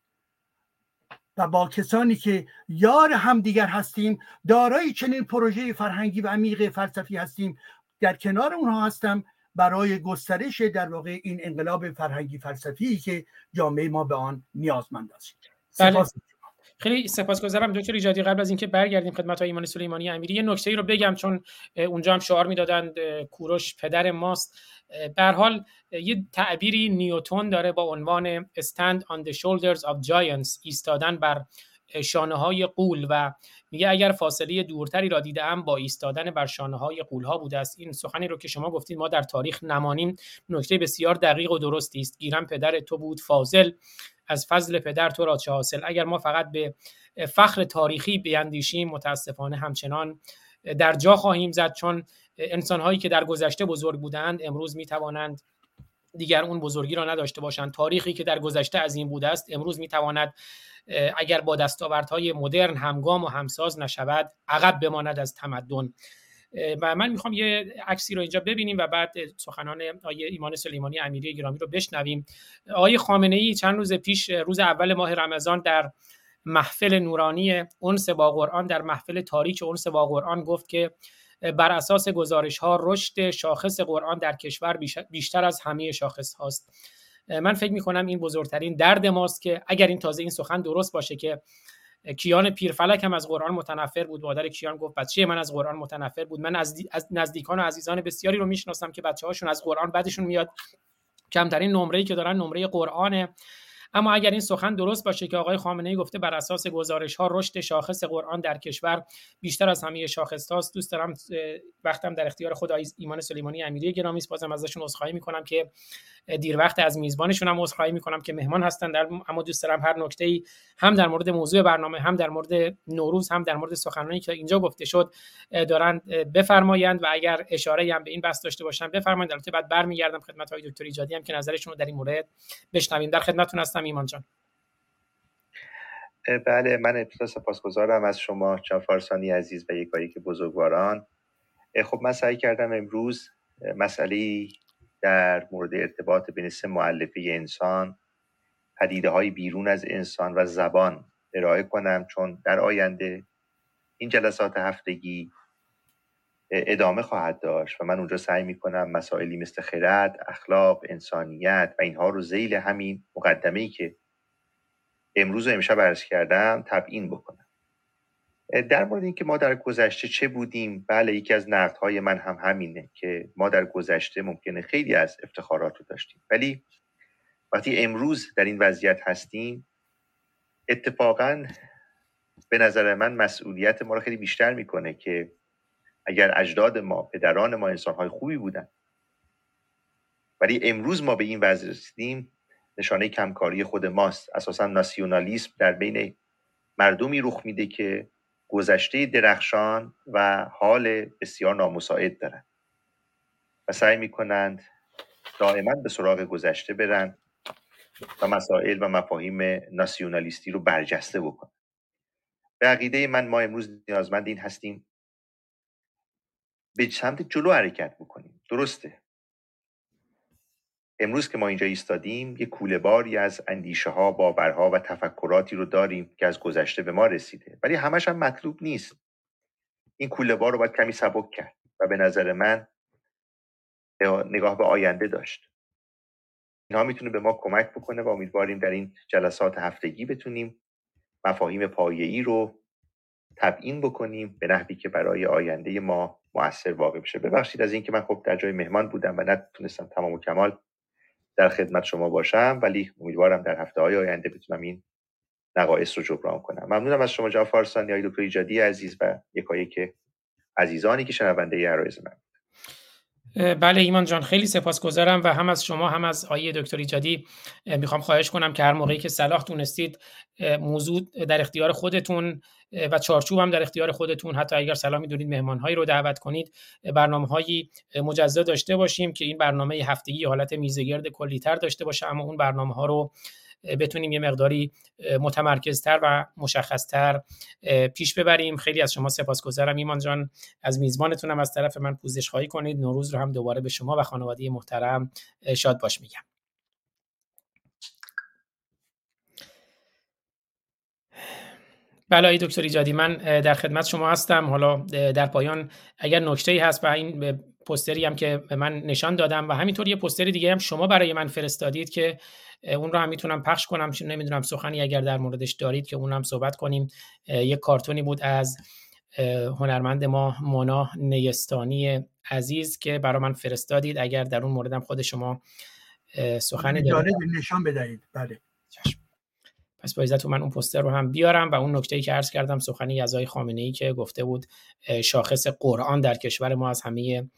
و با کسانی که یار همدیگر هستیم دارای چنین پروژه فرهنگی و عمیق فلسفی هستیم. در کنار اونها هستم برای گسترش در واقع این انقلاب فرهنگی فلسفی که جامعه ما به آن نیازمند است. بله. خیلی سپاسگزارم دکتر ایجادی قبل از اینکه برگردیم خدمت ایمان سلیمانی امیری یه نکته ای رو بگم چون اونجا هم شعار می‌دادند کوروش پدر ماست. به حال یه تعبیری نیوتون داره با عنوان stand on the shoulders of giants ایستادن بر شانه های قول و میگه اگر فاصله دورتری را دیدم با ایستادن بر شانه های قول ها بوده است. این سخنی رو که شما گفتید ما در تاریخ نمانیم. نکته بسیار دقیق و درستی است. گیرم پدر تو بود فاضل. از فضل پدر تو را چه حاصل؟ اگر ما فقط به فخر تاریخی بیاندیشیم متاسفانه همچنان در جا خواهیم زد چون انسان هایی که در گذشته بزرگ بودند امروز می توانند دیگر اون بزرگی را نداشته باشند. تاریخی که در گذشته از این بوده است امروز می تواند اگر با دستاوردهای مدرن همگام و همساز نشود عقب بماند از تمدن. و من می‌خوام یه عکسی رو اینجا ببینیم و بعد سخنان آیه ایمان سلیمانی امیری گرامی رو بشنویم. آقای خامنه ای چند روز پیش روز اول ماه رمضان در محفل نورانی اونس با قرآن در محفل تاریک اونس با قرآن گفت که بر اساس گزارش ها رشد شاخص قرآن در کشور بیشتر از همه شاخص هاست. من فکر می کنم این بزرگترین درد ماست که اگر این تازه این سخن درست باشه که کیان پیرفلک هم از قرآن متنفر بود. مادر کیان گفت بچه من از قرآن متنفر بود. من از, نزدیکان و عزیزان بسیاری رو می‌شناسم که بچه هاشون از قرآن بعدشون میاد. کمترین نمره که دارن نمره قرآن اما اگر این سخن درست باشه که آقای خامنه ای گفته بر اساس گزارش ها رشد شاخص قرآن در کشور بیشتر از همه شاخص هاست دوست دارم وقتم در اختیار خود ایمان سلیمانی امیری گرامی بازم ازشون عذرخواهی می‌کنم که دیر وقت از میزبانشون هم عذرخواهی می‌کنم که مهمان هستن در اما دوست دارم هر نکته ای هم در مورد موضوع برنامه هم در مورد نوروز هم در مورد سخنرانی که اینجا گفته شد دارند بفرمایند و اگر اشاره هم به این بحث داشته باشن بفرمایید البته بعد برمیگردم خدمت های دکتر ایجادی هم که نظرشون رو در این مورد بشنویم. در خدمتتون هستم ایمان جان. بله من ابتدا سپاسگزارم از شما چافارسانی عزیز و یکایی که بزرگواران خب من سعی کردم امروز مسئله در مورد ارتباط بین سه معلفه انسان پدیده های بیرون از انسان و زبان ارائه کنم چون در آینده این جلسات هفتگی ادامه خواهد داشت و من اونجا سعی می‌کنم مسائلی مثل خرد، اخلاق، انسانیت و اینها رو زیل همین مقدمه ای که امروز و امشب عرض کردم تبیین بکنم. در مورد اینکه ما در گذشته چه بودیم بله یکی از نقدهای من هم همینه که ما در گذشته ممکنه خیلی از افتخارات رو داشتیم. ولی وقتی امروز در این وضعیت هستیم اتفاقا به نظر من مسئولیت ما رو خیلی بیشتر می‌کنه که اگر اجداد ما پدران ما انسانهای خوبی بودن. ولی امروز ما به این وضع رسیدیم نشانه کمکاری خود ماست. اساسا ناسیونالیسم در بین مردمی رخ میده که گذشته درخشان و حال بسیار نامساعد دارند و سعی می‌کنند دائما به سراغ گذشته برن و مسائل و مفاهیم ناسیونالیستی رو برجسته بکنن. به عقیده من ما امروز نیازمند این هستیم به سمت جلو حرکت بکنیم. درسته. امروز که ما اینجا ایستادیم یه کوله باری از اندیشه ها باورها و تفکراتی رو داریم که از گذشته به ما رسیده. ولی همش هم مطلوب نیست. این کوله بار رو باید کمی سبک کرد و به نظر من نگاه به آینده داشت. اینها می‌تونه به ما کمک بکنه و امیدواریم در این جلسات هفتگی بتونیم مفاهیم پایه‌ای رو تبیین بکنیم به نحوی که برای آینده ما موثر واقع بشه. ببخشید از اینکه من خب در جای مهمان بودم و نتونستم تمام و کمال در خدمت شما باشم ولی امیدوارم در هفته های آینده بتونم این نقایص رو جبران کنم. ممنونم از شما جان فارسانی های دکتر ایجادی عزیز و یکایی که عزیزانی که شنونده ای عرایز من. بله ایمان جان خیلی سپاسگزارم و هم از شما هم از آیه دکتر ایجادی می‌خوام خواهش کنم که هر موقعی که صلاح دونستید موضوع در اختیار خودتون و چارچوب هم در اختیار خودتون حتی اگر سلام می‌دونید مهمانهایی رو دعوت کنید برنامه هایی مجزا داشته باشیم که این برنامه هفتگی حالت میزگرد کلیتر داشته باشه اما اون برنامه ها رو بتونیم یه مقداری متمرکزتر و مشخصتر پیش ببریم. خیلی از شما سپاسگزارم. ایمان جان از میزبانتونم. از طرف من پوزش خواهی کنید. نوروز رو هم دوباره به شما و خانواده محترم شاد باش میگم. بله دکتر ایجادی من در خدمت شما هستم. حالا در پایان اگر نکته ای هست و این پستری هم که من نشان دادم و همینطور یه پستری دیگه هم شما برای من فرستادید که اون رو هم می‌تونم پخش کنم. چون نمی‌دونم سخنی اگر در موردش دارید که اون هم صحبت کنیم. یک کارتونی بود از هنرمند ما مونا نیستانی عزیز که برای من فرستادید. اگر در اون موردم خود شما سخنی دارید. نشان بدهید. بله. پس با عزت من اون پوستر رو هم بیارم و اون نکته ای که عرض کردم سخنی از آقای خامنه ای که گفته بود شاخص قرآن در کشور ما از همه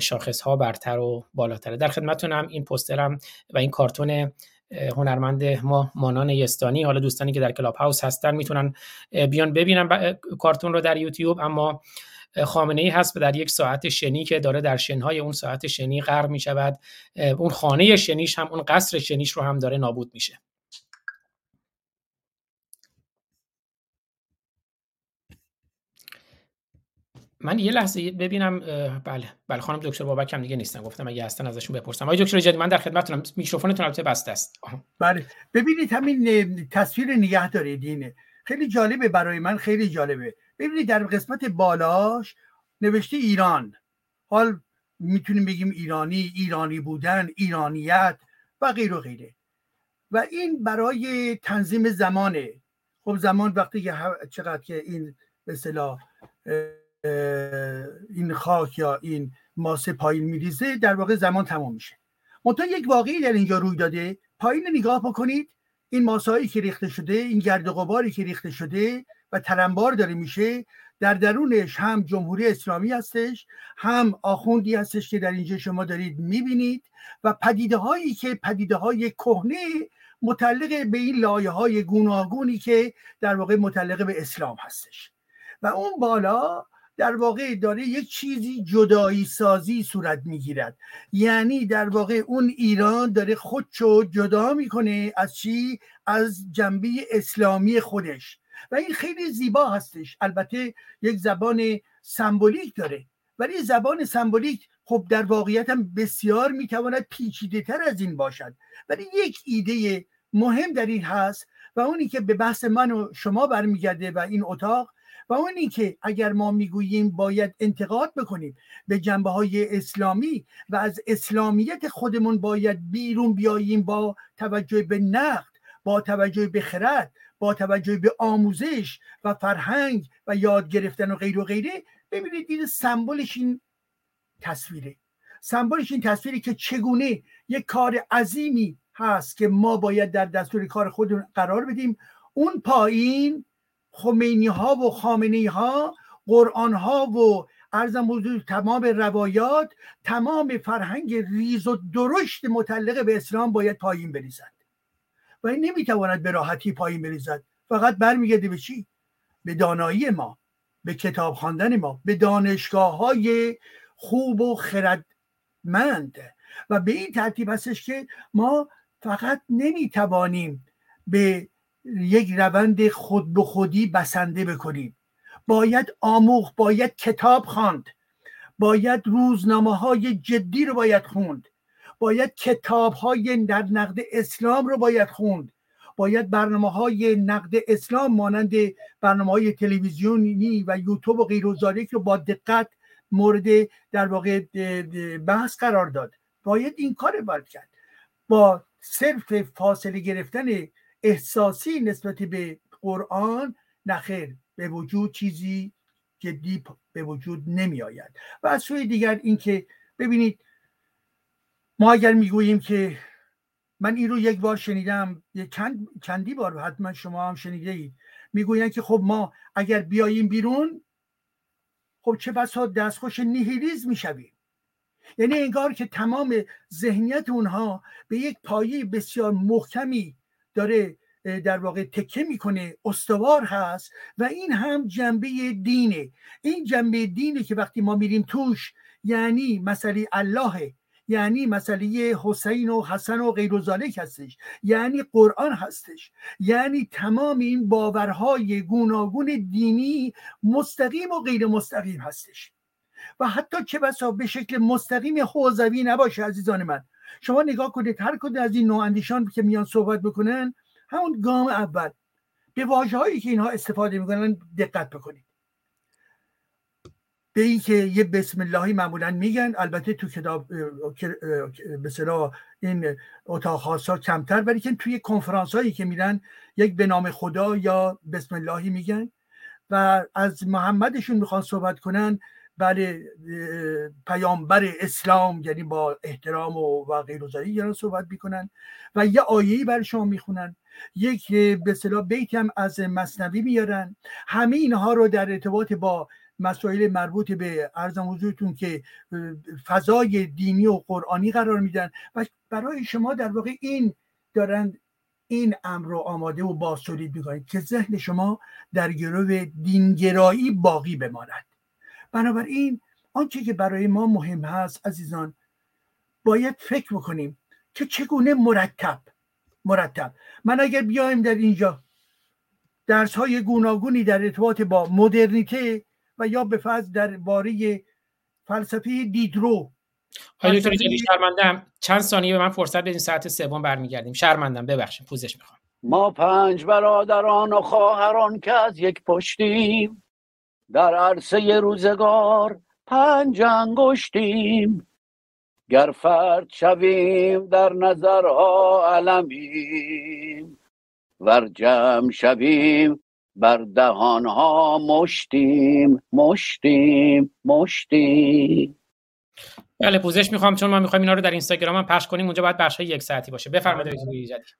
شاخص ها برتر و بالاتره. در خدمتتونم این پوسترم و این کارتون هنرمند ما مانان یستانی حالا دوستانی که در کلاب هاوس هستن می‌تونن بیان ببینن کارتون رو در یوتیوب. اما خامنه ای هست در یک ساعت شنی که داره در شنهای اون ساعت شنی غرق می شود اون خانه شنیش هم اون قصر شنیش رو هم داره نابود میشه. من یه لحظه ببینم بله بله خانم دکتر بابک هم دیگه نیستن. گفتم اگه هستن ازشون بپرسم. آقای دکتر جدی من در خدمتتونم. میکروفونتون البته بسته است. بله. ببینید همین تصویر نگه دارید اینه خیلی جالبه برای من خیلی جالبه. ببینید در قسمت بالاش نوشته ایران. حال می‌تونیم بگیم ایرانی ایرانی بودن ایرانیت و غیر و غیره. و این برای تنظیم زمانه. خب زمان وقتی که چقدر که این به این خاک یا این ماسه پایین میریزه در واقع زمان تمام میشه. منتها یک واقعی در اینجا روی داده. پایین نگاه بکنید. این ماسایی که ریخته شده این گرد غباری که ریخته شده و ترنبار داره میشه در درونش هم جمهوری اسلامی هستش هم آخوندی هستش که در اینجا شما دارید می‌بینید و پدیده هایی که پدیده های کهنه متعلق به این لایه های گوناگونی که در واقع متعلق به اسلام هستش. و اون بالا در واقع داره یک چیزی جدایی سازی صورت می‌گیرد. یعنی در واقع اون ایران داره خودشو جدا می‌کنه از چی؟ از جنبه اسلامی خودش. و این خیلی زیبا هستش. البته یک زبان سمبولیک داره. ولی زبان سمبولیک خب در واقعیت هم بسیار می‌تواند پیچیده تر از این باشد. ولی یک ایده مهم در این هست و اونی که به بحث من و شما برمیگرده و این اتاق و اونی که اگر ما می‌گوییم باید انتقاد بکنیم به جنبه های اسلامی و از اسلامیت خودمون باید بیرون بیاییم با توجه به نقد با توجه به خرد با توجه به آموزش و فرهنگ و یاد گرفتن و غیر و غیره. ببینید این سمبولش این تصویره. سمبولش این تصویری که چگونه یک کار عظیمی هست که ما باید در دستور کار خودمون قرار بدیم. اون پایین خمینی ها و خامنه ها قرآن ها و ارزم حضور تمام روایات تمام فرهنگ ریز و درشت متعلق به اسلام باید پایین بریزد. و این نمی‌تواند به راحتی پایین بریزد. فقط برمیگرده به چی؟ به دانایی ما به کتاب خواندن ما به دانشگاه های خوب و خردمند. و به این ترتیب هستش که ما فقط نمی‌توانیم به یک روند خود به خودی بسنده بکنیم. باید آموخ باید کتاب خواند. باید روزنامه های جدی رو باید خوند. باید کتاب های در نقد اسلام رو باید خوند. باید برنامه های نقد اسلام مانند برنامه های تلویزیونی و یوتیوب و غیر رو با دقت مورد در واقع بحث قرار داد. باید این کار باید کرد. با صرف فاصله گرفتن احساسی نسبت به قرآن نخیر به وجود چیزی جدی به وجود نمی آید و از سوی دیگر اینکه ببینید ما اگر می‌گوییم که من این رو یک بار شنیدم چند چندی بار حتما شما هم شنیده اید می‌گویند که خب ما اگر بیاییم بیرون خب چه بسا دستخوش نیهیلیزم می‌شویم. یعنی انگار که تمام ذهنیت اونها به یک پایه بسیار محکمی داره در واقع تکه می‌کنه استوار هست و این هم جنبه دینه. این جنبه دینه که وقتی ما میریم توش یعنی مسئله الله یعنی مسئله حسین و حسن و غیر ذالک هستش یعنی قرآن هستش یعنی تمام این باورهای گوناگون دینی مستقیم و غیر مستقیم هستش. و حتی چه بسا به شکل مستقیم حوزوی نباشه عزیزان من شما نگاه کنید هر کدوم از این نوع اندیشان که میان صحبت بکنن همون گام اول. به واژه هایی که اینها استفاده می‌کنن دقت بکنید. به این که یه بسم اللهی معمولا میگن البته تو کتاب به این اتاق ها کمتر ولی که توی کنفرانس هایی که میرن یک به نام خدا یا بسم اللهی میگن و از محمدشون می‌خوان صحبت کنن بله پیامبر اسلام یعنی با احترام و, و غیر یعنی صحبت می‌کنن و یه آیهی بر شما می‌خونن. یک به اصطلاح بیت هم از مصنوی میارن. همه اینها رو در ارتباط با مسائل مربوط به ارزم حضورتون که فضای دینی و قرآنی قرار میدن و برای شما در واقع این دارن این امر رو آماده و بازتولید می‌کنید که ذهن شما در گروه دینگرایی باقی بماند. بنابراین آنچه که برای ما مهم هست عزیزان باید فکر بکنیم که چگونه مرتب مرتب. من اگر بیایم در اینجا درس های گوناگونی در ارتباط با مدرنیته و یا به فرض در باره فلسفه دیدرو. آقای دکتر شرمندم چند ثانیه به من فرصت بدین ساعت سوم برمیگردیم. شرمندم ببخشید پوزش می‌خوام. ما پنج برادران و خواهران که از یک پشتیم. در عرصه روزگار پنج انگشتیم. گر فرد شویم در نظرها علمیم. ور جمع شویم بر دهانها مشتیم مشتیم مشتیم. بله پوزش می‌خوام چون ما می‌خوایم اینا رو در اینستاگرام هم پخش کنیم اونجا باید بخش یک ساعتی باشه. بفرمایید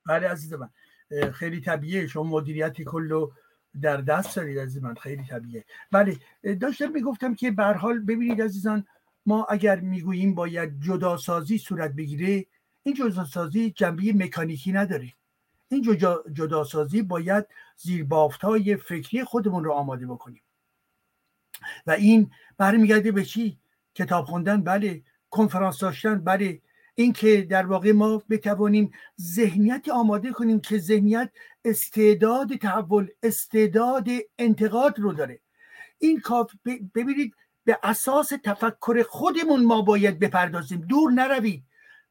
بله عزیز من خیلی طبیعه شما مدیریت کلو در دست دارید از من خیلی طبیعه بله اه، داشتم می‌گفتم که به حال ببینید عزیزان ما اگر می‌گوییم باید جداسازی صورت بگیره این جداسازی جنبه مکانیکی نداره. این جدا- جداسازی باید زیر های فکری خودمون رو آماده بکنیم. و این برمیگرده به چی؟ کتاب خوندن بله کنفرانس داشتن بله اینکه در واقع ما بتوانیم ذهنیت آماده کنیم که ذهنیت استعداد تحول استعداد انتقاد رو داره. این کاف ببینید به اساس تفکر خودمون ما باید بپردازیم. دور نروید.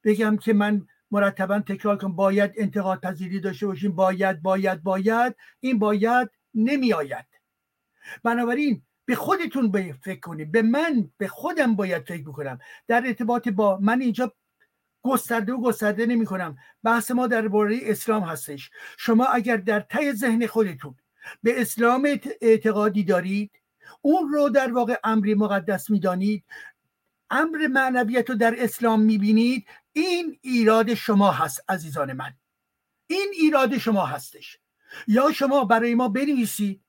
بگم که من مرتبا تکرار کنم باید انتقاد پذیری داشته باشیم. باید باید باید. این باید نمی آید بنابراین به خودتون فکر کنید. به من به خودم باید فکر بکنم. در ارتباط با من اینجا گسترده و گسترده نمی کنم بحث ما درباره اسلام هستش. شما اگر در ته ذهن خودتون به اسلام اعت- اعتقادی دارید اون رو در واقع امری مقدس می‌دانید امر معنویت رو در اسلام می‌بینید این ایراد شما هست عزیزان من. این ایراد شما هستش. یا شما برای ما بنویسید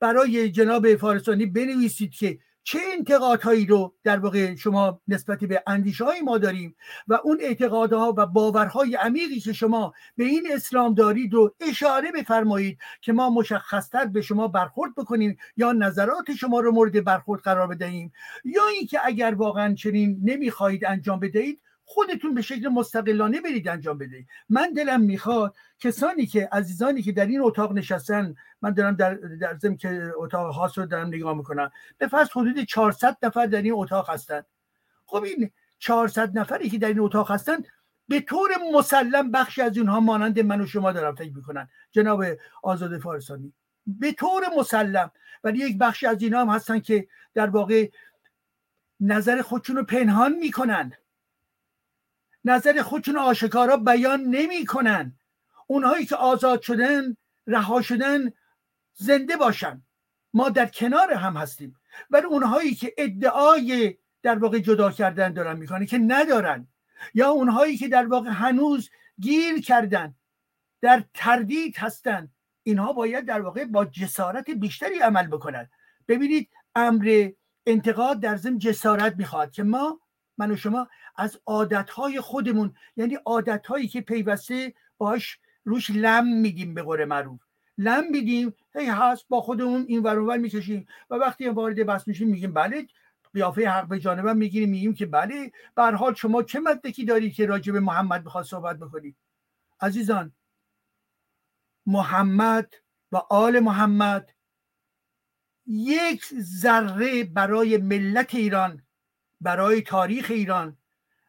برای جناب فارسانی بنویسید که چه انتقادهایی رو در واقع شما نسبت به اندیشه های ما داریم و اون اعتقادها و باورهای عمیقی که شما به این اسلام دارید رو اشاره بفرمایید که ما مشخصتر به شما برخورد بکنیم یا نظرات شما رو مورد برخورد قرار بدهیم یا اینکه اگر واقعا چنین نمی‌خواهید انجام بدهید خودتون به شکل مستقلانه برید انجام بدهید. من دلم می‌خواد کسانی که عزیزانی که در این اتاق نشستن من دارم در در ضمن که اتاق خاص رو دارم نگاه می‌کنم به فرض حدود 400 نفر در این اتاق هستن. خب این 400 نفری که در این اتاق هستن به طور مسلم بخشی از اینها مانند من و شما دارم فکر می‌کنن. جناب آزاد فارسانی به طور مسلم. ولی یک بخشی از اینها هم هستن که در واقع نظر خودشون رو پنهان می‌کنن. نظر خودشون آشکارا بیان نمی‌کنن. اونهایی که آزاد شدن رها شدن زنده باشن. ما در کنار هم هستیم. ولی اونهایی که ادعای در واقع جدا کردن دارن می‌کنن که ندارن. یا اونهایی که در واقع هنوز گیر کردن در تردید هستن. اینها باید در واقع با جسارت بیشتری عمل بکنن. ببینید امر انتقاد در ضمن جسارت می‌خواد که ما من و شما از عادتهای خودمون یعنی عادتهایی که پیوسته باش روش لم میدیم به قول معروف. لم میدیم هی هست با خودمون این ور می‌کشیم و وقتی وارد بحث میشیم میگیم بله قیافه حق به جانبم می‌گیریم میگیم که بله. به حال شما چه مدرکی دارید که راجع به محمد بخواد صحبت بکنید عزیزان محمد و آل محمد یک ذره برای ملت ایران برای تاریخ ایران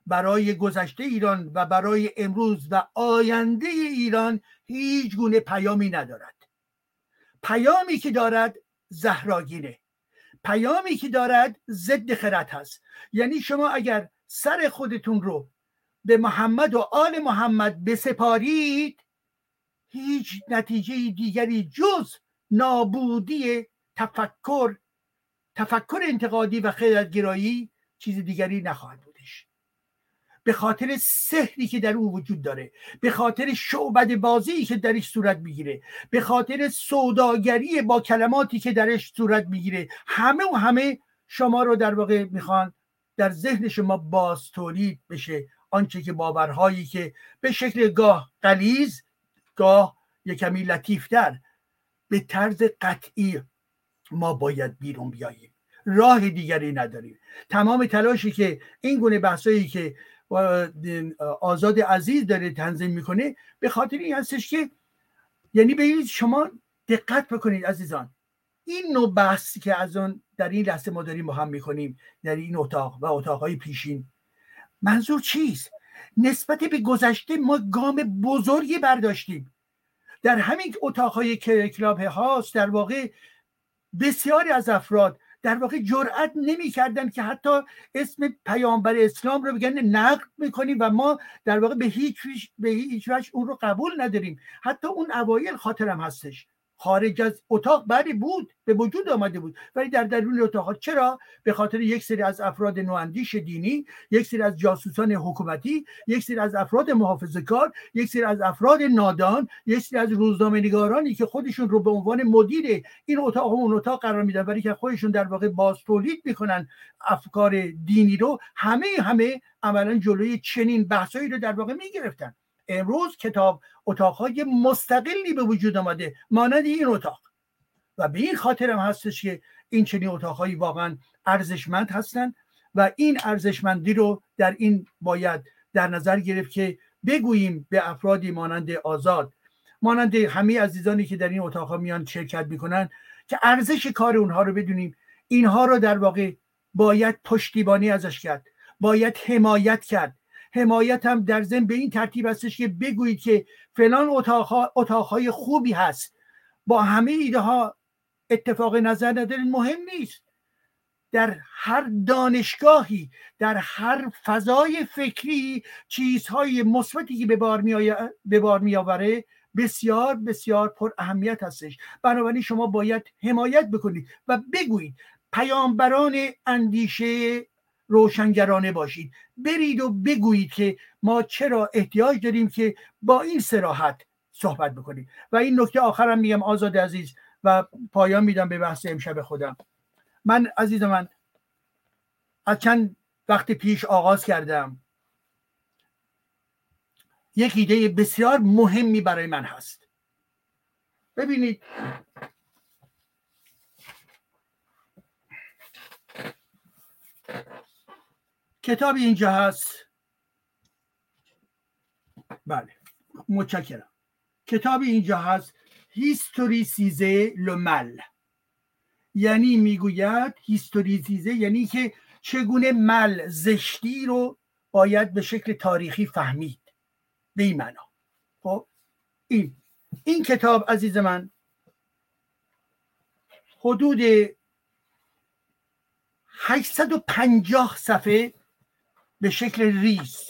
برای گذشته ایران و برای امروز و آینده ایران هیچ گونه پیامی ندارد. پیامی که دارد زهراگینه پیامی که دارد ضد خرد هست. یعنی شما اگر سر خودتون رو به محمد و آل محمد بسپارید هیچ نتیجه دیگری جز نابودی تفکر تفکر انتقادی و خردگرایی چیز دیگری نخواهد بودش. به خاطر سحری که در او وجود داره به خاطر شعبد بازی که درش صورت می‌گیره به خاطر سوداگری با کلماتی که درش صورت می‌گیره همه و همه شما رو در واقع می‌خوان در ذهن شما باز تولید بشه. آنچه که باورهایی که به شکل گاه قلیز گاه یک کمی لطیفتر به طرز قطعی ما باید بیرون بیاییم. راه دیگری نداریم. تمام تلاشی که این گونه بحثایی که آزاد عزیز داره تنظیم می‌کنه به خاطر این هستش که یعنی ببینید شما دقت بکنید عزیزان. این نوع بحثی که از آن در این لحظه ما داریم با هم می‌کنیم در این اتاق و اتاقهای پیشین منظور چیست؟ نسبت به گذشته ما گام بزرگی برداشتیم. در همین اتاقهای کلاب هاست در واقع بسیاری از افراد در واقع جرأت نمی‌کردن که حتی اسم پیامبر اسلام رو بگن نقد می‌کنیم و ما در واقع به هیچ به هیچ وجه اون رو قبول نداریم. حتی اون اوایل خاطرم هستش. خارج از اتاق. بله بود. به وجود آمده بود. ولی در درون اتاق چرا؟ به خاطر یک سری از افراد نواندیش دینی یک سری از جاسوسان حکومتی یک سری از افراد محافظه کار یک سری از افراد نادان یک سری از روزنامه نگارانی که خودشون رو به عنوان مدیر این اتاق و اون اتاق قرار میدن ولی که خودشون در واقع باز تولید می‌کنن افکار دینی رو همه همه عملا جلوی چنین بحثایی رو در واقع می‌گرفتن. امروز کتاب اتاقهای مستقلی به وجود آمده مانند این اتاق. و به این خاطر هم هستش که این چنین اتاقهایی واقعا ارزشمند هستند و این ارزشمندی رو در این باید در نظر گرفت که بگوییم به افرادی مانند آزاد مانند همه عزیزانی که در این اتاقها میان شرکت می‌کنن که ارزش کار اونها رو بدونیم. اینها رو در واقع باید پشتیبانی ازش کرد باید حمایت کرد. حمایت هم در ضمن به این ترتیب هستش که بگویید که فلان اتاقها اتاقهای خوبی هست. با همه ایده ها اتفاق نظر ندارین. مهم نیست. در هر دانشگاهی در هر فضای فکری چیزهای مثبتی که به بار می به بار میآوره بسیار بسیار پر اهمیت هستش. بنابراین شما باید حمایت بکنید و بگویید پیامبران اندیشه روشنگرانه باشید. برید و بگویید که ما چرا احتیاج داریم که با این سراحت صحبت بکنیم. و این نکته آخرم میگم آزاد عزیز و پایان میدم به بحث امشب خودم. من عزیز من از چند وقت پیش آغاز کردم. یک ایده بسیار مهمی برای من هست. ببینید. کتاب اینجا هست. بله. متشکرم. کتاب اینجا هست. هیستوری سیزه لمل یعنی می‌گوید هیستوری سیزه یعنی که چگونه مل زشتی رو باید به شکل تاریخی فهمید. به این معنا. خب این. این کتاب عزیز من حدود 850 صفحه به شکل ریز.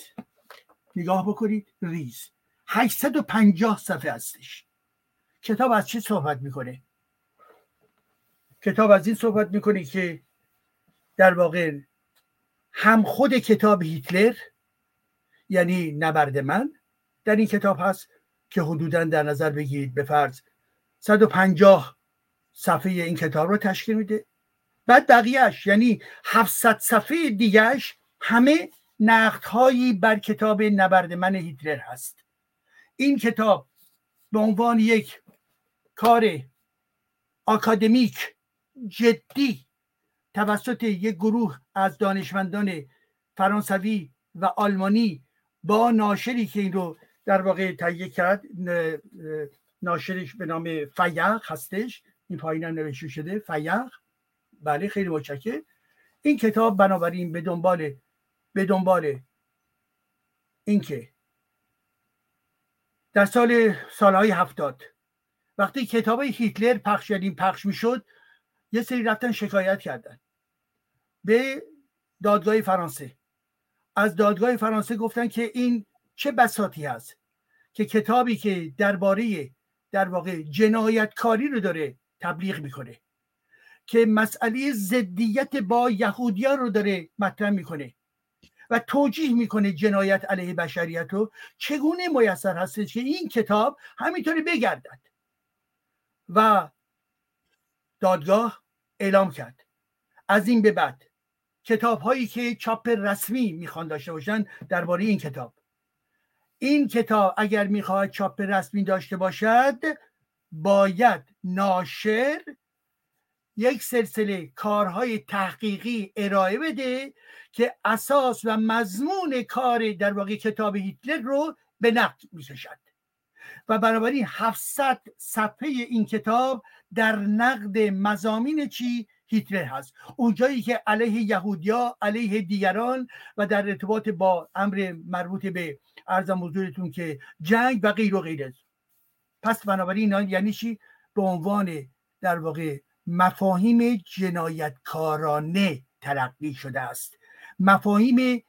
نگاه بکنید ریز. 850 صفحه هستش. کتاب از چه صحبت می‌کنه؟ کتاب از این صحبت می‌کنه که در واقع هم خود کتاب هیتلر یعنی نبرد من در این کتاب هست که حدودا در نظر بگیرید به فرض 150 صفحه این کتاب رو تشکیل میده. بعد بقیهش یعنی 700 صفحه دیگهش همه نقدهایی بر کتاب نبرد من هیتلر هست. این کتاب به عنوان یک کار آکادمیک جدی توسط یک گروه از دانشمندان فرانسوی و آلمانی با ناشری که این رو در واقع تهیه کرد ناشرش به نام فیق هستش این پایین هم نوشته شده فیق بله خیلی متشکر این کتاب بنابراین به دنبال به دنبال اینکه در سال سالهای هفتاد وقتی کتاب هیتلر پخش شدیم پخش می‌شد یه سری رفتن شکایت کردن به دادگاه فرانسه. از دادگاه فرانسه گفتن که این چه بساتی هست که کتابی که درباره در واقع جنایتکاری رو داره تبلیغ می‌کنه که مسئله ضدیت با یهودیان رو داره مطرح می‌کنه. و توجیه می‌کنه جنایت علیه بشریت رو چگونه میسر هستش که این کتاب همینطوری بگردد؟ و دادگاه اعلام کرد. از این به بعد کتاب هایی که چاپ رسمی می‌خوان داشته باشن درباره این کتاب. این کتاب اگر می‌خواهد چاپ رسمی داشته باشد باید ناشر یک سلسله کارهای تحقیقی ارائه بده که اساس و مضمون کار در واقع کتاب هیتلر رو به نقد می‌کشد. و بنابراین 700 صفحه این کتاب در نقد مزامین چی هیتلر هست. اونجایی که علیه یهودیا علیه دیگران و در ارتباط با امر مربوط به ارزم حضورتون که جنگ و غیر و غیره. پس بنابراین یعنی چی؟ به عنوان در واقع مفاهیم جنایتکارانه تلقی شده است. مفاهیم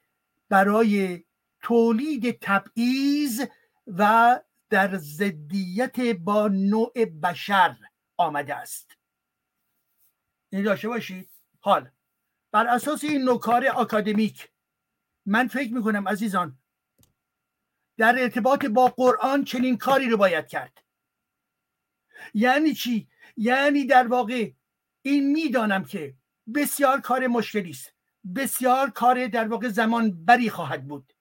برای تولید تبعیض و در ضدیت با نوع بشر آمده است. این داشته باشید. حال. بر اساس این نوکار آکادمیک من فکر می‌کنم عزیزان در ارتباط با قرآن چنین کاری رو باید کرد. یعنی چی؟ یعنی در واقع این می‌دانم که بسیار کار مشکلی است. بسیار کار در واقع زمان بری خواهد بود.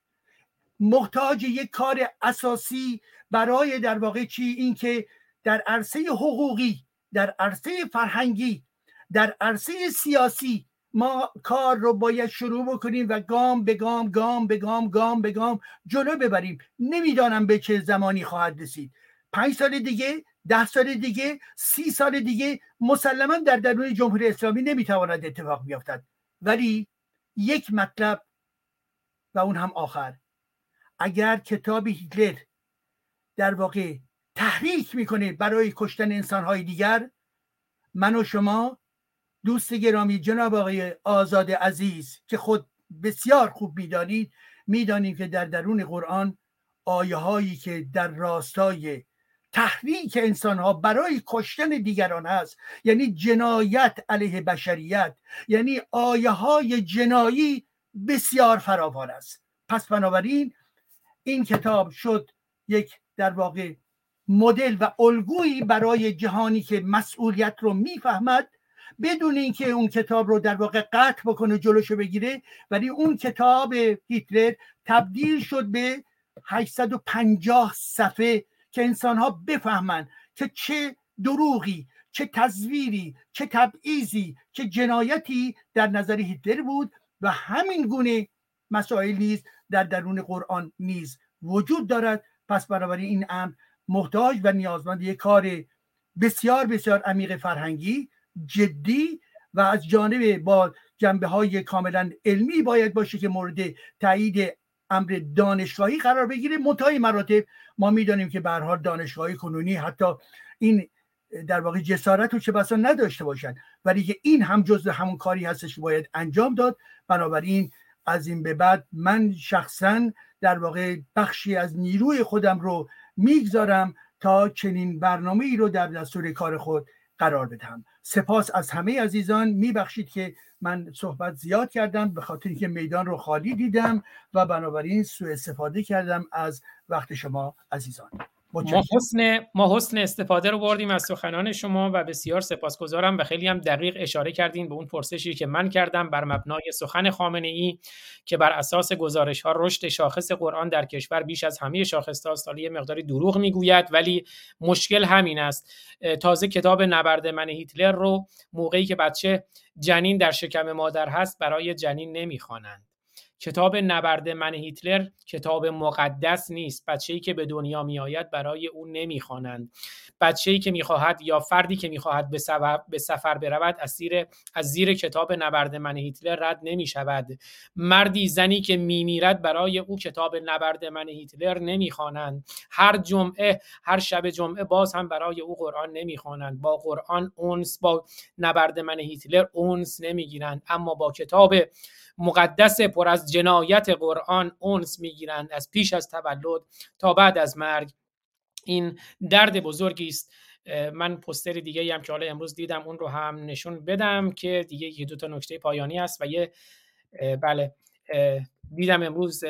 محتاج یک کار اساسی برای در واقع چی؟ اینکه در عرصه حقوقی در عرصه فرهنگی در عرصه سیاسی ما کار رو باید شروع بکنیم و گام به گام گام به گام گام به گام جلو ببریم. نمی‌دانم به چه زمانی خواهد رسید. پنج سال دیگه ده سال دیگه سی سال دیگه مسلما در درون جمهوری اسلامی نمی‌تواند اتفاق بیفتد. ولی یک مطلب و اون هم آخر. اگر کتاب هیتلر در واقع تحریک می‌کنه برای کشتن انسانهای دیگر من و شما دوست گرامی جناب آقای آزاد عزیز که خود بسیار خوب می‌دانید می‌دانید که در درون قرآن آیه هایی که در راستای تحریک انسان ها برای کشتن دیگران هست یعنی جنایت علیه بشریت. یعنی آیه های جنایی بسیار فراوان است. پس بنابراین این کتاب شد یک در واقع مدل و الگویی برای جهانی که مسئولیت رو می‌فهمد. بدون اینکه اون کتاب رو در واقع قطع بکنه جلوشو بگیره ولی اون کتاب هیتلر تبدیل شد به 850 صفحه که انسان ها بفهمن که چه دروغی چه تصویری چه تبعیضی چه جنایتی در نظر هیتلر بود و همین گونه مسائل نیز در درون قرآن نیز وجود دارد. پس بنابراین این امر محتاج و نیازمند یک کار بسیار بسیار عمیق فرهنگی جدی و از جانب با جنبه های کاملا علمی باید باشه که مورد تایید امر دانشگاهی قرار بگیره. متای مراتب ما می‌دانیم که به حال دانشگاهی کنونی حتی این در واقع جسارت و چه بسا نداشته باشند ولی که این هم جزء همون کاری هستش که باید انجام داد. بنابراین از این به بعد من شخصا در واقع بخشی از نیروی خودم رو می‌گذارم تا چنین برنامه ای رو در دستور کار خود قرار بدهم. سپاس از همه عزیزان. میبخشید که من صحبت زیاد کردم به خاطر اینکه میدان رو خالی دیدم و بنابراین سوء استفاده کردم از وقت شما عزیزان. ما حسن ما حسن استفاده رو بردیم از سخنان شما و بسیار سپاسگزارم و خیلی هم دقیق اشاره کردین به اون پرسشی که من کردم بر مبنای سخن خامنه ای که بر اساس گزارش ها رشد شاخص قرآن در کشور بیش از همه شاخص ها سالی مقداری دروغ می‌گوید ولی مشکل همین است. تازه کتاب نبرد من هیتلر رو موقعی که بچه جنین در شکم مادر هست برای جنین نمی‌خوانند. کتاب نبرد من هیتلر کتاب مقدس نیست. بچه‌ای که به دنیا میآید برای او نمی‌خوانند. بچه‌ای که می‌خواهد یا فردی که می‌خواهد به, به سفر برود از زیر از زیر کتاب نبرد من هیتلر رد نمی شود مردی زنی که میمیرد برای او کتاب نبرد من هیتلر نمی‌خوانند. هر جمعه هر شب جمعه باز هم برای او قرآن نمی‌خوانند. با قرآن اونس با نبرد من هیتلر اونس نمی‌گیرند. اما با کتاب مقدس پر از جنایت قرآن اونس می‌گیرند از پیش از تولد تا بعد از مرگ. این درد بزرگی است. من پستر دیگه هم که حالا امروز دیدم اون رو هم نشون بدم که دیگه یه دو تا نکته پایانی است و یه بله دیدم امروز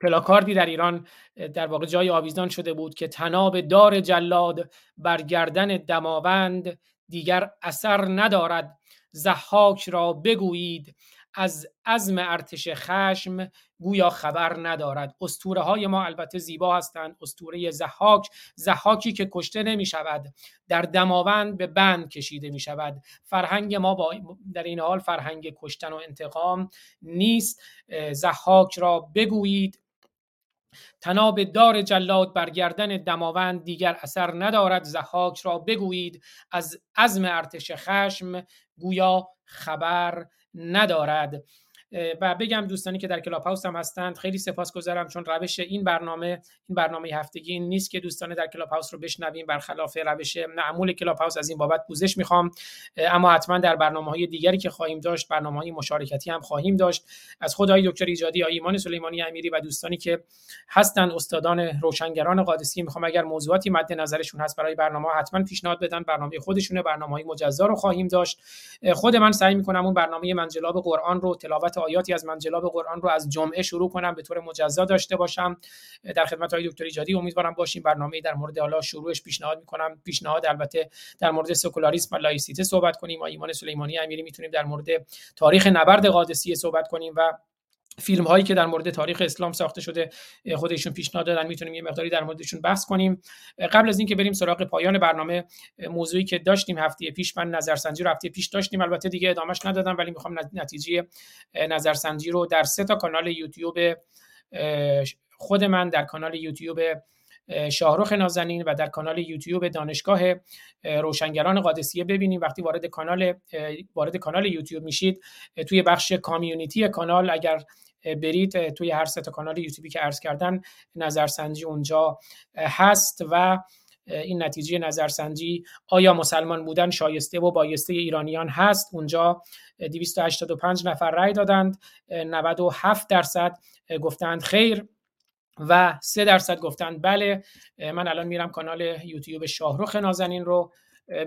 پلاکاردی در ایران در واقع جای آویزان شده بود که تناب دار جلاد بر گردن دماوند دیگر اثر ندارد. زحاک را بگویید. از عزم ارتش خشم گویا خبر ندارد. استوره های ما البته زیبا هستند. استوره زحاک زحاکی که کشته نمی شود در دماوند به بند کشیده می شود فرهنگ ما با در این حال فرهنگ کشتن و انتقام نیست. ضحاک را بگویید. طناب دار جلاد بر گردن دماوند دیگر اثر ندارد. ضحاک را بگویید. از عزم ارتش خشم گویا خبر ندارد. و بگم دوستانی که در کلاب هاوس هم هستند خیلی سپاسگزارم چون روش این برنامه این برنامه هفتگی این نیست که دوستان در کلاب هاوس رو بشنویم. برخلاف روش معمول کلاب هاوس از این بابت پوزش می‌خوام. اما حتما در برنامه های دیگری که خواهیم داشت برنامه های مشارکتی هم خواهیم داشت. از خدای دکتر ایجادی آقای ایمان سلیمانی امیری و دوستانی که هستند استادان روشنگران قادسی می‌خوام اگر موضوعاتی مد نظرشون هست برای برنامه حتما پیشنهاد بدن. برنامه خودشونه برنامه های مجزا رو خواهیم داشت. خود من سعی می‌کنم اون برنامه منجلاب قرآن رو تلاوت آیاتی از منجلاب قرآن رو از جمعه شروع کنم به طور مجزا داشته باشم. در خدمت های دکتر ایجادی امیدوارم باشیم. برنامه در مورد حالا شروعش پیشنهاد می‌کنم. پیشنهاد البته در مورد سکولاریسم و لایسیته صحبت کنیم. ما ایمان سلیمانی امیری می‌تونیم در مورد تاریخ نبرد قادسیه صحبت کنیم و فیلم هایی که در مورد تاریخ اسلام ساخته شده خودشون پیشنهاد دادن می‌تونیم یه مقداری در موردشون بحث کنیم. قبل از اینکه بریم سراغ پایان برنامه موضوعی که داشتیم هفته پیش من نظرسنجی رو هفته پیش داشتیم البته دیگه ادامش ندادم ولی می‌خوام نتیجه نظرسنجی رو در سه تا کانال یوتیوب خود من در کانال یوتیوب شاهرخ نازنین و در کانال یوتیوب دانشگاه روشنگران قادسیه ببینیم. وقتی وارد کانال وارد کانال یوتیوب میشید توی بخش کامیونیتی کانال اگر برید توی هر سه کانال یوتیوبی که عرض کردن نظرسنجی اونجا هست و این نتیجه نظرسنجی آیا مسلمان بودن شایسته و بایسته ایرانیان هست. اونجا 285 نفر رأی دادند 97 درصد گفتند خیر و 3 درصد گفتند بله. من الان میرم کانال یوتیوب شاهرخ نازنین رو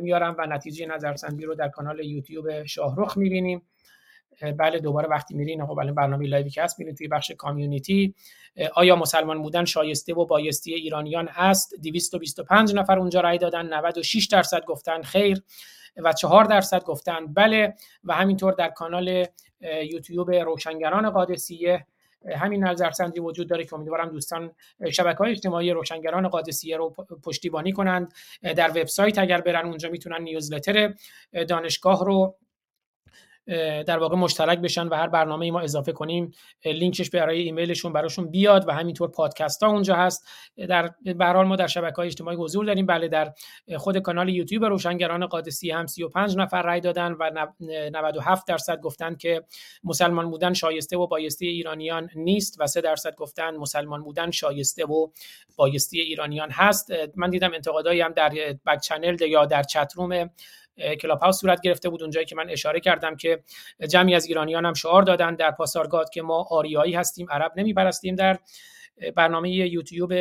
میارم و نتیجه نظرسنجی رو در کانال یوتیوب شاهرخ می‌بینیم. بله دوباره وقتی میرین خب الان برنامه لایوی که هست میرین توی بخش کامیونیتی آیا مسلمان بودن شایسته و بایستی ایرانیان است 225 نفر اونجا رای دادن 96 درصد گفتن خیر و 4 درصد گفتن بله و همینطور در کانال یوتیوب روشنگران قادسیه همین نظرسنجی وجود داره که امیدوارم دوستان شبکه های اجتماعی روشنگران قادسیه رو پشتیبانی کنند. در وبسایت اگر برن اونجا می‌تونن نیوزلتر دانشگاه رو در واقع مشترک بشن و هر برنامه ای ما اضافه کنیم لینکش برای ایمیلشون براشون بیاد و همینطور پادکست ها اونجا هست. در به ما در شبکه های اجتماعی حضور داریم. بله در خود کانال یوتیوب روشنگران قادسی هم 35 نفر رای دادن و 97 درصد گفتن که مسلمان بودن شایسته و بایسته ایرانیان نیست و 3 درصد گفتن مسلمان بودن شایسته و بایسته ایرانیان هست. من دیدم انتقادایی هم در بک چنل یا در چت کلاب هاوس صورت گرفته بود اونجایی که من اشاره کردم که جمعی از ایرانیان هم شعار دادن در پاسارگاد که ما آریایی هستیم عرب نمیپرستیم در برنامه یوتیوب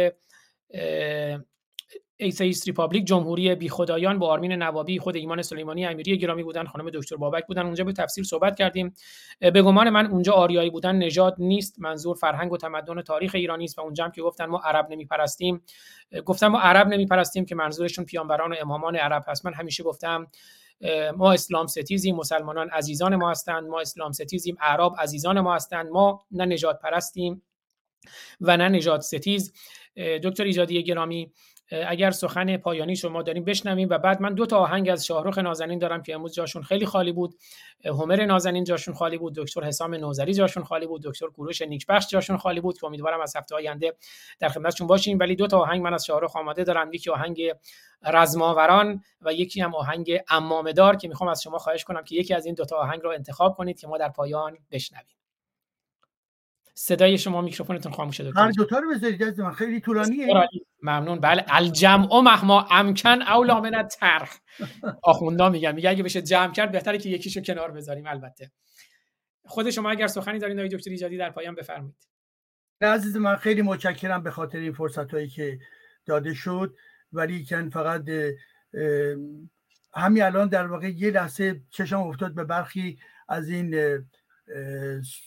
Atheist Republic جمهوری بی خدایان با آرمین نوابی خود ایمان سلیمانی امیری گرامی بودن خانم دکتر بابک بودن. اونجا به تفصیل صحبت کردیم. به گمان من اونجا آریایی بودن نژاد نیست منظور فرهنگ و تمدن تاریخ ایرانی است و اونجا هم که گفتن ما عرب نمیپرستیم. گفتم ما عرب نمیپرستیم که منظورشون پیامبران و امامان عرب هست. من همیشه گفتم ما اسلام ستیزیم مسلمانان عزیزان ما هستند. ما اسلام ستیزیم اعراب عزیزان ما هستند. ما نه نژاد پرستیم و نه نجات ستیز. دکتر ایجادی گرامی اگر سخن پایانی شما داریم بشنویم و بعد من دو تا آهنگ از شاهرخ نازنین دارم که امروز جاشون خیلی خالی بود همر نازنین جاشون خالی بود دکتر حسام نوزری جاشون خالی بود دکتر کوروش نیکبخش جاشون خالی بود که امیدوارم از هفته آینده در خدمتشون باشیم. ولی دو تا آهنگ من از شاهرخ آماده دارم یکی آهنگ رزماوران و یکی هم آهنگ امامدار که می‌خوام از شما خواهش کنم که یکی از این دو تا آهنگ رو انتخاب کنید که ما در پایان بشنویم. صدای شما میکروفونتون خاموشه دکتر هر دوتا رو بذارید از من. خیلی طولانیه. ممنون. بله. الجمع مهما امکن اولا من ترخ آخوندا میگن. میگه اگه بشه جمع کرد بهتره که یکیشو کنار بذاریم. البته. خود شما اگر سخنی دارین آقای دکتر ایجادی در پایان بفرمایید. عزیز من خیلی متشکرم به خاطر این فرصت هایی که داده شد. ولی کن فقط همین الان در واقع یه لحظه چشم افتاد به برخی از این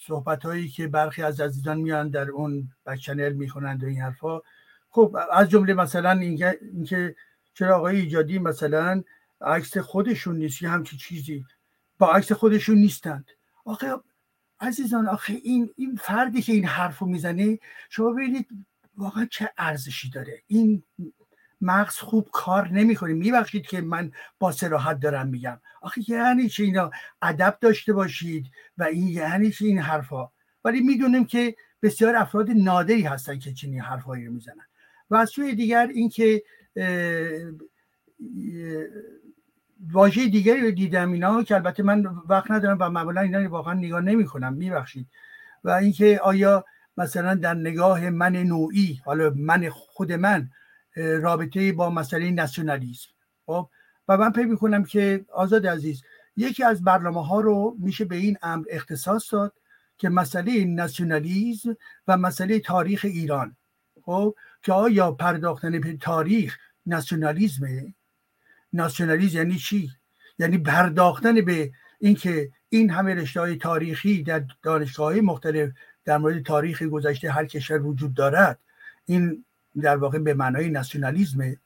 صحبت هایی که برخی از عزیزان میان در اون بک چنل می‌کنند و این حرفا. خب از جمله مثلا اینکه چرا آقای ایجادی مثلا عکس خودشون نیست یه همچی چیزی. با عکس خودشون نیستند. آخه عزیزان آخه این این فردی که این حرفو می‌زنه شما ببینید واقعا چه ارزشی داره. این مغز خوب کار نمی‌کنه. میبخشید که من با سراحت دارم میگم. آخه یعنی چه اینا؟ ادب داشته باشید و این یعنی چه این حرفا ولی می‌دونیم که بسیار افراد نادری هستن که چنین حرفایی رو می‌زنن. و از سوی دیگر اینکه واژه دیگری رو دیدم اینا که البته من وقت ندارم و معمولا اینا واقعا نگاه نمی کنم میبخشید. و اینکه آیا مثلا در نگاه من نوعی حالا من خود من رابطه با مسئله ناسیونالیسم خب و من فکر می‌کنم که آزاد عزیز یکی از برنامه ها رو میشه به این امر اختصاص داد که مسئله ناسیونالیسم و مسئله تاریخ ایران. خب که آیا پرداختن به تاریخ ناسیونالیسمه ناسیونالیسم یعنی چی؟ یعنی پرداختن به اینکه این همه رشته های تاریخی در دانشگاه مختلف در مورد تاریخ گذشته هر کشور وجود دارد. این در واقع به معنای ناسیونالیزمه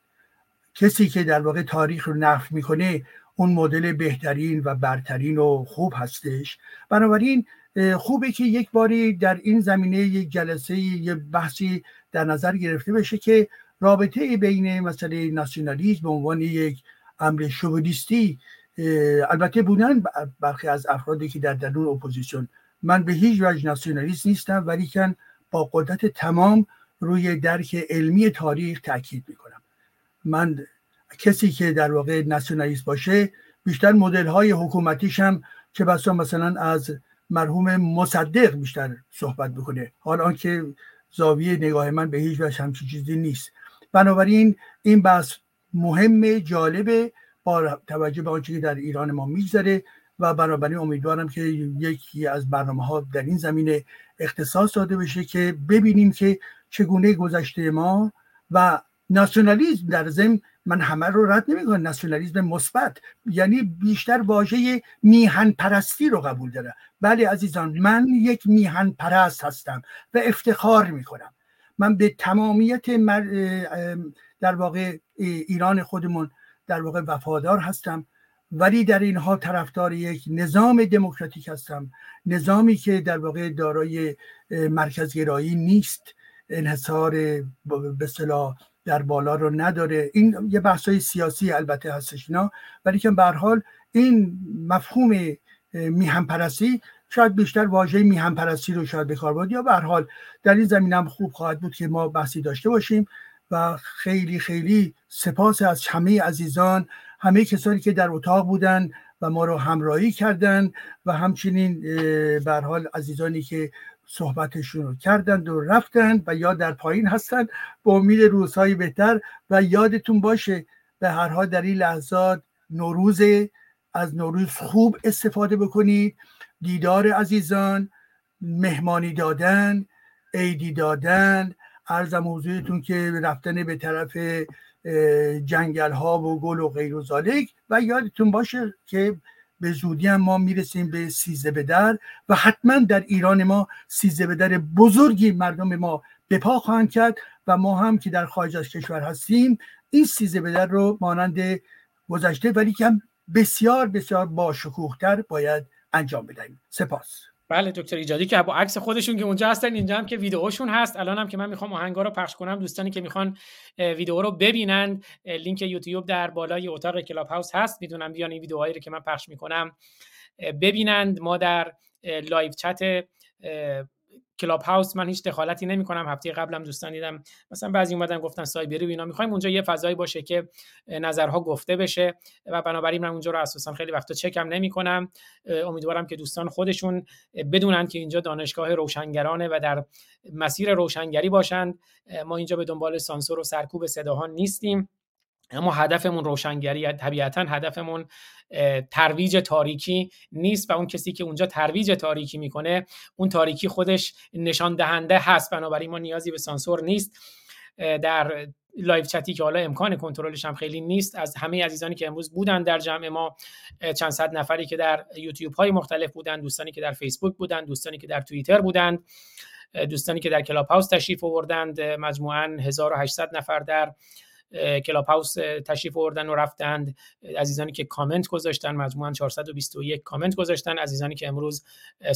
کسی که در واقع تاریخ رو نفی می‌کنه اون مدل بهترین و برترین و خوب هستش. بنابراین خوبه که یک باری در این زمینه یک جلسه یک بحثی در نظر گرفته بشه که رابطه بین مسئله ناسیونالیسم به عنوان یک امر شوونیستی البته بودن برخی از افرادی که در درون اپوزیسیون. من به هیچ وجه ناسیونالیست نیستم ولی کن با قدرت تمام روی درک علمی تاریخ تاکید می‌کنم. من کسی که در واقع ناسیونالیست باشه بیشتر مدل های حکومتیش هم که بسا مثلا از مرحوم مصدق بیشتر صحبت بکنه. حال آنکه زاویه نگاه من به هیچ وجه همچین چیزی نیست. بنابراین این بحث مهم جالبه با توجه به آنچه که در ایران ما میگذره و بنابراین امیدوارم که یکی از برنامه ها در این زمینه اختصاص داده بشه که ببینیم که چگونه گذشته ما و ناسیونالیزم در ضمن من همه رو رد نمی‌کنم. ناسیونالیزم مثبت یعنی بیشتر واژه میهن پرستی رو قبول داره. بله عزیزان من یک میهن پرست هستم و افتخار می‌کنم. من به تمامیت در واقع ایران خودمون در واقع وفادار هستم. ولی در اینها طرفدار یک نظام دموکراتیک هستم. نظامی که در واقع دارای مرکزگرایی نیست. انحصار به صلاح در بالا رو نداره. این یه بحثای سیاسی البته هستش اینا. ولی که به حال این مفهوم میهم پرستی شاید بیشتر واژه میهم پرستی رو شاید بکار بود یا به حال در این زمینه هم خوب خواهد بود که ما بحثی داشته باشیم و خیلی خیلی سپاس از همه عزیزان همه کسانی که در اتاق بودن و ما رو همراهی کردن و همچنین به حال عزیزانی که صحبتشون رو کردند و رفتند و یا در پایین هستند. به امید روزهای بهتر و یادتون باشه به هر حال در این لحظات نوروز از نوروز خوب استفاده بکنید. دیدار عزیزان مهمانی دادن عیدی دادن. ارزم حضورتون که رفتن به طرف جنگل ها و گل و غیر و زالک. و یادتون باشه که به زودی هم ما می‌رسیم به سیزه بدر و حتما در ایران ما سیزه بدر بزرگی مردم ما به پا خواهند کرد و ما هم که در خارج از کشور هستیم این سیزه بدر رو مانند گذشته بلکه بسیار بسیار با شکوهتر باید انجام بدهیم. سپاس. بله دکتر ایجادی که با عکس خودشون که اونجا هستن اینجا هم که ویدیوشون هست. الان هم که من می‌خوام آهنگا رو پخش کنم دوستانی که می‌خوان ویدیو رو ببینن لینک یوتیوب در بالای اتاق کلاب هاوس هست. می‌تونن بیان این ویدیوهایی رو که من پخش می‌کنم ببینند. ما در live chat کلاب هاوس من هیچ دخالتی نمی کنم هفته قبلم دوستان دیدم مثلا بعضی اومدن گفتن سایبری و اینا. می‌خوایم اونجا یه فضایی باشه که نظرها گفته بشه و بنابراین من اونجا رو اساسا خیلی وقتا چکم نمی کنم امیدوارم که دوستان خودشون بدونن که اینجا دانشگاه روشنگرانه و در مسیر روشنگری باشند. ما اینجا به دنبال سانسور و سرکوب صداها نیستیم. اما هدفمون روشنگری طبیعتا هدفمون ترویج تاریکی نیست و اون کسی که اونجا ترویج تاریکی می‌کنه اون تاریکی خودش نشان دهنده هست. بنابراین ما نیازی به سانسور نیست. در live chat ی که حالا امکان کنترلش هم خیلی نیست. از همه عزیزانی که امروز بودن در جمع ما چند صد نفری که در یوتیوب های مختلف بودن دوستانی که در فیسبوک بودن دوستانی که در توییتر بودند دوستانی که در کلاب هاوس تشریف آوردند. مجموعاً 1800 نفر در کلاب هاوس تشریف آوردن و رفتند. عزیزانی که کامنت گذاشتن مجموعا 421 کامنت گذاشتن. عزیزانی که امروز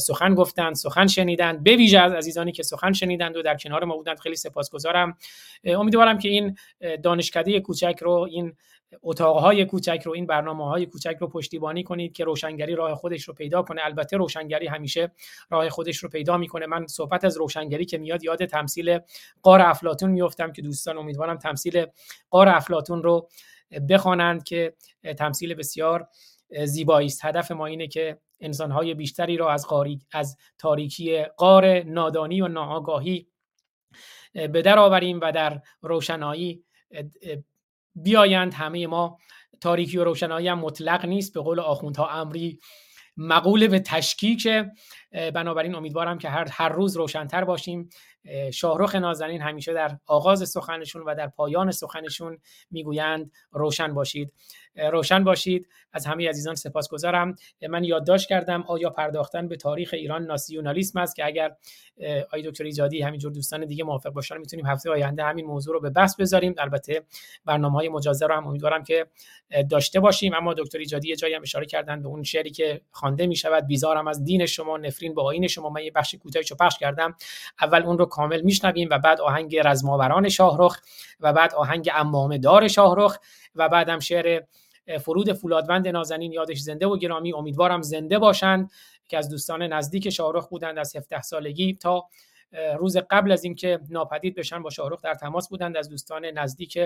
سخن گفتند سخن شنیدند. به ویژه از عزیزانی که سخن شنیدند و در کنار ما بودند. خیلی سپاسگزارم. امیدوارم که این دانشکده کوچک رو این اتاقهای کوچک رو این برنامه های کوچک رو پشتیبانی کنید که روشنگری راه خودش رو پیدا کنه. البته روشنگری همیشه راه خودش رو پیدا می‌کنه. من صحبت از روشنگری که میاد یاد تمثیل قار افلاتون میفتم که دوستان امیدوارم تمثیل قار افلاتون رو بخوانند که تمثیل بسیار زیبایی است. هدف ما اینه که انسانهای بیشتری را از, از تاریکی قار نادانی و ناآگاهی به در آوریم و در روشنایی بیایند همه ما تاریکی و روشنایی هم مطلق نیست. به قول آخوندها امری مقوله به تشکیک بنابراین امیدوارم که هر, هر روز روشنتر باشیم. شاهرخ نازنین همیشه در آغاز سخنشون و در پایان سخنشون می‌گویند روشن باشید. روشن باشید. از همه عزیزان سپاسگزارم. من یادداشت کردم آیا پرداختن به تاریخ ایران ناسیونالیسم است که اگر آی دکتر ایجادی همینجور دوستان دیگه موافق باشن می‌تونیم هفته آینده همین موضوع رو به بحث بذاریم. البته برنامه های مجازه رو هم امیدوارم که داشته باشیم. اما دکتر ایجادی یه جایی هم اشاره کردن به اون شعری که خوانده می‌شود. بیزارم از دین شما نفرین با آیین شما من یه بخش کوتاهی رو پخش کردم. اول اون رو کامل میشنویم و بعد آهنگ رزماوران شاهرخ و بعد آهنگ امامه دار شاهرخ و بعدم شعر فرود فولادوند نازنین یادش زنده و گرامی. امیدوارم زنده باشند که از دوستان نزدیک شاهرخ بودند از 17 سالگی تا روز قبل از اینکه ناپدید بشن با شاهرخ در تماس بودند. از دوستان نزدیک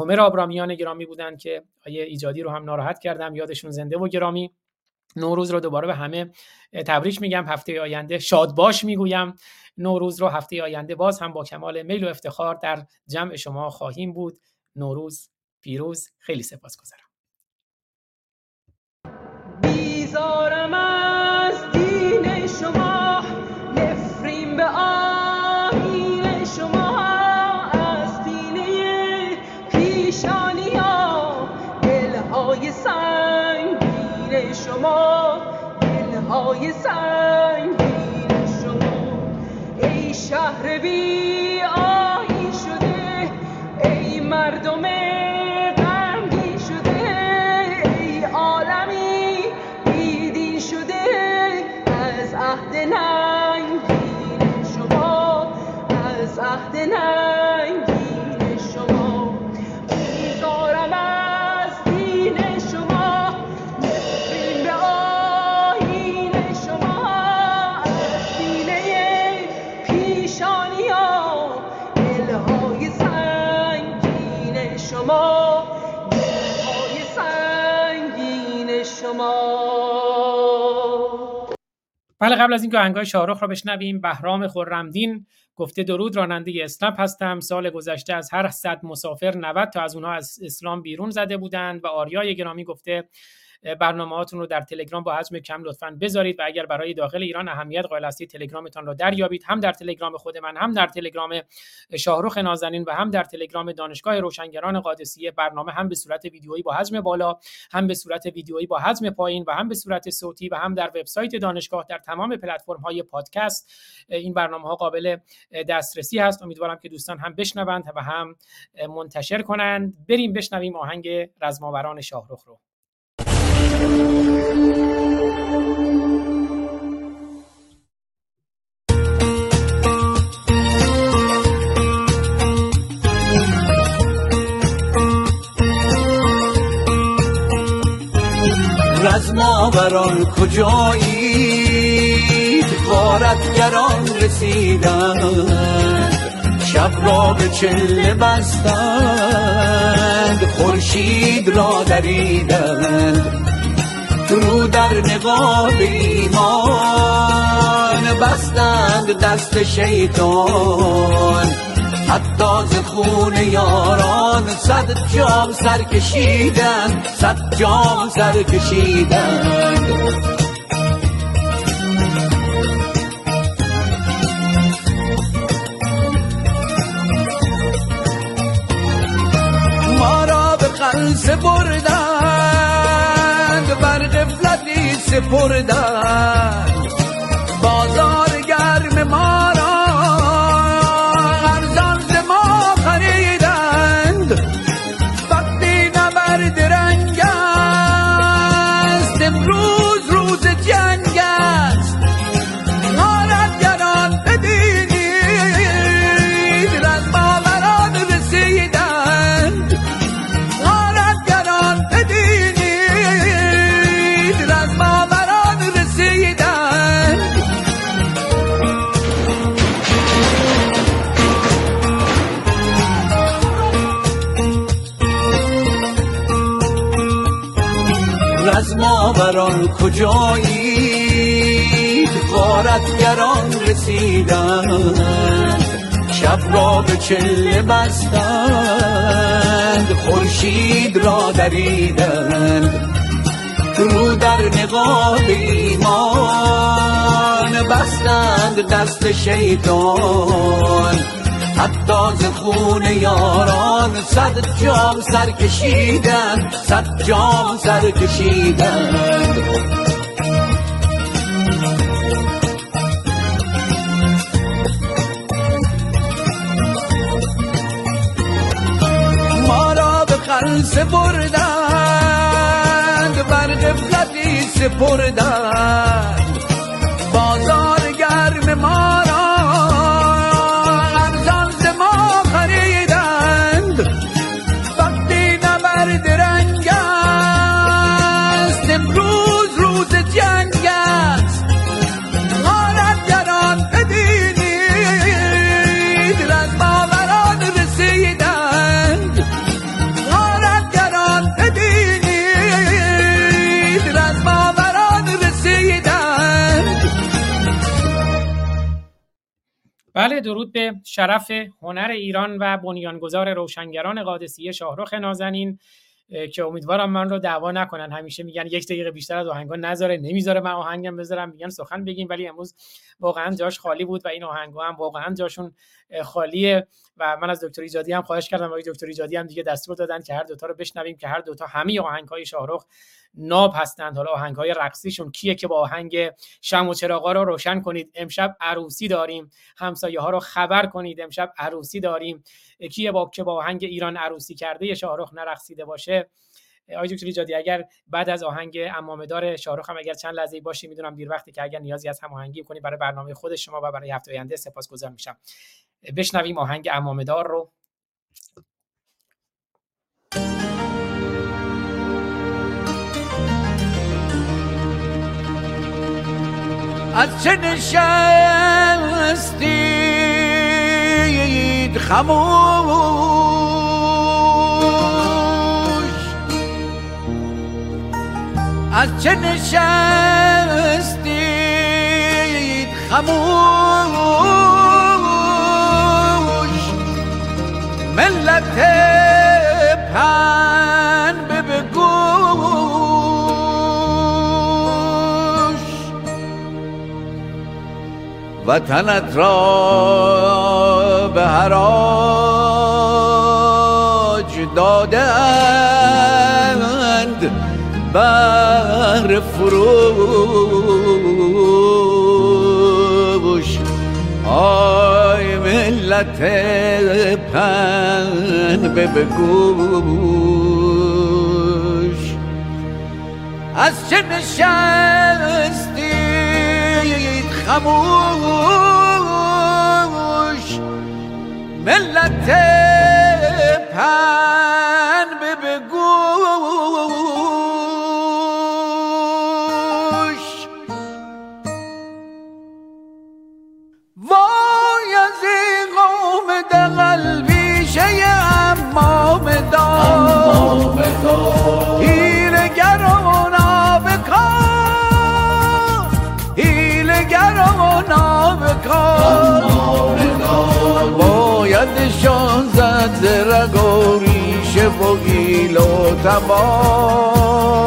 همر آبرامیان گرامی بودند که آیه ایجادی رو هم ناراحت کردم. یادشون زنده و گرامی. نوروز رو دوباره به همه تبریک میگم. هفته آینده شاد باش می‌گویم. نوروز رو هفته آینده باز هم با کمال میل و افتخار در جمع شما خواهیم بود. نوروز پیروز. خیلی سپاسگزارم. دلهای سنگین شما ای شهر بی بله قبل از اینکه آهنگای شاهرخ را بشنویم بهرام خرمدین گفته درود راننده اسنپ هستم. سال گذشته از هر صد مسافر 90 تا از اونها از اسلام بیرون زده بودند و آریای گرامی گفته برنامه هاتون رو در تلگرام با حجم کم لطفا بذارید و اگر برای داخل ایران اهمیت قائل هستید تلگرامتان رو دریابید. هم در تلگرام خود من هم در تلگرام شاهرخ نازنین و هم در تلگرام دانشگاه روشنگران قادسیه برنامه هم به صورت ویدیویی با حجم بالا هم به صورت ویدیویی با حجم پایین و هم به صورت صوتی و هم در وبسایت دانشگاه در تمام پلتفرم های پادکست این برنامه ها قابل دسترسی هست. امیدوارم که دوستان هم بشنوند و هم منتشر کنند. بریم بشنویم آهنگ رزماوران شاهرخ رو. رزماوران کجایید غارتگران رسیدند؟ شب را به چله بستند خورشید را دریدند. رو در نقاب ایمان. بستند دست شیطان. حتی ز خون یاران صد جام سر کشیدند صد جام سر کشیدند غفلتی سپردند بازار کجایید غارتگران رسیدند. شب را به چله بستند. خورشید را دریدند. رو در نقاب ایمان بستند دست شیطان. حتی ز خون یاران صد جام سر کشیدند صد جام سر کشیدند ما را به خلص بردند بر قفلتی سپردند بله درود به شرف هنر ایران و بنیانگذار روشنگران قادسیه شاهرخ نازنین که امیدوارم من رو دعوا نکنن. همیشه میگن یک دقیقه بیشتر از آهنگا نذاره نمی‌ذاره من آهنگم بذارم میگن سخن بگیم. ولی امروز واقعا جاش خالی بود و این آهنگا هم واقعا جاشون خالیه و من از دکتر ایجادی هم خواهش کردم. آقای دکتر ایجادی هم دیگه دستور دادن که هر دوتا رو بشنویم که هر دوتا همه آهنگهای شاهرخ ناب هستند. حالا آهنگهای رقصیشون کیه که با آهنگ شم و چراغا رو روشن کنید؟ امشب عروسی داریم. همسایه ها رو خبر کنید. امشب عروسی داریم. کیه با که با آهنگ ایران عروسی کرده شاهرخ نرقصیده باشه؟ آقای دکتر ایجادی اگر بعد از آهنگ امامدار شاهرخ هم اگر چند لحظه باشه می‌دونم دیر وقتی که اگر نیازی از هماهنگی کنید برای برنامه خود شما و برای هفته آینده سپاسگزار میشم. بشنویم آهنگ امامدار رو. از چه نشستید خموش از چه خموش ملت وطنت را به حراج دادند بر فروش آی ملت پن به بگوش. از چه نشستید خموش ملت پن نابکار بایدشان زد ز رگ و ریشه و گیل و تبار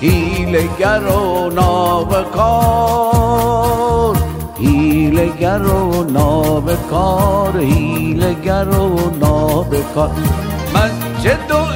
هیلگر و نابکار هیلگر و نابکار هیلگر و نابکار مسجد و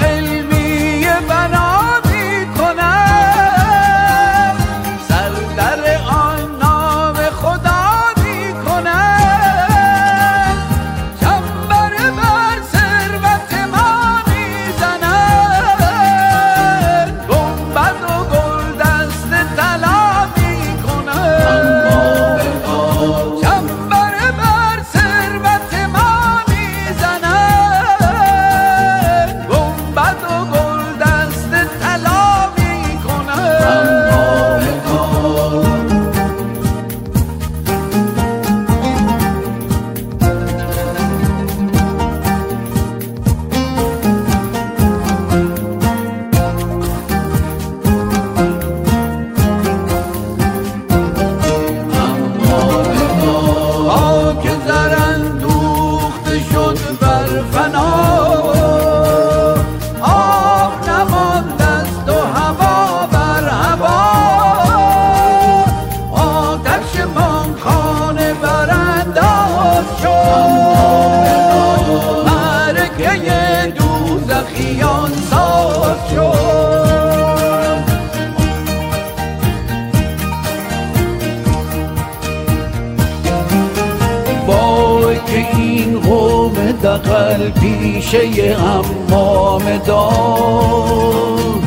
پیشه امام دار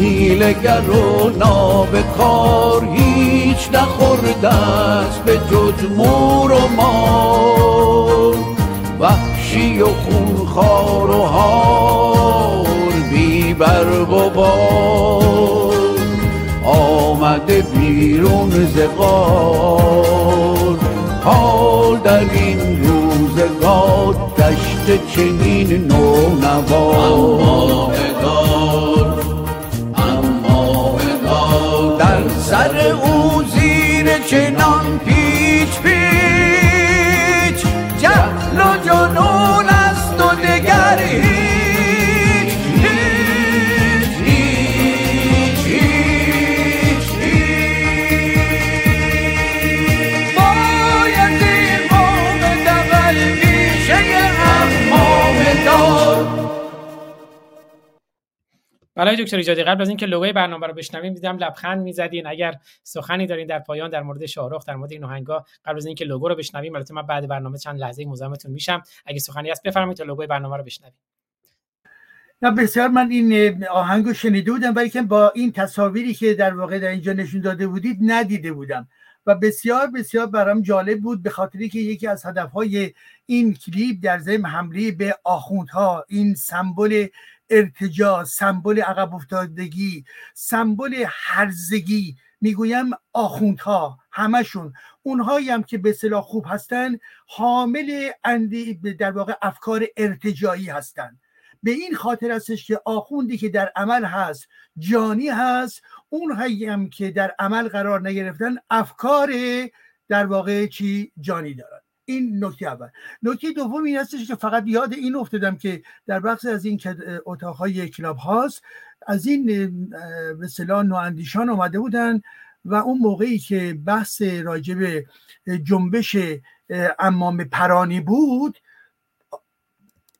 هیلگر و نابکار هیچ نخورده است به جز مور و مار وحشی و خونخوار و هار بی برگ و بار آمده بیرون ز چنین نو بله دکتر ایجادی قبل از اینکه لوگوی برنامه رو بشنویم دیدم لبخند می‌زدین. اگر سخنی دارین در پایان در مورد شاهرخ در مورد این آهنگا قبل از اینکه لوگو رو بشنویم البته من بعد برنامه چند لحظه مزاحمتون میشم. اگه سخنی هست بفرمایید تا لوگوی برنامه رو بشنویم. نه بسیار من این آهنگ رو شنیده بودم ولی که با این تصاویری که در واقع در اینجا نشون داده بودید ندیده بودم. و بسیار بسیار برام جالب بود به خاطری که یکی از هدفهای این کلیپ در ضمن حمله به آخوندها این سمبل ارتجاع سمبل عقب افتادگی سمبل هرزگی می‌گویم آخوندها همشون اونهایی هم که به اصطلاح خوب هستن حامل اندی در واقع افکار ارتجاعی هستن. به این خاطر هستش که آخوندی که در عمل هست جانی هست اون هم که در عمل قرار نگرفتن افکار در واقع چی؟ جانی دارن. این نکته اول. نکته دوم این هستش که فقط یاد این افتادم که در بخش از این اتاقهای کلاب هاست از این به اصطلاح نواندیشان آمده بودن و اون موقعی که بحث راجب جنبش امام پرانی بود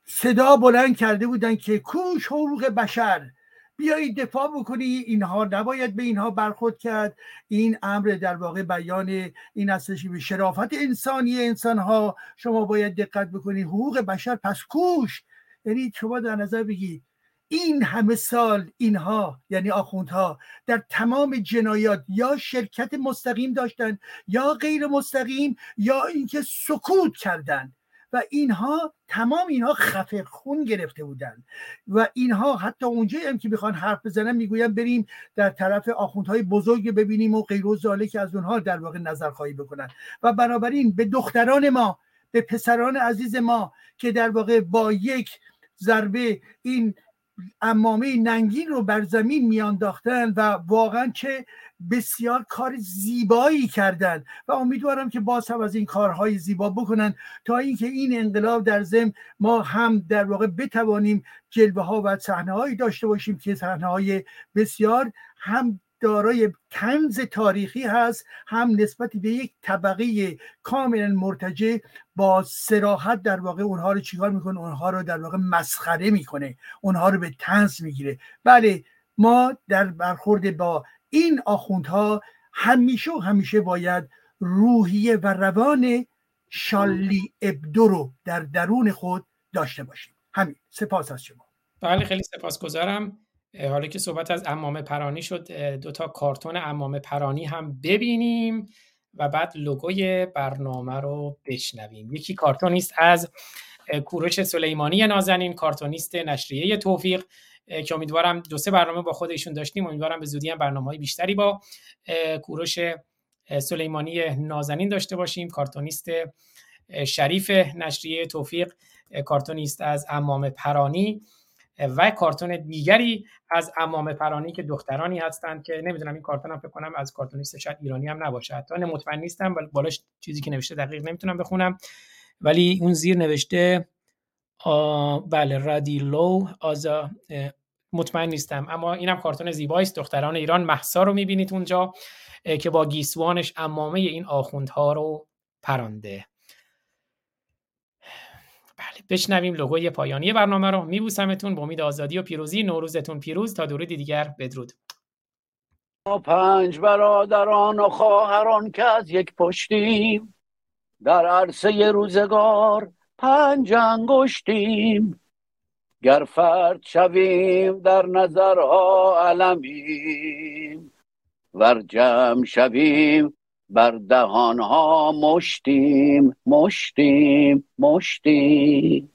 صدا بلند کرده بودن که کوش حقوق بشر بیایید دفاع بکنی اینها نباید به اینها برخورد کرد. این امر در واقع بیان این هستش به شرافت انسانی انسان ها شما باید دقت بکنید حقوق بشر پس کوش. یعنی شما در نظر بگید این همه سال اینها یعنی آخوندها در تمام جنایات یا شرکت مستقیم داشتن یا غیر مستقیم یا اینکه سکوت کردند و اینها تمام اینها خفه خون گرفته بودن. و اینها حتی اونجایی هم که می‌خوان حرف بزنن می‌گویم بریم در طرف آخوندهای بزرگ ببینیم و غیر و که از اونها در واقع نظر خواهی بکنن. و بنابراین به دختران ما به پسران عزیز ما که در واقع با یک ضربه این امامه ننگین رو بر زمین میانداختن و واقعا چه بسیار کار زیبایی کردن و امیدوارم که باز هم از این کارهای زیبا بکنن تا اینکه این انقلاب در زم ما هم در واقع بتوانیم جلوه ها و صحنه داشته باشیم که صحنه های بسیار هم دارای کنز تاریخی هست هم نسبت به یک طبقه کاملا مرتجع با سراحت در واقع اونها رو چیکار می‌کنه؟ اونها رو در واقع مسخره می‌کنه. اونها رو به تنز می‌گیره. بله ما در برخورد با این آخوندها همیشه و همیشه باید روحیه و روان شالی ابدو رو در درون خود داشته باشیم. همین سپاس از شما. بله خیلی سپاسگزارم. حالا که صحبت از امام پرانی شد دو تا کارتون امام پرانی هم ببینیم و بعد لوگوی برنامه رو بشنویم. یکی کارتونیست از کوروش سلیمانی نازنین کارتونیست نشریه توفیق که امیدوارم دو سه برنامه با خودشون داشتیم. امیدوارم به زودی هم برنامه های بیشتری با کوروش سلیمانی نازنین داشته باشیم. کارتونیست شریف نشریه توفیق کارتونیست از امام پرانی. و کارتون دیگری از امام پرانی که دخترانی هستند که نمی‌دونم این کارتون هم فکر کنم از کارتونیست شاید ایرانی هم نباشه. حتی مطمئن نیستم ولی بالاش چیزی که نوشته دقیق نمی‌تونم بخونم. ولی اون زیر نوشته بله رادیلو آزا مطمئن نیستم. اما اینم کارتون زیبایی است. دختران ایران محسا رو می‌بینید اونجا که با گیسوانش امامه این آخوندها رو پرانده. بشنویم لوگوی پایانی برنامه رو. میبوسمتون به امید آزادی و پیروزی. نوروزتون پیروز. تا درود دیگر. بدرود. پنج برادران و خواهران که از یک پشتیم. در عرصه روزگار پنج انگشتیم. گر فرد شویم در نظرها علمیم. ور جمع شویم بر دهانها مشتیم مشتیم مشتیم.